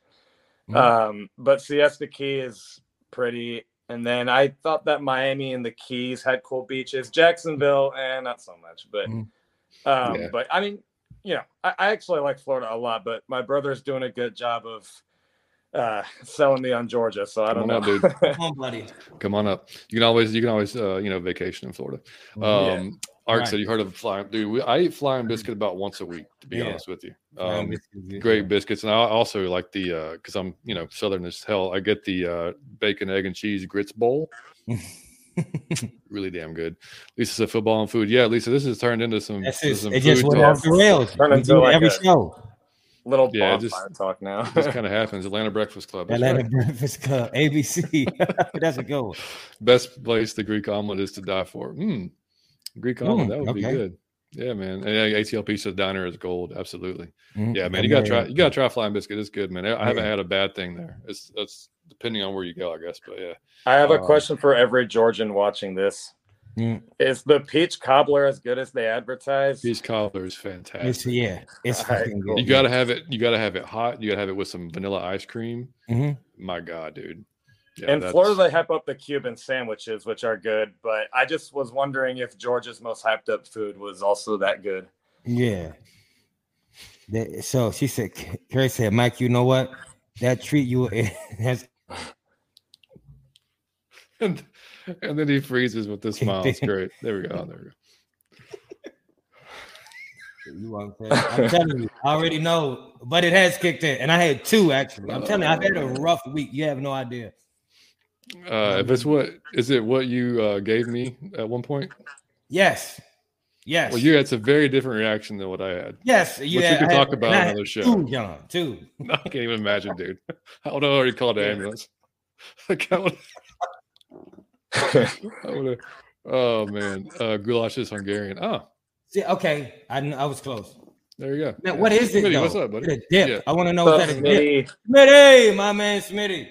Mhm. Um, but Siesta Key is pretty. And then I thought that Miami and the Keys had cool beaches. Jacksonville, and not so much. But Mhm. um, Yeah. but I mean, you know, I, I actually like Florida a lot, but my brother's doing a good job of uh selling me on Georgia. So I don't on know. up, dude. *laughs* Come on, buddy. Come on up. You can always you can always uh, you know vacation in Florida. Um, Yeah. Art Right. said you heard of flying dude. We, I eat flying biscuit about once a week. To be Yeah. honest with you, um, this is- great biscuits, and I also like the uh because I'm you know southern as hell. I get the uh bacon, egg, and cheese grits bowl. *laughs* *laughs* really damn good. Lisa said football and food. Yeah, Lisa, this has turned into some, That's to just, some it just went off the rails. Turn We into do like every a- show. Little Yeah, just- talk now. This *laughs* kind of happens. Atlanta Breakfast Club. Atlanta right. Breakfast Club, ABC. *laughs* That's a good one. Best place the Greek omelet is to die for. Mm, Greek omelet, Mm, that would be good. Yeah, man. And yeah, ATL pizza diner is gold. Absolutely. Mhm. Yeah, man. And You gotta then- try. You gotta try flying biscuit. It's good, man. I I haven't Yeah. had a bad thing there. It's that's depending on where you go, I guess. But yeah, I have a Um, question for every Georgian watching this. Mm. Is the peach cobbler as good as they advertise? peach cobbler is It's, fantastic. yeah, it's fucking good. You gotta have it. You gotta have it hot. You gotta have it with some vanilla ice cream. Mhm. My God, dude. Yeah, In that's- Florida, they hype up the Cuban sandwiches, which are good. But I just was wondering if Georgia's most hyped up food was also that good. Yeah. That- so she said, Carrie said, Mike, you know what? That treat you *laughs* has and, and then he freezes with the smile. It's great. There we go. Oh, there we go. *laughs* you want to I'm telling you, I already know, but it has kicked in. And I had two actually. I'm oh, telling you, I've had a rough week. You have no idea. Uh, if it's what is it what you uh, gave me at one point? Yes. Yes. Well, you had a very different reaction than what I had. yes. Which You we had- could I had- talk about on another show. Two, John. Two. *laughs* I can't even imagine, dude. I would have already called the ambulance. Like, *laughs* I would, *laughs* I would oh man, uh, goulash is Hungarian. Oh, See, okay. I I was close. There you go. Man, what is it? Smitty, though? what's up, buddy? Is a dip? Yeah. I want to know What's what that is. Smitty? Smitty, my man, Smitty.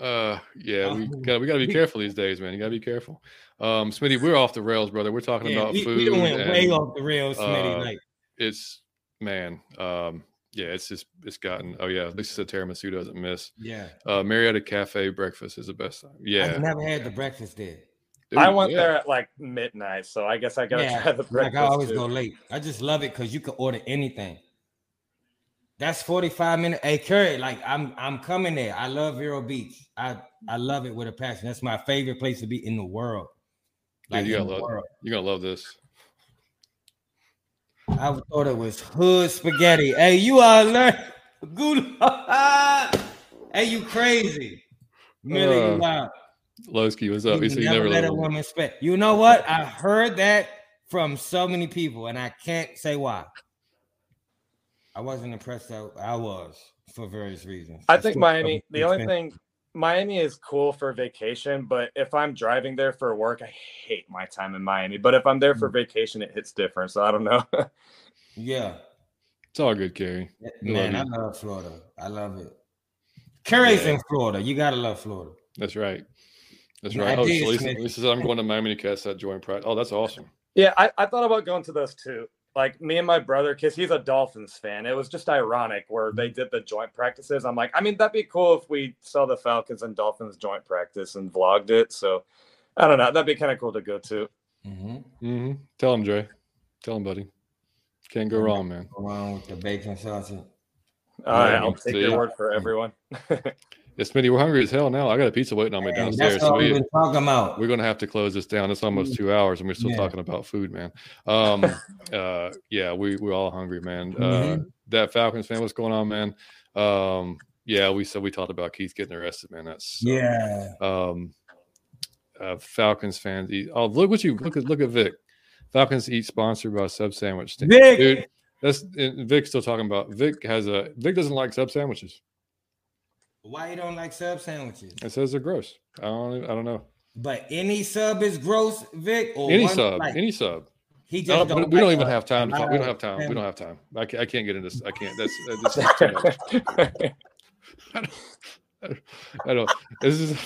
Uh, yeah, we *laughs* got we got to be careful these days, man. You got to be careful. Um, Smitty, we're off the rails, brother. We're talking Yeah, about we, food. we done went way off the rails, Smitty. uh, like, It's man, um, yeah, it's just it's gotten. Oh yeah, at least the tiramisu doesn't miss. yeah. Uh, Marietta Cafe breakfast is the best time. Yeah, I've never had the breakfast there. Dude, I went yeah. there at like midnight, so I guess I gotta Yeah, try the like breakfast. I always too. go late. I just love it because you can order anything. That's 45 minutes. Hey, Curry, like I'm I'm coming there. I love Vero Beach. I I love it with a passion. That's my favorite place to be in the world. Dude, you in gotta the love world. You're gonna love this. I thought it was hood spaghetti. Hey, you are learn *laughs* good. hey, you crazy. Millie, Uh, wild. Lowski, what's up? You you never never let let a woman spit. You know what? I heard that from so many people, and I can't say why. I wasn't impressed. Though. I was for various reasons. I think Miami. love The only thing, Miami is cool for vacation, but if I'm driving there for work, I hate my time in Miami. But if I'm there Mm. for vacation, it hits different. So I don't know. *laughs* yeah, It's all good, Kerry. man, I love Florida. I love it. Curry's Yeah. in Florida. You gotta love Florida. That's right. That's Yeah, right. I Oh, did, so Lisa, Lisa said I'm going to Miami to cast that joint pride. Oh, that's awesome. yeah, I, I thought about going to those too. Like me and my brother, because he's a Dolphins fan. It was just ironic where they did the joint practices. I'm like, I mean, that'd be cool if we saw the Falcons and Dolphins joint practice and vlogged it. So I don't know. That'd be kind of cool to go to. Mm-hmm. Mm-hmm. Tell him, Dre. Tell him, buddy. Can't go wrong, man. Around with the bacon sausage. All right, I'll take see. your word for everyone. *laughs* Yeah, Smitty, we're hungry as hell now. I got a pizza waiting on me downstairs. that's So all we've been talking about. We're going to have to close this down. It's almost two hours, and we're still Yeah. talking about food, man. Um, *laughs* uh, yeah, we we're all hungry, man. Uh, Mhm. that Falcons fan, what's going on, man? Um, yeah, we said we talked about Keith getting arrested, man. That's Yeah. um, uh, Falcons fans eat. Oh, look what you look at. Look at Vic. Falcons eat sponsored by sub sandwich. stand. Vic! dude. That's Vic's still talking about. Vic has a Vic doesn't like sub sandwiches. Why you don't like sub sandwiches? It says they're gross. I don't. I don't know. But any sub is gross, Vic. Any one- sub, like, any sub. he just don't- don't we don't even a- have time. To talk. We don't have time. We don't have time. I can't, I can't get into this. I can't. That's, uh, that's just too much. *laughs* I don't. I don't. This is.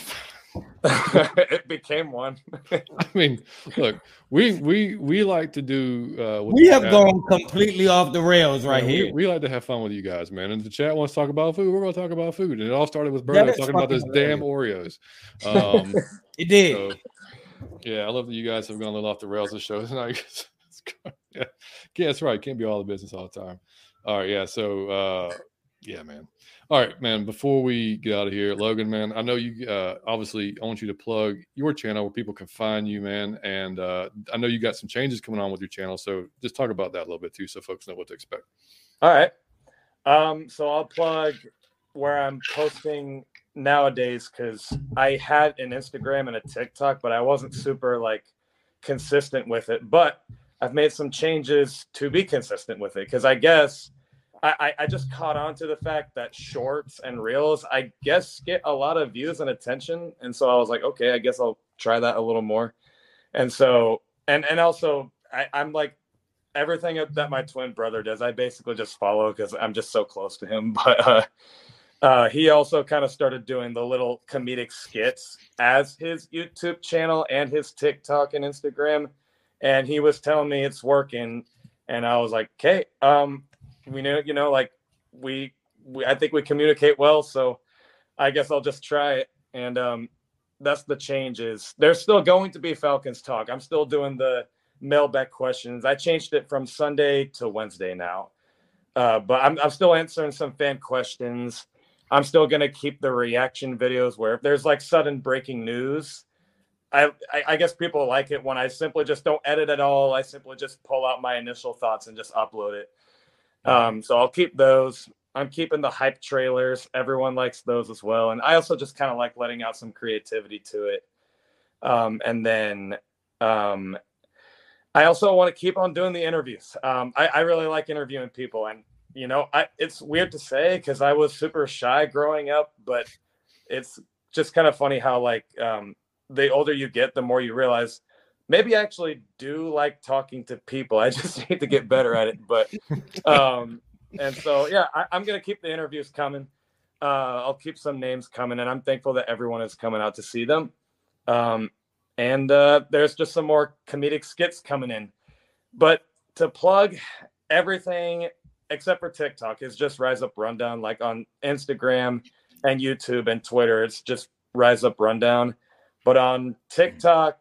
*laughs* it became one. *laughs* I mean, look, we we we like to do. Uh, what We have chat- gone completely off the rails right Yeah, we- here. We, like to have fun with you guys, man. And if the chat wants to talk about food, we're going to talk about food. And it all started with That Berto is talking about those fucking damn Oreos. *laughs* Um, It did. so, yeah, I love that you guys have gone a little off the rails this show tonight. yeah, yeah, that's right. Can't be all the business all the time. All right, yeah. So, uh, yeah, man. All right, man. Before we get out of here, Logan, man, I know you. Uh, obviously, I want you to plug your channel where people can find you, man. And uh, I know you got some changes coming on with your channel, so just talk about that a little bit too, so folks know what to expect. All right. Um, so I'll plug where I'm posting nowadays because I had an Instagram and a TikTok, but I wasn't super like consistent with it. But I've made some changes to be consistent with it because I guess I, I, just caught on to the fact that shorts and reels, I guess, get a lot of views and attention. And so I was like, okay, I guess I'll try that a little more. And so, and and also, I, I'm like everything that my twin brother does, I basically just follow because I'm just so close to him. *laughs* But uh, uh, he also kind of started doing the little comedic skits as his YouTube channel and his TikTok and Instagram. And he was telling me it's working. And I was like, okay, um, we know, you know, like we, we, I think we communicate well. So I guess I'll just try it. And um, that's the changes. There's still going to be Falcons talk. I'm still doing the, mailbag questions. I changed it from Sunday to Wednesday now. Uh, but I'm, I'm still answering some fan questions. I'm still going to keep the reaction videos where if there's like sudden breaking news, I, I, I guess people like it when I simply just don't edit at all. I simply just pull out my initial thoughts and just upload it. Um, so I'll keep those. I'm keeping the hype trailers. Everyone likes those as well. And I also just kind of like letting out some creativity to it. Um, and then um, I also want to keep on doing the interviews. Um, I, I really like interviewing people, and you know, I, it's weird to say because I was super shy growing up, but it's just kind of funny how like um, the older you get, the more you realize maybe I actually do like talking to people. I *laughs* just need to get better at it. But um, and so yeah, I, am gonna keep the interviews coming. Uh, I'll keep some names coming, and I'm thankful that everyone is coming out to see them. Um, and uh, there's just some more comedic skits coming in. But to plug everything except for TikTok is just Rise Up Rundown. Like on Instagram and YouTube and Twitter, it's just Rise Up Rundown. But on TikTok,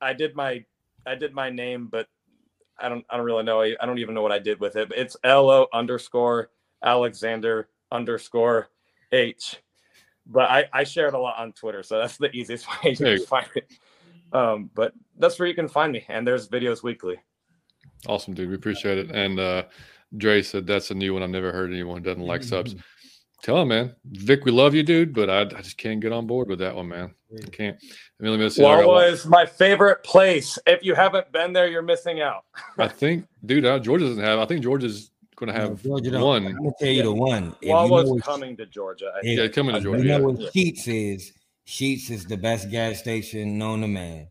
I did my I did my name, but I don't I don't really know. I don't even know what I did with it. But It's L O underscore Alexander underscore H. But I, I share it a lot on Twitter, so that's the easiest *laughs* way to find it. Um, but that's where you can find me, and there's videos weekly. Awesome, dude. We appreciate it. And uh, Dre said that's a new one. I've never heard anyone doesn't like subs. Tell him, man. Vic, we love you, dude, but I, I just can't get on board with that one, man. I can't. I mean, let me Wawa is my favorite place. If you haven't been there, you're missing out. I think, dude, uh, Georgia doesn't have. I think Georgia's going to have Georgia one. I'm going to tell you the one. Wawa's you know coming to Georgia. If, yeah, coming to Georgia. You know what yeah. Sheetz is? Sheetz is the best gas station known to man.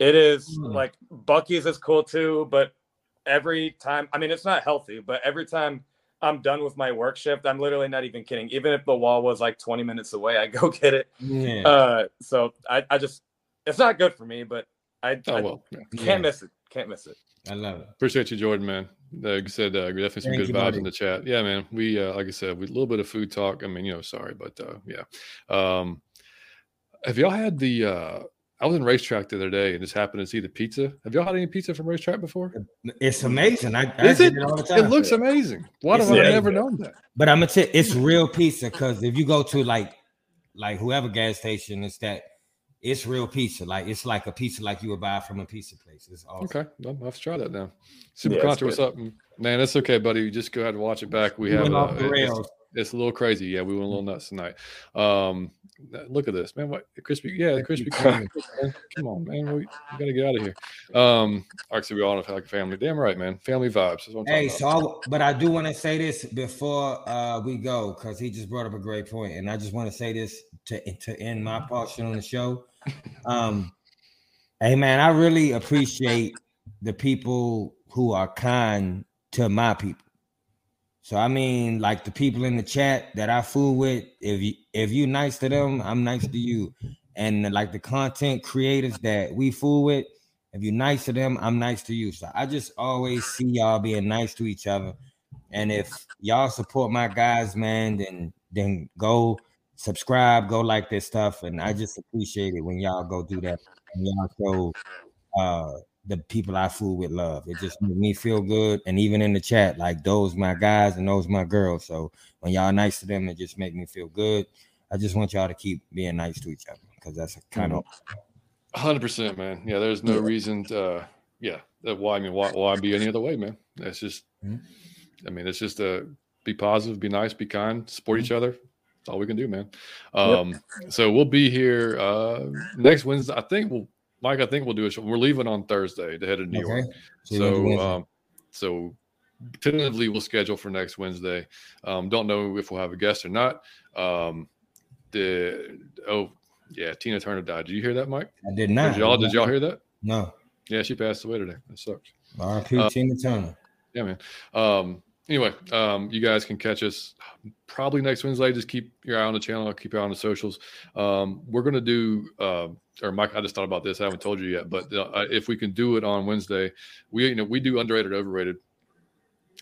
It is mm. like Buc-ee's is cool too, but every time, I mean, it's not healthy, but every time I'm done with my work shift. I'm literally not even kidding. Even if the wall was like 20 minutes away, I go *laughs* get it. Yeah. Uh, so I, I just, it's not good for me, but I, oh, I well. can't yeah. miss it. Can't miss it. I love it. Appreciate you, Jordan, man. Like I said, uh, definitely some Thank good vibes buddy. in the chat. Yeah, man. We, uh, like I said, we a little bit of food talk. I mean, you know, sorry, but uh, yeah. Um, have y'all had the uh, I was in RaceTrac the other day and just happened to see the pizza. Have y'all had any pizza from RaceTrac before? It's amazing. I, Is I it? It, it, looks amazing. Why have I never known that? But I'm gonna tell it's real pizza because if you go to like like whoever gas station, it's that it's real pizza. Like it's like a pizza like you would buy from a pizza place. It's awesome. Okay, well, I'll have to try that now. Super yeah, Contra, what's up, man? That's okay, buddy. You just go ahead and watch it back. We, we have uh, it's, it's, a little crazy. Yeah, we went a little nuts tonight. Um, look at this, man. What crispy? Yeah, crispy. Come on, man. We, gotta get out of here. Um, actually, we all have like a family. Damn right, man. Family vibes. hey, so I, but I do want to say this before uh, we go because he just brought up a great point, and I just want to say this to to end my portion on the show. Um, hey, man, I really appreciate the people who are kind to my people. So I mean, like the people in the chat that I fool with, if you if you nice to them, I'm nice to you. And like the content creators that we fool with, if you're nice to them, I'm nice to you. So I just always see y'all being nice to each other. And if y'all support my guys, man, then then go subscribe, go like this stuff. And I just appreciate it when y'all go do that. And y'all show uh the people I fool with love. It just made me feel good. And even in the chat, like those my guys and those my girls. So when y'all nice to them, it just make me feel good. I just want y'all to keep being nice to each other because that's kind of hundred percent, man. Yeah, there's no reason to uh, yeah. Why I mean why why be any other way, man? It's just mm-hmm. I mean, it's just a uh, be positive, be nice, be kind, support mm-hmm. each other. That's all we can do, man. Um, yep. so we'll be here uh next Wednesday. I think we'll Mike, I think we'll do a show. We're leaving on Thursday to head to New okay. York. So, so, um, so tentatively we'll schedule for next Wednesday. Um, don't know if we'll have a guest or not. Um, the oh yeah, Tina Turner died. Did you hear that, Mike? I did not. Did y'all did y'all hear that? No. Yeah, she passed away today. That sucks. R.I.P. Uh, Tina Turner. Yeah, man. Um, anyway, um, you guys can catch us probably next Wednesday. Just keep your eye on the channel. Keep your eye on the socials. Um, we're gonna do, uh, or Mike, I just thought about this. I haven't told you yet, but uh, if we can do it on Wednesday, we you know we do underrated, overrated.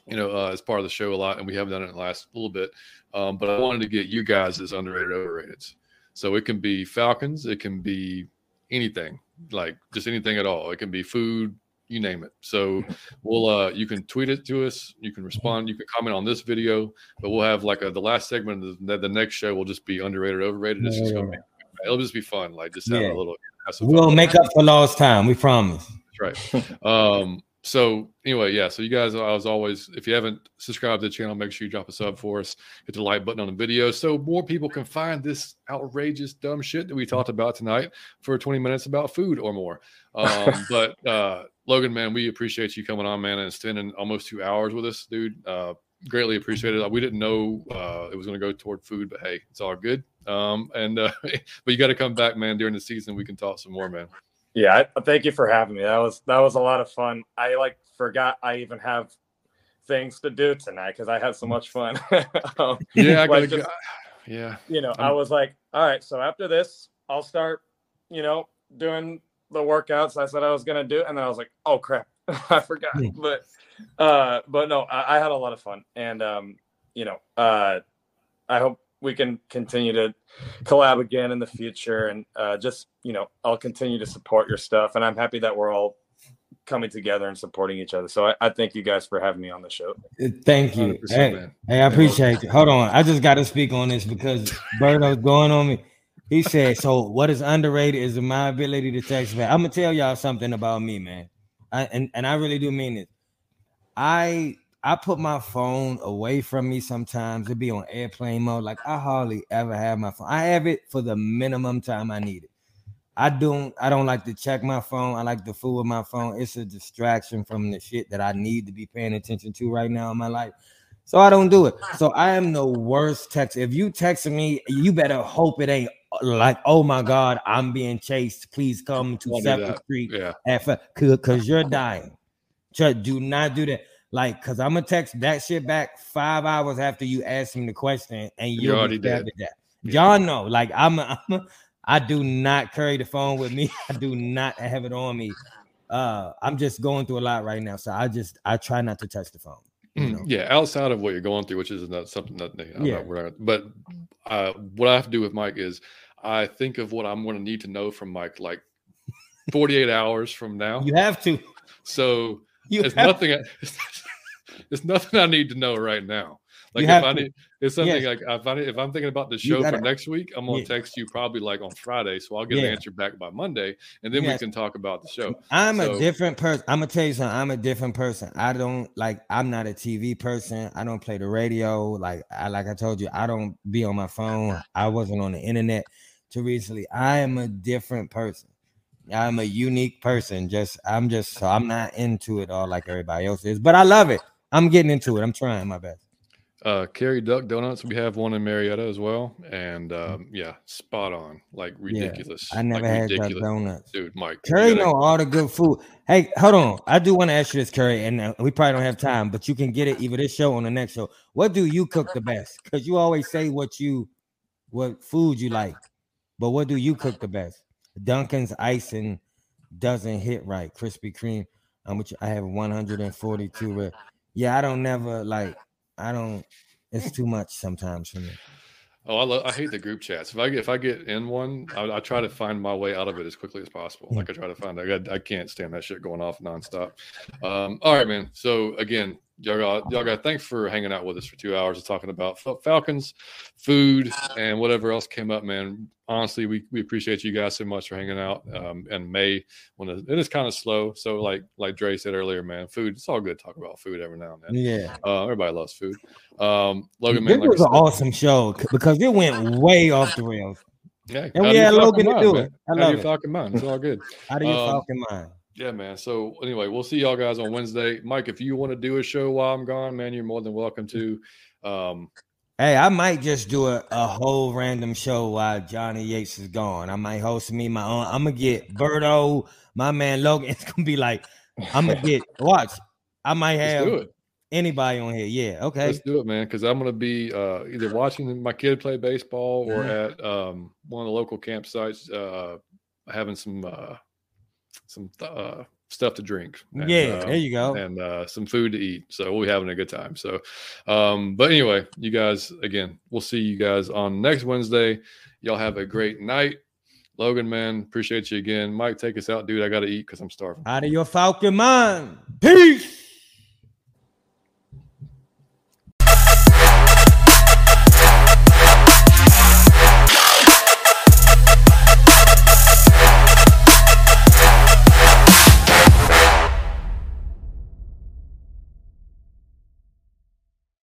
You know, uh, as part of the show a lot, and we haven't done it in the last little bit. Um, but I wanted to get you guys as underrated, overrated. So it can be Falcons, it can be anything, like just anything at all. It can be food, you name it. So *laughs* we'll uh you can tweet it to us, you can respond, you can comment on this video, but we'll have like a, the last segment of the, the next show will just be underrated, overrated. It's just gonna be, it'll just be fun, like just have yeah. a little. We'll make up for lost time. We promise. That's right. um. So anyway, yeah. So you guys, as always, if you haven't subscribed to the channel, make sure you drop a sub for us. Hit the like button on the video so more people can find this outrageous dumb shit that we talked about tonight for 20 minutes about food or more. Um, *laughs* but uh, Logan, man, we appreciate you coming on, man, and spending almost two hours with us, dude. Uh, greatly appreciated. We didn't know uh, it was going to go toward food, but hey, it's all good. Um, and uh, *laughs* but you got to come back, man. During the season, we can talk some more, man. Yeah, I, thank you for having me. That was that was a lot of fun. I like forgot I even have things to do tonight because I had so much fun. *laughs* um, yeah, like gotta just- go. *sighs* Yeah, you know, i was like, all right, so after this, I'll start, you know, doing the workouts I said I was gonna do, and then I was like, oh crap, *laughs* I forgot. Hmm. But uh, but no, I, I had a lot of fun, and um, you know, uh, I hope we can continue to collab again in the future, and uh, just you know, I'll continue to support your stuff, and I'm happy that we're all coming together and supporting each other. So I, I thank you guys for having me on the show. Uh, Thank you. Hey, hey, I appreciate it. Hold on. I just got to speak on this because Berto's going on me. He said, So, what is underrated is my ability to text back. I'm to tell y'all something about me, man. I, and, and I really do mean it. I I put my phone away from me sometimes. It be on airplane mode. Like I hardly ever have my phone. I have it for the minimum time I need it. I don't I don't like to check my phone. I like to fool with my phone. It's a distraction from the shit that I need to be paying attention to right now in my life. So I don't do it. So I am the worst text. If you text me, you better hope it ain't like, oh my God, I'm being chased. Please come to Seventh. Street yeah. because you're dying. Just do not do that. Like, because I'm gonna text that shit back five hours after you ask me the question, and You you're already dead. That. Yeah. Y'all know, like, I'm, a, *laughs* I'm a, I do not carry the phone with me. *laughs* I do not have it on me. Uh, I'm just going through a lot right now, so I just I try not to touch the phone. You Mm, know? Yeah, outside of what you're going through, which is not something that you know, Yeah. not- but uh, what I have to do with Mike is I think of what I'm going to need to know from Mike like 48 hours from now. You have to. So You it's have nothing. I- *laughs* it's nothing I need to know right now. Like if I to. need, it's something Yes. like if I if I'm thinking about the show for next week, I'm gonna Yeah. text you probably like on Friday, so I'll get Yeah. an answer back by Monday, and then Yes. we can talk about the show. I'm So- a different person. I'm gonna tell you something. I'm a different person. I don't like. I'm not a TV person. I don't play the radio. Like I like I told you, I don't be on my phone. I wasn't on the internet too recently. I am a different person. I'm a unique person. Just I'm just so I'm not into it all like everybody else is. But I love it. I'm getting into it. I'm trying my best. Uh, Carrie Duck Donuts, we have one in Marietta as well, and um, yeah, spot on, like ridiculous. I never like, had Duck ridiculous. Donuts. dude, Mike. Curry gotta- know all the good food. Hey, hold on. I do want to ask you this, Curry, and uh, we probably don't have time, but you can get it either this show or the next show. What do you cook the best? Because you always say what you, what food you like, but what do you cook *laughs* the best? Dunkin's icing doesn't hit right. Krispy Kreme, um, which I have 142. But yeah, I don't never like. I don't. It's too much sometimes for me. Oh, I, love, I hate the group chats. If I get if I get in one, I, I try to find my way out of it as quickly as possible. Like I try to find. I, got, I can't stand that shit going off nonstop. Um, all right, man. So again, y'all got y'all got thanks for hanging out with us for two hours and talking about Fal- Falcons, food, and whatever else came up, man. Honestly, we, we appreciate you guys so much for hanging out. Um, and May when it, it is kind of slow, so like like Dre said earlier, man, food. It's all good to talk about food every now and then. Yeah, Uh, everybody loves food. Um, Logan, this man, like was an awesome show because it went way off the rails. Yeah, And we had Logan to do man. it. I Out of love your it. Falcon mind. It's all good. *laughs* Out of your Um, Falcon mind. Yeah, man. So anyway, we'll see y'all guys on Wednesday. Mike, if you want to do a show while I'm gone, man, you're more than welcome to. Um, Hey, I might just do a, a whole random show while Johnny Yates is gone. I might host me my own. I'm gonna get Berto, my man Logan. *laughs* It's gonna be like I'm gonna get watch. I might have anybody on here. Yeah, okay. Let's do it, man. Because I'm gonna be uh, either watching my kid play baseball or Mhm. at um, one of the local campsites, uh, having some uh, some uh, stuff to drink. and, yeah, uh, there you go. and uh, some food to eat. So we'll be having a good time. So, um, but anyway, you guys, again, we'll see you guys on next Wednesday. Y'all have a great night. Logan, man, appreciate you again. Mike, take us out, dude. I got to eat because I'm starving. Out of your Falcon mind. Peace.